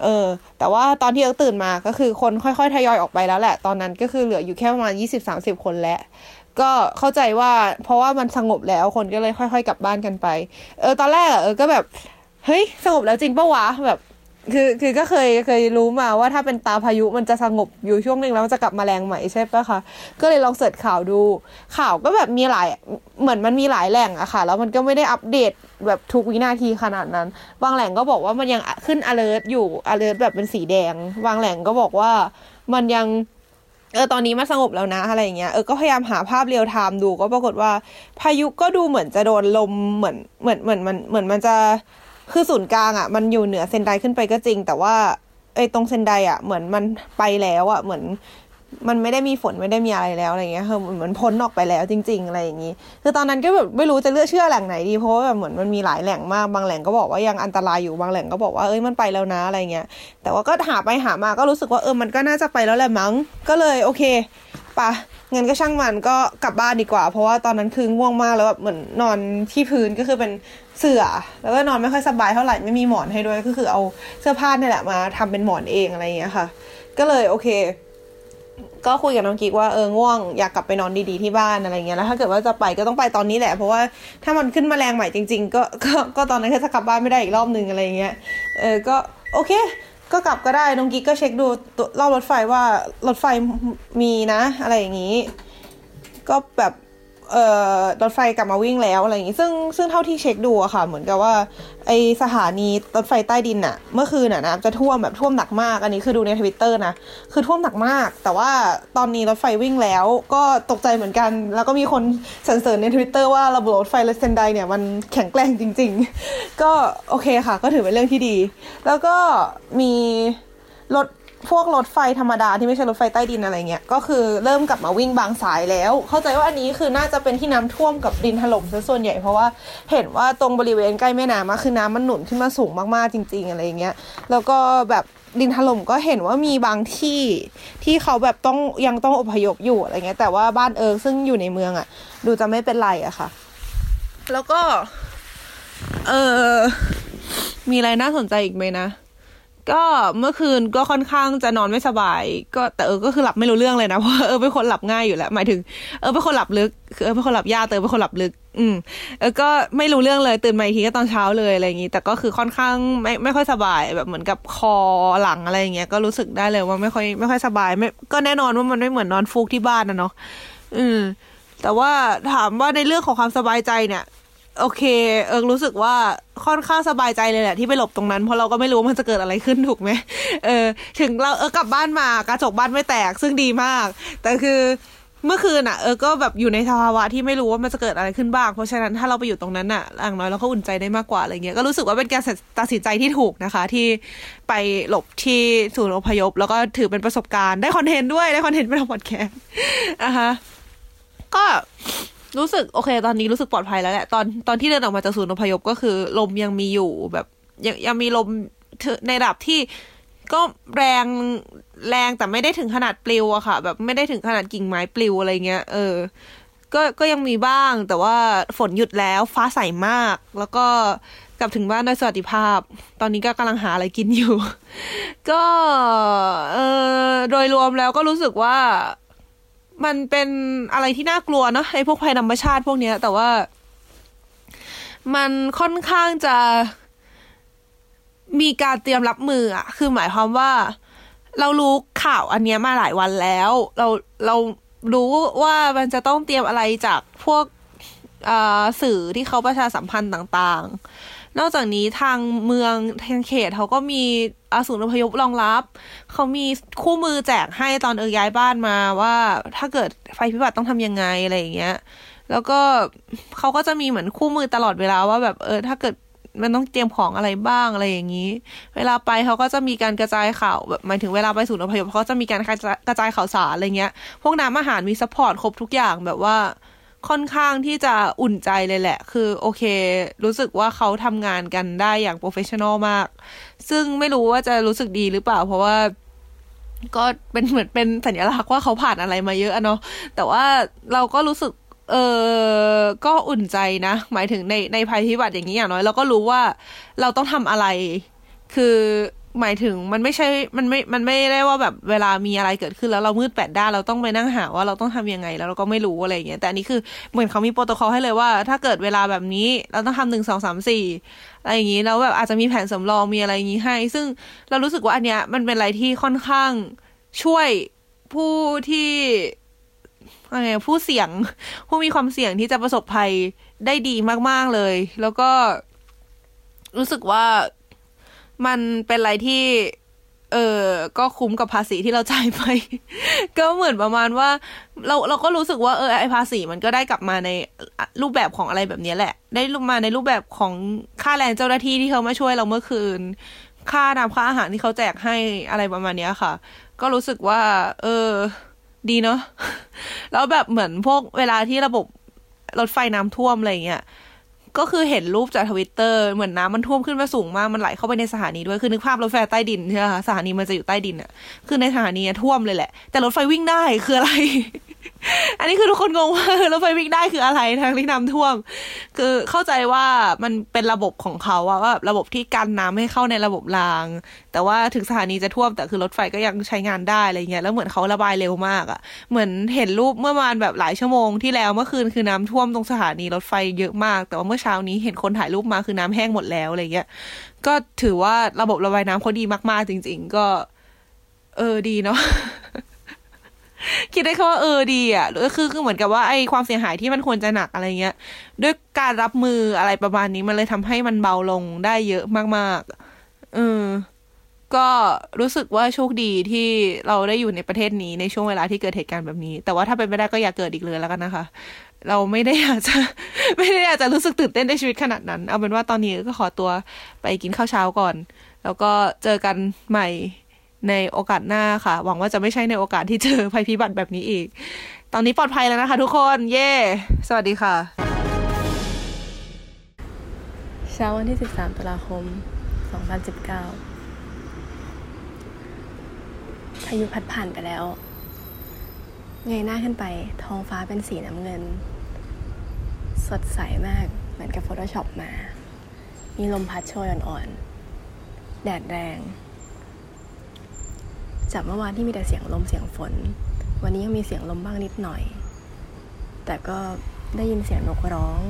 เออ แต่ว่าตอนที่เอิร์ตื่นมาก็คือคนค่อยๆทยอยออกไปแล้วแหละ ตอนนั้นก็คือเหลืออยู่แค่ประมาณยี่สิบสามสิบคนแล้วก็เข้าใจว่าเพราะว่ามันสงบแล้วคนก็เลยค่อย ๆ กลับบ้านกันไป เออ ตอนแรกเออก็แบบ เฮ้ย สงบแล้วจริงปะวะแบบ คือคือก็เคยเคยรู้มาว่าถ้าเป็นตาพายุมันจะสงบอยู่ช่วงหนึ่งแล้วมันจะกลับมาแรงใหม่ใช่ปะคะก็เลยลองเสิร์ชข่าวดู ข่าวก็แบบมีหลายเหมือนมันมีหลายแหล่งอะค่ะ แล้วมันก็ไม่ได้อัปเดตแบบทุกวินาทีขนาดนั้น บางแหล่งก็บอกว่ามันยังขึ้น alert อยู่ alert แบบเป็นสีแดง บางแหล่งก็บอกว่ามันยังเออตอนนี้มันสงบแล้วนะอะไรอย่างเงี้ยเออก็พยายามหาภาพ real-time ดูก็ปรากฏว่า พายุก็ดูเหมือนจะโดนลมเหมือนเหมือนเหมือนมันเหมือนมันจะ คือศูนย์กลางอะมันอยู่เหนือเซนไดขึ้นไปก็จริง แต่ว่าไอ้ตรงเซนไดอะเหมือนมันไปแล้วอะเหมือนมันไม่ได้มีฝนไม่ได้มีอะไรแล้วอะไรเงี้ยคือเหมือนพ้นออกไปแล้วจริง ๆ อะไรอย่างงี้คือตอนนั้นก็แบบไม่รู้จะเลือกเชื่อแหล่งไหนดีเพราะว่าแบบเหมือนมันมีหลายแหล่งมากบางแหล่งก็บอกว่ายังอันตรายอยู่บางแหล่งก็บอกว่าเอ้ยมันไปแล้วนะอะไรเงี้ยแต่ว่าก็หาไปหามาก็รู้สึกว่าเออมันก็น่าจะไปแล้วแหละมั้งก็เลยโอเคปะเงั้นก็ช่างมันก็กลับบ้านดีกว่า เพราะว่าตอนนั้นคือง่วงมากแล้วแบบเหมือนนอนที่พื้นก็คือเป็น เสื่อแล้วก็นอนไม่ค่อยสบายเท่าไหร่ไม่มีหมอนให้ด้วยก็คือเอาเสื้อผ้านี่แหละมาทำเป็นหมอนเองอะไรเงี้ยค่ะ ก็เลยโอเค ก็คุยกับน้องกิ๊กว่าเออง่วงอยากกลับไปนอนดีๆที่บ้านอะไรเงี้ยแล้วถ้าเกิดว่าจะไปก็ต้องไปตอนนี้แหละเพราะว่าถ้ามันขึ้นมาแรงใหม่จริง ๆ ก็ก็ก็ตอนนั้นก็จะกลับบ้านไม่ได้อีกรอบนึงอะไรเงี้ยเออก็โอเคก็กลับก็ได้น้องกิ๊กก็เช็คดูรอบรถไฟว่ารถไฟมีนะ อะไรอย่างนี้ ก็แบบ เอ่อรถไฟกลับมาวิ่งแล้วอะไรอย่างงี้ ซึ่งซึ่งเท่าที่เช็คดูอะค่ะ เหมือนกับว่า ไอ้สถานีรถไฟใต้ดินอะเมื่อคืนอะนะจะท่วมแบบท่วมหนักมาก อันนี้คือดูในทวิตเตอร์นะ คือท่วมหนักมาก แต่ว่าตอนนี้รถไฟวิ่งแล้ว ก็ตกใจเหมือนกัน แล้วก็มีคนสรรเสริญในทวิตเตอร์ว่าระบบรถไฟเลสเซนไดเนี่ยมันแข็งแกร่งจริง ๆ ก็โอเคค่ะ ก็ถือเป็นเรื่องที่ดี แล้วก็มีรถ พวกรถไฟธรรมดาที่ไม่ใช่รถไฟใต้ดินอะไรเงี้ย ก็คือเริ่มกลับมาวิ่งบางสายแล้ว เข้าใจว่าอันนี้คือน่าจะเป็นที่น้ำท่วมกับดินถล่มซะส่วนใหญ่เพราะว่าเห็นว่าตรงบริเวณใกล้แม่น้ำอะคือน้ำมันหนุนขึ้นมาสูงมากๆจริง ๆ อะไรเงี้ย แล้วก็แบบดินถล่มก็เห็นว่ามีบางที่ที่เขาแบบต้องยังต้องอพยพอยู่อะไรเงี้ย แต่ว่าบ้านเอิร์กซึ่งอยู่ในเมืองอะดูจะไม่เป็นไรอะค่ะ แล้วก็ เออมีอะไรน่าสนใจอีกไหมนะ ก็เมื่อคืนก็ค่อนข้างจะนอนไม่สบาย ก็แต่เออก็คือหลับไม่รู้เรื่องเลยนะเพราะว่าเออเป็นคนหลับง่ายอยู่แล้วหมายถึงเออเป็นคนหลับลึกคือเออเป็นคนหลับยากแต่เออเป็นคนหลับลึก อืมเออก็ไม่รู้เรื่องเลยตื่นมาอีกทีก็ตอนเช้าเลยอะไรอย่างนี้ แต่ก็คือค่อนข้างไม่ไม่ค่อยสบายแบบเหมือนกับคอหลังอะไรอย่างเงี้ยก็รู้สึกได้เลยว่าไม่ค่อยไม่ค่อยสบาย ไม่ก็แน่นอนว่ามันไม่เหมือนนอนฟูกที่บ้านนะเนาะอืมแต่ว่าถามว่าในเรื่องของความสบายใจเนี่ย โอเค เอิงรู้สึกว่าค่อนข้างสบายใจเลยแหละที่ไปหลบตรงนั้นเพราะเราก็ไม่รู้ว่ามันจะเกิดอะไรขึ้นถูกไหมเออ ถึงเราเออกลับบ้านมากระจกบ้านไม่แตกซึ่งดีมาก แต่คือเมื่อคืนอะเออก็แบบอยู่ในสภาวะที่ไม่รู้ว่ามันจะเกิดอะไรขึ้นบ้าง เพราะฉะนั้นถ้าเราไปอยู่ตรงนั้นอะอย่างน้อยเราก็อุ่นใจได้มากกว่าอะไรเงี้ยก็รู้สึกว่าเป็นการตัดสินใจที่ถูกนะคะ ที่ไปหลบที่ศูนย์อพยพ แล้วก็ถือเป็นประสบการณ์ได้คอนเทนต์ด้วยได้คอนเทนต์เป็นพอดแคสต์นะคะก็ รู้สึกโอเค ตอนนี้รู้สึกปลอดภัยแล้วแหละ ตอนตอนที่เดินออกมาจากศูนย์อพยพก็คือ ลมยังมีอยู่แบบ ยังยังมีลมในระดับที่ก็แรงแรงแต่ไม่ได้ถึงขนาดปลิวอะค่ะ แบบไม่ได้ถึงขนาดกิ่งไม้ปลิวอะไรเงี้ยเออ ก็ก็ยังมีบ้าง แต่ว่าฝนหยุดแล้วฟ้าใสมาก แล้วก็กลับถึงบ้านโดยสวัสดิภาพ ตอนนี้ก็กำลังหาอะไรกินอยู่ ก็เออโดยรวมแล้วก็รู้สึกว่า มันเป็นอะไรที่น่ากลัวเนาะไอ้พวกภัยธรรมชาติพวกเนี้ย แต่ว่า มันค่อนข้างจะมีการเตรียมรับมืออะคือหมายความว่า เรารู้ข่าวอันเนี้ยมาหลายวันแล้ว เราเรารู้ว่ามันจะต้องเตรียมอะไรจากพวกสื่อที่เขาประชาสัมพันธ์ต่างๆ นอกจากนี้ทางเมืองทางเขตเขาก็มีอาศูนอพยพรองรับ เขามีคู่มือแจกให้ตอนเออย้ายบ้านมาว่าถ้าเกิดไฟพิบัติต้องทำยังไงอะไรอย่างเงี้ย แล้วก็เขาก็จะมีเหมือนคู่มือตลอดเวลาว่าแบบเออ ถ้าเกิดมันต้องเตรียมของอะไรบ้างอะไรอย่างนี้ เวลาไปเขาก็จะมีการกระจายข่าวแบบหมายถึงเวลาไปศูนย์อพยพเขาจะมีการกระจายข่าวสารอะไรเงี้ย พวกน้ำอาหารมี support ครบทุกอย่างแบบว่าค่อนข้างที่จะอุ่นใจเลยแหละ คือโอเค รู้สึกว่าเขาทำงานกันได้อย่าง professional มาก ซึ่งไม่รู้ว่าจะรู้สึกดีหรือเปล่า เพราะว่า ก็เป็นเหมือนเป็นสัญลักษณ์ว่าเขาผ่านอะไรมาเยอะเนาะแต่ว่าเราก็รู้สึก เออก็อุ่นใจนะ หมายถึงในในภัยพิบัติอย่างนี้อย่างน้อยเราก็รู้ว่าเราต้องทำอะไร คือ หมายถึงมันไม่ใช่ มันไม่ มันไม่ได้ว่าแบบเวลามีอะไรเกิดขึ้นแล้วเรามืดแปดด้านเราต้องไปนั่งหาว่าเราต้องทำยังไงแล้วเราก็ไม่รู้อะไรอย่างเงี้ยแต่อันนี้คือเหมือนเขามีโปรโตคอลให้เลยว่า ถ้าเกิดเวลาแบบนี้เราต้องทำหนึ่งสองสามสี่อะไรอย่างงี้แล้วแบบอาจจะมีแผนสำรองมีอะไรอย่างงี้ให้ ซึ่งเรารู้สึกว่าอันเนี้ยมันเป็นอะไรที่ค่อนข้างช่วยผู้ที่อะไรผู้เสี่ยงผู้มีความเสี่ยงที่จะประสบภัยได้ดีมาก ๆเลย แล้วก็รู้สึกว่า มันเป็นอะไรที่ เออก็คุ้มกับภาษีที่เราจ่ายไป ก็เหมือนประมาณว่า เราเราก็รู้สึกว่าเออไอภาษีมันก็ได้กลับมาในรูปแบบของอะไรแบบนี้แหละ ได้มาในรูปแบบของค่าแรงเจ้าหน้าที่ที่เขามาช่วยเราเมื่อคืน ค่าน้ำค่าอาหารที่เขาแจกให้อะไรประมาณนี้ค่ะ ก็รู้สึกว่า เออ ดีเนาะแล้วแบบเหมือนพวกเวลาที่ระบบรถไฟน้ำท่วมอะไรเงี้ย ก็คือเห็นรูปจากทวิตเตอร์เหมือนน้ำมันท่วมขึ้นมาสูงมากมันไหลเข้าไปในสถานีด้วยคือนึกภาพรถไฟใต้ดินใช่ไหมคะสถานีมันจะอยู่ใต้ดินอะคือในสถานีท่วมเลยแหละ แต่รถไฟวิ่งได้คืออะไร อันนี้คือทุกคนงงว่ารถไฟวิ่งได้คืออะไรทางที่น้ำท่วม คือเข้าใจว่ามันเป็นระบบของเขาว่าระบบที่กันน้ำให้เข้าในระบบราง แต่ว่าถึงสถานีจะท่วมแต่คือรถไฟก็ยังใช้งานได้อะไรเงี้ยแล้วเหมือนเขาระบายเร็วมากอะ่ะ เหมือนเห็นรูปเมื่อวานแบบหลายชั่วโมงที่แล้วเมื่อคืนคือน้ำท่วมตรงสถานีรถไฟเยอะมาก แต่ว่าเมื่อเช้านี้เห็นคนถ่ายรูปมาคือน้ำแห้งหมดแล้วอะไรเงี้ยก็ถือว่าระบบระบายน้ำเขาดีมากๆจริง ๆ ก็ เออดีเนาะ คิดได้แค่ว่าเออดีอะก็คือคือเหมือนกับว่าไอความเสียหายที่มันควรจะหนักอะไรเงี้ย ด้วยการรับมืออะไรประมาณนี้มันเลยทำให้มันเบาลงได้เยอะมากๆเออก็รู้สึกว่าโชคดีที่เราได้อยู่ในประเทศนี้ในช่วงเวลาที่เกิดเหตุการณ์แบบนี้ แต่ว่าถ้าเป็นไม่ได้ก็อย่าเกิดอีกเลยแล้วกันนะคะ เราไม่ได้อยากจะไม่ได้อยากจะรู้สึกตื่นเต้นในชีวิตขนาดนั้น เอาเป็นว่าตอนนี้ก็ขอตัวไปกินข้าวเช้าก่อน แล้วก็เจอกันใหม่ ในโอกาสหน้าค่ะ หวังว่าจะไม่ใช่ในโอกาสที่เจอภัยพิบัติแบบนี้อีก ตอนนี้ปลอดภัยแล้วนะคะทุกคน เย่สวัสดีค่ะ เช้าวันที่ 13ตุลาคม 2019 พายุพัดผ่านไปแล้ว เงยหน้าขึ้นไปท้องฟ้าเป็นสีน้ำเงิน สดใสมากเหมือนกับ Photoshop มา มีลมพัดโชยอ่อนๆ แดดแรง จากเมื่อวานที่มีแต่เสียงลมเสียงฝน วันนี้ยังมีเสียงลมบ้างนิดหน่อย แต่ก็ได้ยินเสียงนกร้อง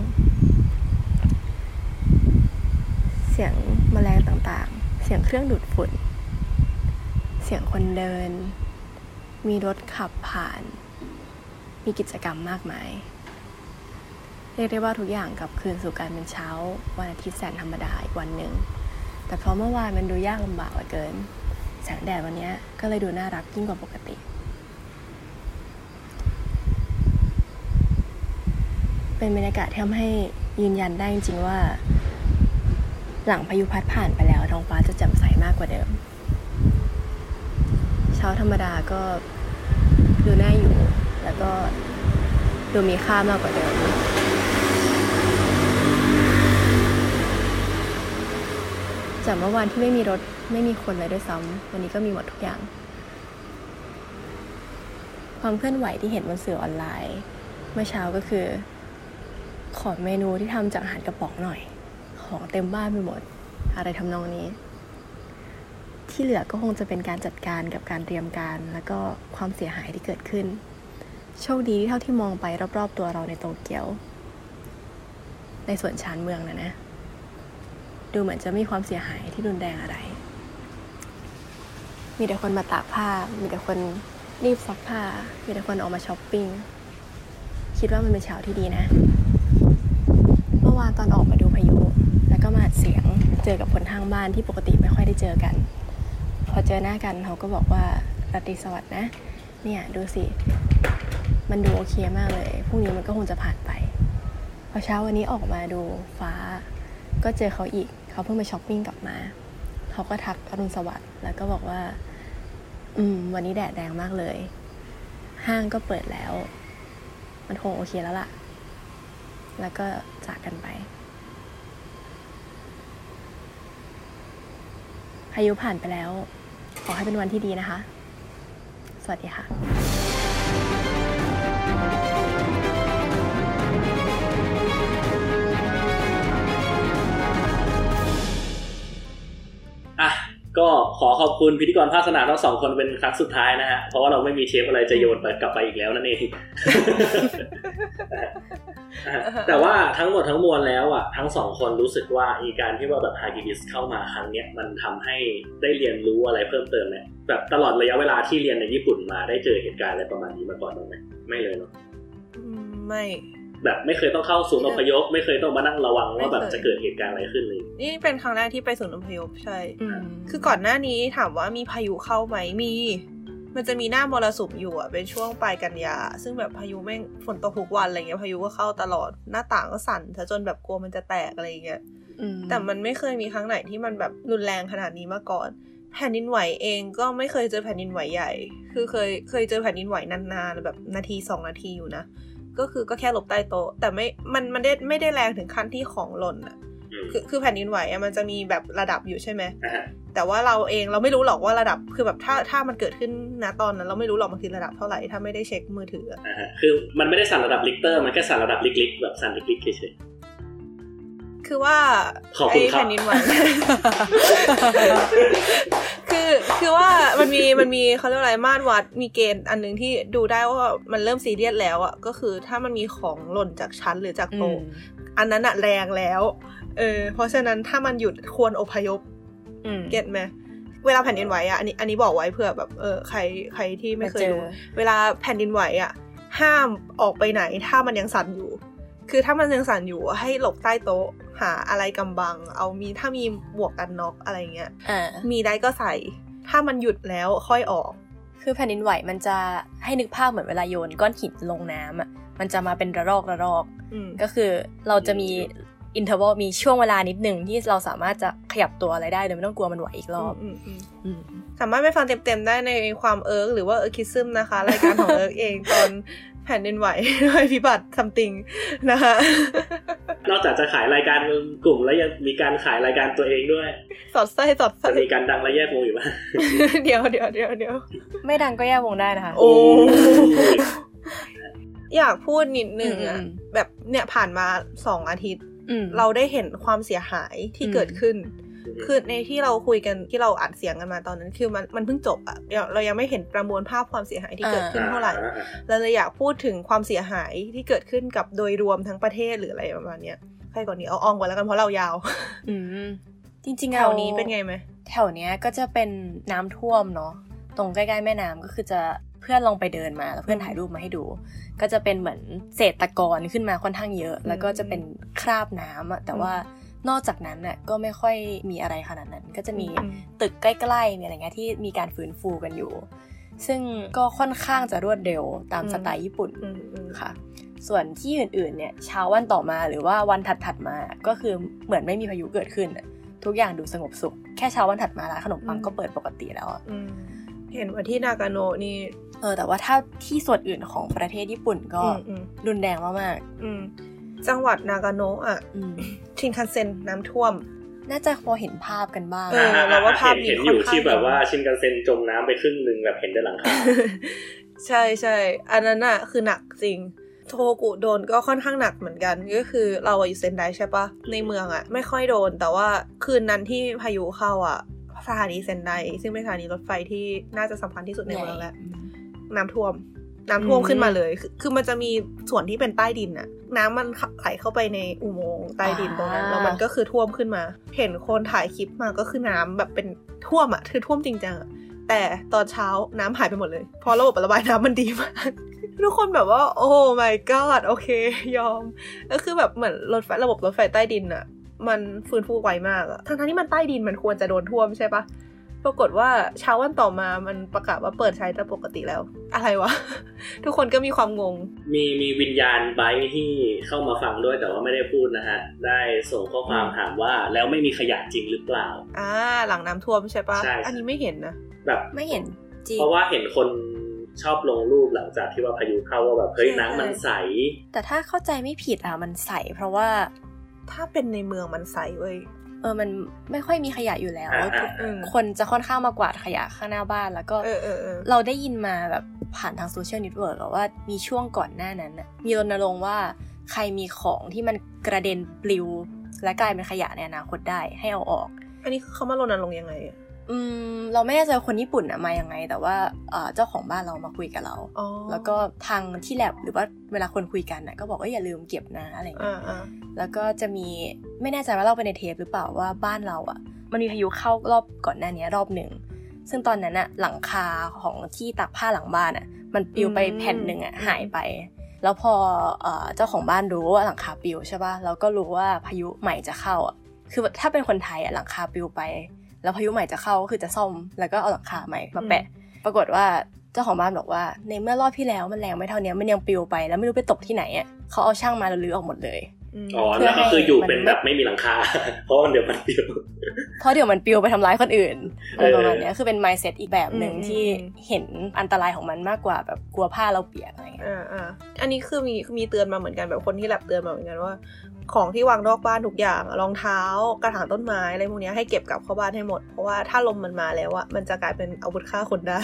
เสียงแมลงต่างๆ เสียงเครื่องดูดฝุ่น เสียงคนเดิน มีรถขับผ่าน มีกิจกรรมมากมาย เรียกได้ว่าทุกอย่างกลับคืนสู่การเป็นเช้า วันอาทิตย์แสนธรรมดาอีกวันหนึ่ง แต่เพราะเมื่อวานมันดูยากลำบากเหลือเกิน แสงแดดวันนี้ก็เลยดูน่ารักยิ่งกว่าปกติ เป็นบรรยากาศที่ทำให้ยืนยันได้จริงๆว่า หลังพายุพัดผ่านไปแล้วท้องฟ้าจะแจ่มใสมากกว่าเดิม เช้าธรรมดาก็ดูน่าอยู่ แล้วก็ดูมีค่ามากกว่าเดิม จากเมื่อวานที่ไม่มีรถไม่มีคนเลยด้วยซ้ำวันนี้ก็มีหมดทุกอย่าง ความเคลื่อนไหวที่เห็นบนสื่อออนไลน์ เมื่อเช้าก็คือ ขอเมนูที่ทำจากอาหารกระป๋องหน่อย ของเต็มบ้านไปหมด อะไรทำนองนี้ ที่เหลือก็คงจะเป็นการจัดการกับการเตรียมการ แล้วก็ความเสียหายที่เกิดขึ้น โชคดีที่เท่าที่มองไปรอบๆ ตัวเราในโตเกียว ในส่วนชานเมืองนะนะ ดูเหมือนจะไม่มีความเสียหายที่รุนแรงอะไร มีแต่คนมาตากผ้า มีแต่คนรีบซักผ้า มีแต่คนออกมาช้อปปิ้ง คิดว่ามันเป็นเช้าที่ดีนะ เมื่อวานตอนออกมาดูพายุ แล้วก็มาอัดเสียง เจอกับคนทางบ้านที่ปกติไม่ค่อยได้เจอกัน พอเจอหน้ากันเขาก็บอกว่าราตรีสวัสดิ์นะ เนี่ยดูสิ มันดูโอเคมากเลย พรุ่งนี้มันก็คงจะผ่านไป พอเช้าวันนี้ออกมาดูฟ้า ก็เจอเขาอีก เขาเพิ่งไปช้อปปิ้งกลับมา เขาก็ทักอรุณสวัสดิ์แล้วก็บอกว่า อืม วันนี้แดดแรงมากเลย ห้างก็เปิดแล้ว มันคงโอเคแล้วล่ะ แล้วก็จากกันไป พายุผ่านไปแล้ว ขอให้เป็นวันที่ดีนะคะ สวัสดีค่ะ ก็ขอขอบคุณพิธีกรภาคสนามทั้งสองคนเป็นครั้งสุดท้ายนะฮะ เพราะว่าเราไม่มีเทปอะไรจะโยนไปกลับไปอีกแล้วนั่นเองอะแต่ว่าทั้งหมดทั้งมวลแล้วอะทั้งสองคนรู้สึกว่าอีการที่ว่าแบบฮากิบิสเข้ามาครั้งเนี้ยมันทำให้ได้เรียนรู้อะไรเพิ่มเติมไหมแบบตลอดระยะเวลาที่เรียนในญี่ปุ่นมาได้เจอเหตุการณ์อะไรประมาณนี้มาก่อนบ้างไหมไม่เลยเนาะอืมไม่ แบบไม่เคยต้องเข้าศูนย์อพยพ ไม่เคยต้องมานั่งระวังว่าแบบไม่เคยจะเกิดเหตุการณ์อะไรขึ้นเลย นี่เป็นครั้งแรกที่ไปศูนย์อพยพใช่ คือก่อนหน้านี้ถามว่ามีพายุเข้าไหมมี มันจะมีหน้ามรสุมอยู่อะเป็นช่วงปลายกันยา ซึ่งแบบพายุแม่งฝนตกทุกวันอะไรเงี้ยพายุก็เข้าตลอดหน้าต่างก็สั่นซะจนแบบกลัวมันจะแตกอะไรเงี้ยแต่มันไม่เคยมีครั้งไหนที่มันแบบรุนแรงขนาดนี้มาก่อน แผ่นดินไหวเองก็ไม่เคยเจอแผ่นดินไหวใหญ่ คือเคยเคยเจอแผ่นดินไหวนานๆแบบนาทีสองนาทีอยู่นะ ก็คือก็แค่หลบใต้โต๊ะแต่ไม่ มันมันได้ไม่ได้แรงถึงขั้นที่ของหล่นอะคือคือแผ่นดินไหวอะมันจะมีแบบระดับอยู่ใช่ไหมแต่ว่าเราเองเราไม่รู้หรอกว่าระดับคือแบบถ้าถ้ามันเกิดขึ้นนะตอนนั้น เราไม่รู้หรอกมันคือระดับเท่าไหร่ถ้าไม่ได้เช็คมือถืออะอ่าฮะคือมันไม่ได้สั่นระดับริกเตอร์ มันแค่สั่นระดับลิกๆแบบสั่นลิกๆเฉย คือว่าขอบคุณไอ้ครับแผ่นดินไหวคือคือว่ามันมีมันมีเขาเรียกว่าอะไรมาตรวัดมีเกณฑ์อันหนึ่งที่ดูได้ว่ามันเริ่มซีเรียสแล้วอะก็คือถ้ามันมีของหล่นจากชั้นหรือจากโต๊ะอันนั้นอะแรงแล้วเออเพราะฉะนั้นถ้ามันหยุดควรอพยพเก็ตไหมเวลาแผ่นดินไหวอะอันนี้อันนี้บอกไว้เผื่อแบบเออใครใครที่ไม่เคยมาเจอดูเวลาแผ่นดินไหวอะห้ามออกไปไหนถ้ามันยังสั่นอยู่ คือถ้ามันยังสั่นอยู่ให้หลบใต้โต๊ะ หาอะไรกำบัง เอามีถ้ามีหมวกกันน็อกอะไรเงี้ยอ่ามีได้ก็ใส่ ถ้ามันหยุดแล้วค่อยออก คือแผ่นดินไหวมันจะให้นึกภาพเหมือนเวลาโยนก้อนหินลงน้ำอะมันจะมาเป็นระลอกระลอกอืมก็คือเราจะมีinterval มีช่วงเวลานิดหนึ่งที่เราสามารถจะขยับตัวอะไรได้โดยไม่ต้องกลัวมันไหวอีกรอบอืมอืมอืมสามารถไปฟังเต็มๆได้ในความเอิร์กหรือว่าเอิร์กคิซึมนะคะ รายการของเอิร์กเองตอน แผ่นดินไหวด้วยพิบัติ somethingนะคะนอกจากจะขายรายการกลุ่มแล้วยังมีการขายรายการตัวเองด้วย สอดไส้สอดไส้จะมีการดังและแยกวงอยู่บ้างเดี๋ยวเดี๋ยวเดี๋ยวเดี๋ยวไม่ดังก็แยกวงได้นะคะ โอ้อยากพูดนิดนึงอือะมแบบเนี่ยผ่านมาสองอาทิตย์อืมเราได้เห็นความเสียหายที่อืมเกิดขึ้น คือในที่เราคุยกันที่เราอัดเสียงกันมาตอนนั้น คือมันมันเพิ่งจบอะเดี๋ยวเรายังไม่เห็นประมวลภาพความเสียหายที่เกิดขึ้นเท่าไหร่เราเลยอยากพูดถึงความเสียหายที่เกิดขึ้นกับโดยรวมทั้งประเทศหรืออะไรประมาณเนี้ยใครก่อนนี้เอาอองก่อนแล้วกันเพราะเรายาว อืมจริงๆแถวนี้เป็นไงไหมแถวเนี้ยก็จะเป็นน้ำท่วมเนาะตรงใกล้ๆแม่น้ำก็คือจะเพื่อนลองไปเดินมาแล้วเพื่อนถ่ายรูปมาให้ดู ก็จะเป็นเหมือนเศษตะกอนขึ้นมาค่อนข้างเยอะ แล้วก็จะเป็นคราบน้ำอะแต่ว่า นอกจากนั้นน่ะก็ไม่ค่อยมีอะไรขนาดนั้น ก็จะมีตึกใกล้ๆมีอะไรเงี้ยที่มีการฟื้นฟูกันอยู่ ซึ่งก็ค่อนข้างจะรวดเร็วตามสไตล์ญี่ปุ่นค่ะ ส่วนที่อื่นๆเนี่ยเช้าวันต่อมาหรือว่าวันถัดๆมาก็คือเหมือนไม่มีพายุเกิดขึ้นอะทุกอย่างดูสงบสุข แค่เช้าวันถัดมาร้านขนมปังก็เปิดปกติแล้วอะอืมเห็นว่าที่นากาโนะนี่เออแต่ว่าถ้าที่ส่วนอื่นของประเทศญี่ปุ่นก็อืมอืมรุนแรงมากอืม จังหวัดนากาโนะอะอืมชินคันเซ็นน้ำท่วมๆน่าจะพอเห็นภาพกันบ้างเออเราว่าภาพนี้เห็นอยู่ค่อนข้างที่แบบว่าชินกันเซ็นจมน้ำไปครึ่งหนึ่งแบบเห็นได้หลังคาใช่ใช่อันนั้นน่ะคือหนักจริงโทกุโดนก็ค่อนข้างหนักเหมือนกัน ก็คือเราอะอยู่เซนไดใช่ปะในเมืองอะไม่ค่อยโดน แต่ว่าคืนนั้นที่พายุเข้าอะสถานีเซนไดซึ่งเป็นสถานีรถไฟที่น่าจะสำคัญที่สุดในเมืองแล้วน้ำท่วม น้ำท่วมขึ้นมาเลยคือคือมันจะมีส่วนที่เป็นใต้ดินอะน้ำมันไหลเข้าไปในอุโมงค์ใต้ดินตรงนั้นอ่าแล้วมันก็คือท่วมขึ้นมา เห็นคนถ่ายคลิปมาก็คือน้ำแบบเป็นท่วมอะคือท่วมจริงจังอะแต่ตอนเช้าน้ำหายไปหมดเลยเพราะระบบระบายน้ำมันดีมาก ทุกคนแบบว่า โอ้ my god โอเค ยอม ก็คือแบบเหมือนรถไฟระบบรถไฟใต้ดินอะมันฟื้นฟูไวมากอะทั้งทั้งๆที่มันใต้ดินมันควรจะโดนท่วมใช่ปะ ปรากฏว่าเช้าวันต่อมามันประกาศว่าเปิดใช้แต่ปกติแล้ว อะไรวะ ทุกคนก็มีความงง มีมีวิญญาณไบค์ที่เข้ามาฟังด้วยแต่ว่าไม่ได้พูดนะฮะ ได้ส่งข้อความถามว่าแล้วไม่มีขยะจริงหรือเปล่า อ่า หลังน้ำท่วมใช่ปะใช่อันนี้ไม่เห็นนะ แบบไม่เห็นจริงเพราะว่าเห็นคนชอบลงรูปหลังจากที่ว่าพายุเข้าว่าแบบเฮ้ยน้ำมันใส แต่ถ้าเข้าใจไม่ผิดอะมันใส เพราะว่าถ้าเป็นในเมืองมันใสเว้ย เออมันไม่ค่อยมีขยะอยู่แล้วอ่าทุกอืมคนจะค่อนข้างมากวาดขยะข้างหน้าบ้านแล้วก็เออเออเออเราได้ยินมาแบบผ่านทาง social network ว่ามีช่วงก่อนหน้านั้นน่ะมีรณรงค์ว่าใครมีของที่มันกระเด็นปลิว และกลายเป็นขยะในอนาคตได้ให้เอาออก อันนี้คือเขามารณรงค์ยังไง อะอืมเราไม่แน่ใจว่าคนญี่ปุ่นอะมายังไง แต่ว่าเอ่อเจ้าของบ้านเรามาคุยกับเราอ๋อแล้วก็ทางที่แลบหรือว่าเวลาคนคุยกันน่ะก็บอกว่าอย่าลืมเก็บนะอะไรอย่างเงี้อ่ายอ่าแล้วก็จะมีไม่แน่ใจว่าเราไปในเทปหรือเปล่าว่าบ้านเราอะมันมีพายุเข้ารอบก่อนหน้านี้รอบหนึ่งซึ่งตอนนั้นอะหลังคาของที่ตากผ้าหลังบ้านอะมันปลิวไปแผ่นหนึ่งอะหายไป แล้วพอเอ่อเจ้าของบ้านรู้ว่าหลังคาปลิวใช่ป่ะแล้วก็รู้ว่าพายุใหม่จะเข้าอะคือถ้าเป็นคนไทยอะหลังคาปลิวไป แล้วพายุใหม่จะเข้าก็คือจะซ่อมแล้วก็เอาหลังคาใหม่มาแปะ ปรากฏว่าเจ้าของบ้านบอกว่า ในเมื่อรอบที่แล้วมันแรงไม่เท่านี้มันยังปลิวไปแล้วไม่รู้ไปตกที่ไหนอะเขาเอาช่างมาแล้วรื้อออกหมดเลยอ๋อแล้วก็คืออยู่เป็นแบบไม่มีหลังคา เพราะว่าเดี๋ยวมันเดียวเพราะเดี๋ยวมันปลิวไปทำร้ายคนอื่นอะไรเออประมาณเนี้ยคือเป็น mindset อีกแบบหนึ่งอืมที่อืมเห็นอันตรายของมันมากกว่าแบบกลัวผ้าเราเปียกอะไรเงี้ยอ่าอ่าอันนี้คือมีมีเตือนมาเหมือนกันแบบคนที่แลบเตือนมาเหมือนกันว่า ของที่วางนอกบ้านทุกอย่างรองเท้ากระถางต้นไม้อะไรพวกเนี้ยให้เก็บกลับเข้าบ้านให้หมด เพราะว่าถ้าลมมันมาแล้วอะมันจะกลายเป็นอาวุธฆ่าคนได้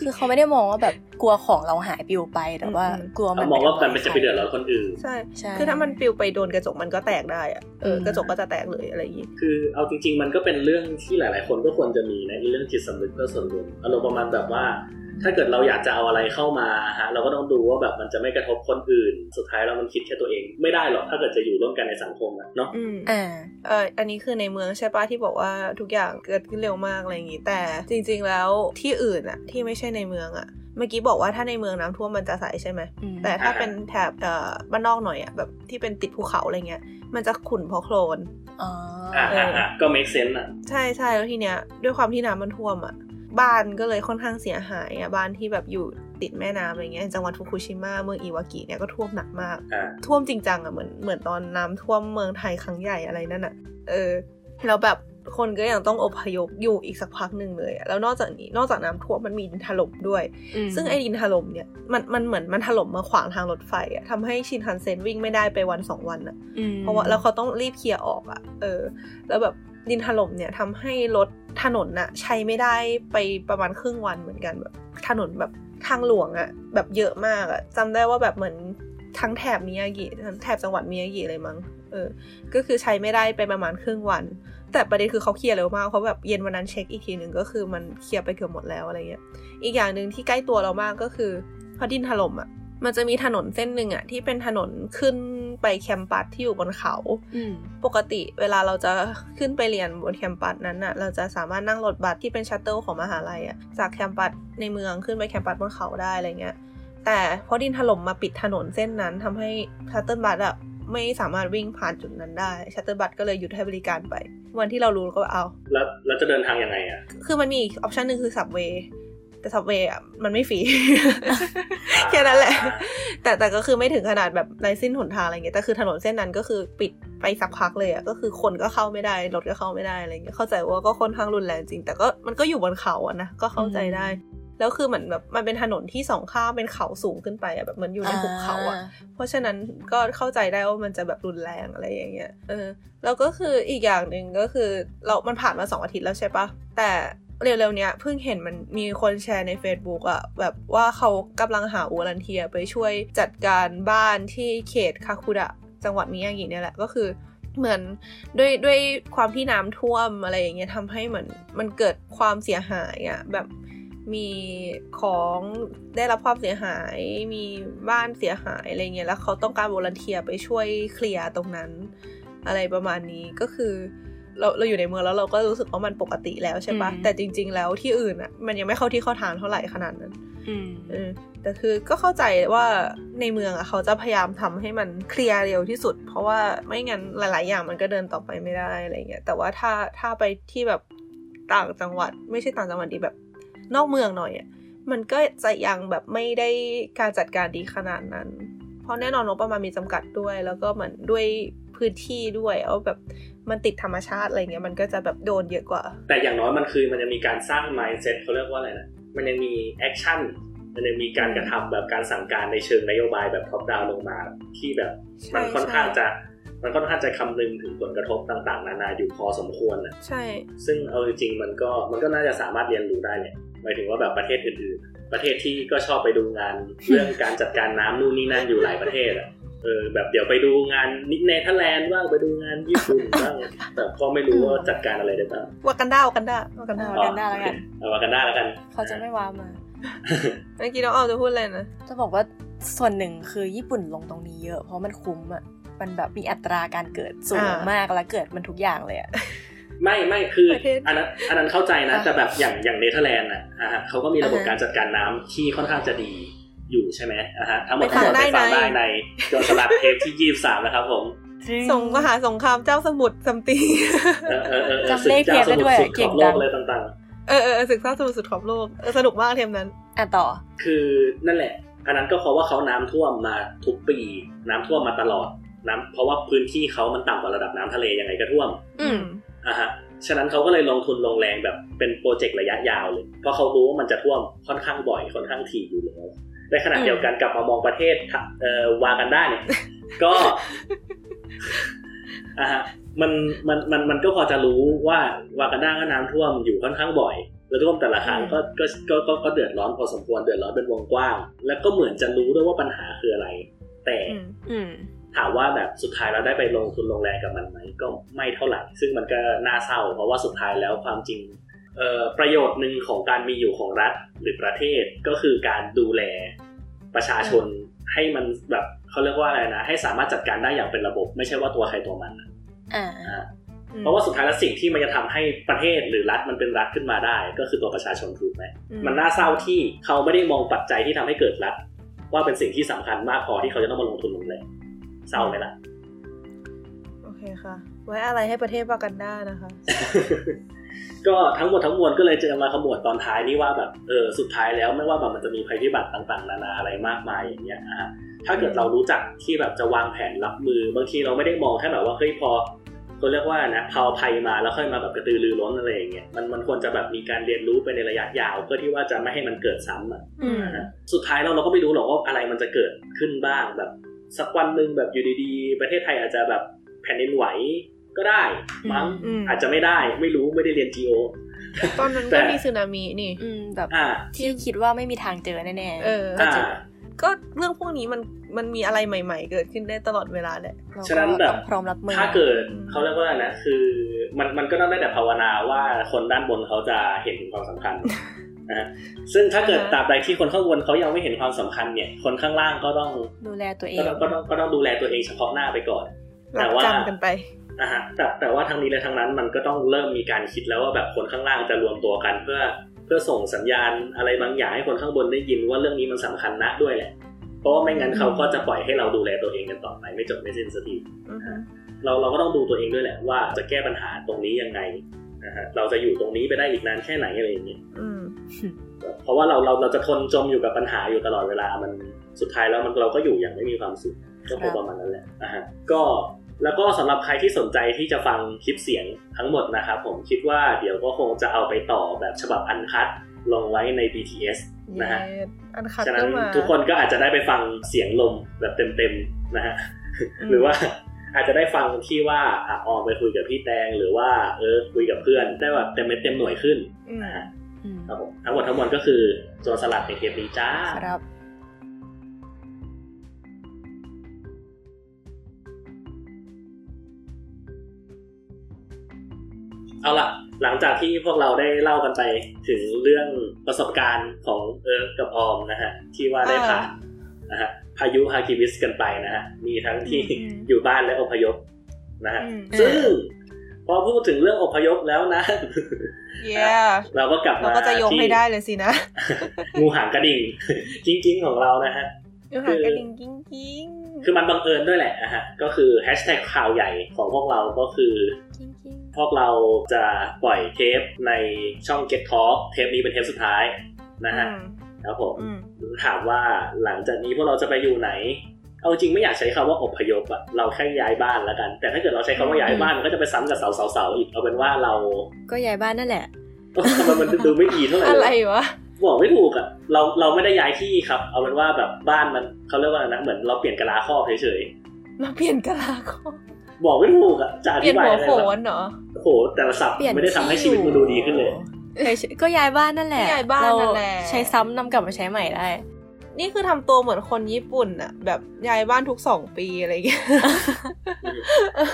คือเขาไม่ได้มองว่าแบบกลัวของเราหายปลิวไปแต่ว่าอืมกลัวมันมองว่าไปมันจะไปเดือดร้อนคนอื่นใช่ใช่คือถ้ามันปลิวไปโดนกระจกมันก็แตกได้อะเอออมกระจกก็จะแตกเลยอะไรอย่างงี้คือเอาจริง ๆ มันก็เป็นเรื่องที่หลาย ๆ คนก็ควรจะมีนะไอ้เรื่องจิตสำนึกเพื่อส่วนรวมอารมณ์ประมาณแบบว่า ถ้าเกิดเราอยากจะเอาอะไรเข้ามาฮะเราก็ต้องดูว่าแบบมันจะไม่กระทบคนอื่น สุดท้ายแล้วมันคิดแค่ตัวเองไม่ได้หรอกถ้าเกิดจะอยู่ร่วมกันในสังคมอะเนาะอืมอ่าเอออันนี้คือในเมืองใช่ปะที่บอกว่าทุกอย่างเกิดขึ้นเร็วมากอะไรอย่างงี้ แต่จริง ๆ แล้วที่อื่นอะที่ไม่ใช่ในเมืองอะเมื่อกี้บอกว่าถ้าในเมืองน้ำท่วมมันจะใสใช่ไหมอืมแต่ถ้าเป็นแถบเอ่อบ้านนอกหน่อยอะแบบที่เป็นติดภูเขาอะไรเงี้ย มันจะขุ่นเพราะโคลน อ๋ออ่าเอออ่อ่าอ่าก็ make sense อะใช่ใช่แล้วทีเนี้ยด้วยความที่น้ำมันท่วมอะ บ้านก็เลยค่อนข้างเสียหายอะบ้านที่แบบอยู่ติดแม่น้ำอะไรเงี้ยจังหวัดฟุกุชิมะเมืองอิวากิเนี่ยก็ท่วมหนักมากอ่าท่วมจริงจังอะเหมือนเหมือนตอนน้ำท่วมเมืองไทยครั้งใหญ่อะไรนั่นอะ เออแล้วแบบคนก็ยังต้องอพยพอยู่อีกสักพักหนึ่งเลยอะแล้วนอกจากนี้นอกจากน้ำท่วมมันมีดินถล่มด้วยอืมซึ่งไอ้ดินถล่มเนี่ยมันมันเหมือนมันถล่มมาขวางทางรถไฟอะทำให้ชินคันเซ็นวิ่งไม่ได้ไปวันสองวันอะอืมเพราะว่าแล้วเขาต้องรีบเคลียร์ออกอะเออ แล้วแบบ ดินถล่มเนี่ยทำให้รถถนนน่ะใช้ไม่ได้ไปประมาณครึ่งวันเหมือนกันแบบถนนแบบทางหลวงอะแบบเยอะมากอะจำได้ว่าแบบเหมือนทั้งแถบมิยากิทั้งแถบจังหวัดมิยากิเลยมั้งเออ ก็คือใช้ไม่ได้ไปประมาณครึ่งวัน แต่ประเด็นคือเขาเคลียร์เร็วมากเพราะแบบเย็นวันนั้นเช็คอีกทีหนึ่งก็คือมันเคลียร์ไปเกือบหมดแล้วอะไรเงี้ย อีกอย่างหนึ่งที่ใกล้ตัวเรามากก็คือพอดินถล่มอะ มันจะมีถนนเส้นหนึ่งอะที่เป็นถนนขึ้นไป campus ที่อยู่บนเขาอืมปกติเวลาเราจะขึ้นไปเรียนบน campus นั้นน่ะเราจะสามารถนั่งรถบัสที่เป็น shuttle ของมหาลัยอะจาก campus ในเมืองขึ้นไป campus บนเขาได้อะไรเงี้ย แต่เพราะดินถล่มมาปิดถนนเส้นนั้นทำให้ shuttle bus อะไม่สามารถวิ่งผ่านจุดนั้นได้ shuttle bus ก็เลยหยุดให้บริการไป วันที่เรารู้ก็เอา แล้วแล้วจะเดินทางยังไงอะคือมันมีอีก option หนึ่งคือ subway แต่ subway อะมันไม่ฟรีแค่นั้นแหละ แต่แต่ก็คือไม่ถึงขนาดแบบไรสิ้นหนทางอะไรเงี้ยแต่คือถนนเส้นนั้นก็คือปิดไปสักพักเลยอะก็คือคนก็เข้าไม่ได้รถก็เข้าไม่ได้อะไรเงี้ยเข้าใจว่าก็ค่อนข้างรุนแรงจริง แต่ก็มันก็อยู่บนเขาอะนะก็เข้าใจได้ แล้วคือเหมือนแบบมันเป็นถนนที่สองข้างเป็นเขาสูงขึ้นไปอะแบบเหมือนอยู่ในหุบเขาอะเพราะฉะนั้นก็เข้าใจได้ว่ามันจะแบบรุนแรงอะไรอย่างเงี้ยเออแล้วก็คืออีกอย่างหนึ่งก็คือเรามันผ่านมาสองอาทิตย์แล้วใช่ปะแต่ เร็วๆเนี้ยเพิ่งเห็นมันมีคนแชร์ใน Facebook อะแบบว่าเขากำลังหาวอลันเทียไปช่วยจัดการบ้านที่เขตคาคุดะจังหวัดมิยากิเนี่ยแหละก็คือเหมือนด้วยด้วยความที่น้ำท่วมอะไรอย่างเงี้ยทำให้เหมือนมันเกิดความเสียหายอะแบบมีของได้รับความเสียหาย มีบ้านเสียหายอะไรเงี้ยแล้วเขาต้องการวอลันเทียไปช่วยเคลียร์ตรงนั้น อะไรประมาณนี้ก็คือ เราเราอยู่ในเมืองแล้วเราก็รู้สึกว่ามันปกติแล้วใช่ปะอืมแต่จริง ๆ แล้วที่อื่นอะมันยังไม่เข้าที่เข้าทางเท่าไหร่ขนาดนั้นอืมเออแต่คือก็เข้าใจว่าในเมืองอะเขาจะพยายามทำให้มันเคลียร์เร็วที่สุด เพราะว่าไม่งั้นหลาย ๆ อย่างมันก็เดินต่อไปไม่ได้อะไรเงี้ยแต่ว่าถ้าถ้าไปที่แบบต่างจังหวัด ไม่ใช่ต่างจังหวัดดีแบบ นอกเมืองหน่อยอะมันก็จะยังแบบไม่ได้การจัดการดีขนาดนั้น เพราะแน่นอนงบประมาณมีจำกัดด้วย แล้วก็เหมือนด้วย พื้นที่ด้วยเอาแบบมันติดธรรมชาติอะไรเงี้ยมันก็จะแบบโดนเยอะกว่า แต่อย่างน้อยมันคือมันจะมีการสร้าง mindset เขาเรียกว่าอะไรนะมันยังมี action มันยังมีการกระทำแบบการสั่งการในเชิงนโยบายแบบ top down ลงมาที่แบบมันใช่ค่อนข้างใช่จะมันค่อนข้างจะคำนึงถึงผลกระทบต่างๆ นานาอยู่พอสมควรนะใช่ ซึ่งเอาจริงๆมันก็มันก็น่าจะสามารถเรียนรู้ได้เนี่ยหมายถึงว่าแบบประเทศอื่นๆ ประเทศที่ก็ชอบไปดูงาน เรื่องการจัดการน้ำนู่นนี่นั่นอยู่หลายประเทศอะ เออแบบเดี๋ยวไปดูงานนิเนเธอร์แลนด์บ้างไปดูงานญี่ปุ่นบ้างแต่ก็ไม่รู้ว่าจัดการอะไรได้บ้างวากันดาวากันดาวากันดาววากันดาแล้วกันเอาวากันดาแล้วกัน เขาจะไม่ว้ามาเมื่อกี้น้องเอาจะพูดอะไรนะจะบอกว่าส่วนหนึ่งคือญี่ปุ่นลงตรงนี้เยอะ เพราะมันคุ้มอะมันแบบมีอัตราการเกิดสูงอ่ามมากแล้วเกิดมันทุกอย่างเลยอะไม่ไม่คือประเทศอันนั้นอันนั้นเข้าใจนะอะแต่แบบอย่างอย่างเนเธอร์แลนด์อะอะฮะเขาก็มีระบบอ่าฮะการจัดการน้ำที่ค่อนข้างจะดี อยู่ใช่ไหมอะฮะทั้งหมดไปฟัทั้งงหมดไปฟังได้ได้ในในโจรสลัดเทปที่ยี่สามนะครับผมสงมหาสงครามเจ้าสมุทรซัมติงเออเออเออจำเลขเทปได้ด้วยศึกเก่เจ้างสมุทรสุดขอบโลจักงเลยต่างเออเออเออศึกษาสมุทรสุดขอบโลกเออสนุกมากเทมนั้นอะต่อๆคือนั่นแหละ อันนั้นก็เพราะว่าเขาน้ำท่วมมาทุกปี น้ำท่วมมาตลอดน้ำเพราะว่าพื้นที่เขามันต่ำกว่าระดับน้ำทะเลยังไงก็ท่วม อืมอะฮะฉะนั้นเขาก็เลยลงทุนลงแรงแบบเป็นโปรเจกต์ระยะยาวเลย เพราะเขารู้ว่ามันจะท่วมค่อนข้างบ่อยค่อนข้างถี่อยู่แล้ว ในขณะเดียวกันกลับมามองประเทศเอ่อวากันด้าเนี่ยก็อะฮะมันมันมันมันก็พอจะรู้ว่าวากันด้าก็น้ำท่วมอยู่ค่อนข้างบ่อย แล้วท่วมแต่ละครั้งก็ก็ก็ก็ก็เดือดร้อนพอสมควรเดือดร้อนเป็นวงกว้าง แล้วก็เหมือนจะรู้ด้วยว่าปัญหาคืออะไร แต่อืมอืมถามว่าแบบสุดท้ายเราได้ไปลงทุนลงแรงกับมันไหมก็ไม่เท่าไหร่ ซึ่งมันก็น่าเศร้า เพราะว่าสุดท้ายแล้วความจริงเอ่อประโยชน์หนึ่งของการมีอยู่ของรัฐหรือประเทศก็คือการดูแล ประชาชนให้มันแบบเขาเรียกว่าอะไรนะ ให้สามารถจัดการได้อย่างเป็นระบบ ไม่ใช่ว่าตัวใครตัวมันอ่าอ่าเพราะว่าสุดท้ายแล้วสิ่งที่มันจะทำให้ประเทศหรือรัฐมันเป็นรัฐขึ้นมาได้ ก็คือตัวประชาชนถูกไหมอืมมันน่าเศร้าที่เขาไม่ได้มองปัจจัยที่ทำให้เกิดรัฐ ว่าเป็นสิ่งที่สำคัญมากพอที่เขาจะต้องมาลงทุนลงแรงเศร้าไหมล่ะโอเคค่ะ ไว้อะไรให้ประเทศวากันดานะคะ ก็ทั้งหมดทั้งมวลก็เลยจะมาขมวดตอนท้ายนี่ว่าแบบเออสุดท้ายแล้วไม่ว่าแบบมันจะมีภัยพิบัติต่างๆ นานาอะไรมากมายอย่างเงี้ยอะถ้าเกิดเรารู้จักที่แบบจะวางแผนรับมือบางทีเราไม่ได้มองแค่แบบว่าเฮ้ยพอเขาเรียกว่านะพอภัยมาแล้วค่อยมาแบบกระตือรือร้นอะไรอย่างเงี้ยมันมันควรจะแบบมีการเรียนรู้ไปในระยะยาว เพื่อที่ว่าจะไม่ให้มันเกิดซ้ำอะอืมนะฮะสุดท้ายเราเราก็ไม่รู้หรอกว่าอะไรมันจะเกิดขึ้นบ้างแบบสักวันหนึ่งแบบอยู่ดีๆ ประเทศไทยอาจจะแบบแผ่นดินไหว ก็ได้มั้งอืมอาจจะไม่ได้ไม่รู้ไม่ได้เรียน geo ตอนนั้นแต่ก็มีสึนามินี่อืมแบบอ่าที่คิดว่าไม่มีทางเจอแน่ๆเออก็เจอก็เรื่องพวกนี้มันมันมีอะไรใหม่ ๆ เกิดขึ้นได้ตลอดเวลาแหละเราฉะนั้นก็แบบต้องพร้อมรับมือถ้าเกิดเขาเรียกว่าอะไรนะคือ มันมันก็ต้องได้แต่ภาวนาว่าคนด้านบนเขาจะเห็นถึงความสำคัญนะฮะซึ่งถ้าเกิดตราบใดที่คนข้างบนเขายังไม่เห็นความสำคัญเนี่ย คนข้างล่างก็ต้องดูแลตัวเอก็งต้องก็ต้องก็ต้องดูแลตัวเองเฉพาะหน้าไปก่อนรัแต่บว่าจำกันไป นะฮะแต่แต่ว่าทางนี้และทางนั้นมันก็ต้องเริ่มมีการคิดแล้วว่าแบบคนข้างล่างจะรวมตัวกันเพื่อเพื่อส่งสัญญาณอะไรบางอย่างให้คนข้างบนได้ยินว่าเรื่องนี้มันสำคัญนะด้วยแหละ เพราะว่าไม่งั้นเขาก็จะปล่อยให้เราดูแลตัวเองกันต่อไปไม่จบไม่สิ้นสักทีเราเราก็ต้องดูตัวเองด้วยแหละว่าจะแก้ปัญหาตรงนี้ยังไงนะฮะเราจะอยู่ตรงนี้ไปได้อีกนานแค่ไหนอะไรอย่างเงี้ยอืมเพราะว่าเราเราเราจะทนจมอยู่กับปัญหาอยู่ตลอดเวลามันสุดท้ายแล้วมันเราก็อยู่อย่างไม่มีความสุขก็คงประมาณนั้นแหละนะฮะก็ แล้วก็สำหรับใครที่สนใจที่จะฟังคลิปเสียงทั้งหมดนะครับผมคิดว่าเดี๋ยวก็คงจะเอาไปต่อแบบฉบับอันคัดลงไว้ใน BTS นะฮะอันคัดฉะนั้ก็นมาทุกคนก็อาจจะได้ไปฟังเสียงลมแบบเต็มๆนะฮะหรือว่าอาจจะได้ฟังที่ว่าอะออกไปคุยกับพี่แตงหรือว่าเออคุยกับเพื่อนได้แบบเต็มเม็ดเต็มหน่วยขึ้นอืมนะฮะครับผมทั้งหมดทั้งมวลก็คือโจรสลัดในเทปนี้จ้าครับ เอาล่ะหลังจากที่พวกเราได้เล่ากันไปถึงเรื่องประสบการณ์ของเอิร์กกับออมนะฮะที่ว่าได้ผ่านนะฮะพายุฮากิบิสกันไปนะฮะมีทั้งที่อยู่บ้านและอพยพนะฮะอืมซึ่งพอพูดถึงเรื่องอพยพแล้วนะเย้เราก็กลับเรามาก็จะยงที่ให้ได้เลยสินะงูหางกระดิ่งจริงๆของเรานะฮะงูหางกระดิ่งกิ้งกิ้งคือมันบังเอิญด้วยแหละนะฮะก็คือแฮชแท็กข่าวใหญ่ของพวกเราก็คือ พวกเราจะปล่อยเทปในช่อง Get Talk เทปนี้เป็นเทปสุดท้ายนะฮะครับผมอืมถามว่าหลังจากนี้พวกเราจะไปอยู่ไหน เอาจริงไม่อยากใช้คำว่าอพยพอะเราแค่ย้ายบ้านแล้วกัน แต่ถ้าเกิดเราใช้คำว่าย้ายบ้านมันก็จะไปซ้ำกับเสาเสาเสาอีกเอาเป็นว่าเรา ก็ย้ายบ้านนั่นแหละทำไมมันดูไม่ดีเท่าไหร่อะไรเลยวะบอกไม่ถูกอะเราเราไม่ได้ย้ายที่ครับ เอาเป็นว่าแบบบ้านมันเขาเรียกว่าอะไรนะเหมือนเราเปลี่ยนกะลาครอบเฉยมาเปลี่ยนกะลาคอๆ บอกไม่ถูกอะจะอเปลี่ธิยนบายหัวอะไรโขแบบนเหรอ โอ้โหแต่ละศัพท์เปลี่ยน ไม่ได้ทำให้ชีวิตมันดูดีขึ้นเลยเฉยๆก็ย้ายบ้านนั่นแหละก็ย้ายบ้านนั่นแหละ เราใช้ซ้ำนำกลับมาใช้ใหม่ได้ นี่คือทำตัวเหมือนคนญี่ปุ่นอะแบบย้ายบ้านทุกสองปีอะไรอย่างเงี้ย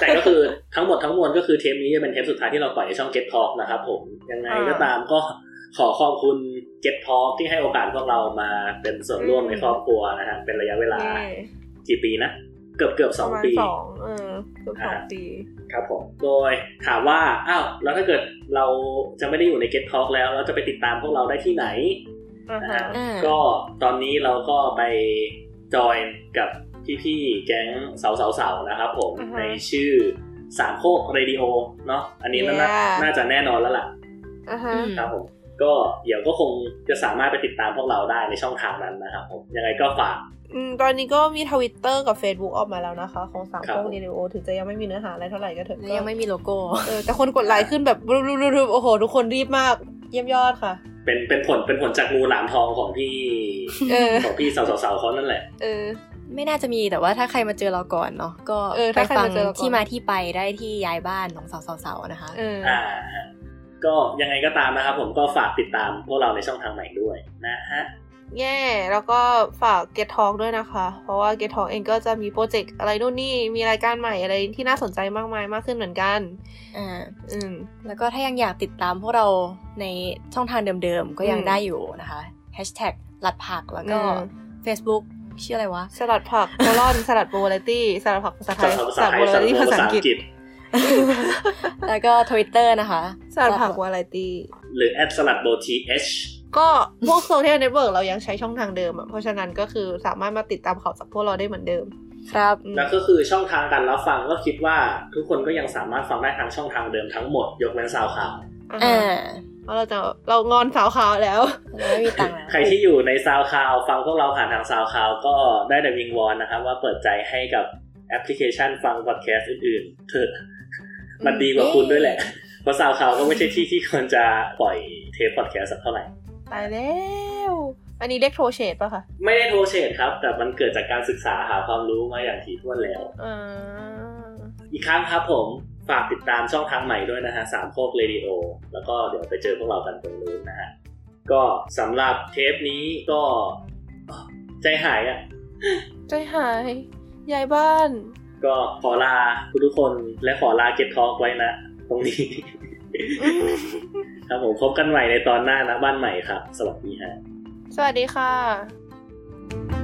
แต่ก็คือทั้งหมดทั้งมวลก็คือเทปนี้จะเป็นเทปสุดท้ายที่เราปล่อยในช่อง Get Talk นะครับผมยังไงอ่าก็ตามก็ขอขอบคุณ Get Talk ที่ให้โอกาสพวกเรามาเป็นส่วนร่วมอืมในครอบครัวนะฮะเป็นระยะเวลาเย้กี่ปีนะ เกือบเกือบสองประมาณปีสองเออเกือบสองปี ครับผม โดยถามว่า อ้าว แล้วถ้าเกิดเราจะไม่ได้อยู่ใน Get Talk แล้ว เราจะไปติดตามพวกเราได้ที่ไหนอ่านะฮะฮะก็ตอนนี้เราก็ไปจอยกับพี่ๆ แก๊งเสาเสาเสาๆนะครับผมอือฮะในชื่อสามโคกเรดิโอเนาะ อันนี้น่า Yeah น่าจะแน่นอนแล้วล่ะอ่าฮะครับผม ก็เดี๋ยวก็คงจะสามารถไปติดตามพวกเราได้ในช่องทางนั้นนะครับผมยังไงก็ฝากอืมตอนนี้ก็มีทวิตเตอร์กับ Facebook ออกมาแล้วนะคะ ของสามครับโคกเรดิโอถึงจะยังไม่มีเนื้อหาอะไรเท่าไหร่ก็เถอะแล้วยังไม่มีโลโก้เออแต่คนกดไลค์ขึ้นแบบรูปๆๆๆโอ้โห ทุกคนรีบมาก เยี่ยมยอดค่ะ เป็นเป็นผลเป็นผลจากงูหลามทองของพี่เออของพี่สาวสาวๆเขานั่นแหละ เออ ไม่น่าจะมีแต่ว่าถ้าใครมาเจอเราก่อนเนาะก็เออไปถ้าใครฟังมาเจอเราก่อนที่มาที่ไปได้ที่ย้ายบ้านของสาวๆๆนะคะ เอออ่าฮะ ก็ยังไงก็ตามนะครับผมก็ฝากติดตามพวกเราในช่องทางใหม่ด้วยนะฮะแย่แล้วก็ฝาก Get Talk ด้วยนะคะ เพราะว่า Get Talk เองก็จะมีโปรเจกต์อะไรนู่นนี่ มีรายการใหม่อะไรที่น่าสนใจมากมายมากขึ้นเหมือนกัน อ่า อืม แล้วก็ถ้ายังอยากติดตามพวกเราในช่องทางเดิมๆ ก็ยังอืมได้อยู่นะคะแฮชแท็กหลัดผักแล้วก็อืม Facebook ชื่ออะไรวะ สลัดผักโคลอนสลัดโบเลตี้สลัดผักภาษาไทยภาสษาลัดไทโบยเลตี้ภาษาอังกฤษ แล้วก็ Twitter นะคะสลัดผักวาไรตี้หรือแอดสลัดโบ THก็พวก social network เรายังใช้ช่องทางเดิมอะ เพราะฉะนั้นก็คือสามารถมาติดตามข่าวจากพวกเราได้เหมือนเดิม ครับแล้วก็คือช่องทางการรับฟังก็คิดว่าทุกคนก็ยังสามารถฟังได้ทางช่องทางเดิมทั้งหมด ยกเว้นซาวข่าวอ่าเพราะเราจะเรางอนสาวขาวแล้วเราไม่มีตังค์แล้วใครที่อยู่ใน SoundCloud ฟังพวกเราผ่านทาง SoundCloud ก็ได้แต่วิงวอนนะครับว่าเปิดใจให้กับแอปพลิเคชันฟังพอดแคสต์อื่นๆเถอะ มันดีกว่าคุณด้วยแหละเพราะ SoundCloud ก็ไม่ใช่ที่ที่ควรจะปล่อยเทปพอดแคสต์สักเท่าไหร่ตายแล้ว อันนี้เรียก throw shade ป่ะคะ ไม่ได้ throw shade ครับ แต่มันเกิดจากการศึกษาหาความรู้มาอย่างถี่ถ้วนแล้วอ่าอีกครั้งครับผมฝากติดตามช่องทางใหม่ด้วยนะฮะสามโคกเรดิโอแล้วก็เดี๋ยวไปเจอพวกเรากันตรงนู้นนะฮะ ก็สำหรับเทปนี้ก็ใจหายอะใจหายยายบ้าน ก็ขอลาทุกๆคนและขอลาเก็ตทอ k ไว้นะ ตรงนี้ ครับผมพบกันใหม่ในตอนหน้านะบ้านใหม่ครับ สวัสดีฮะสวัสดีค่ะ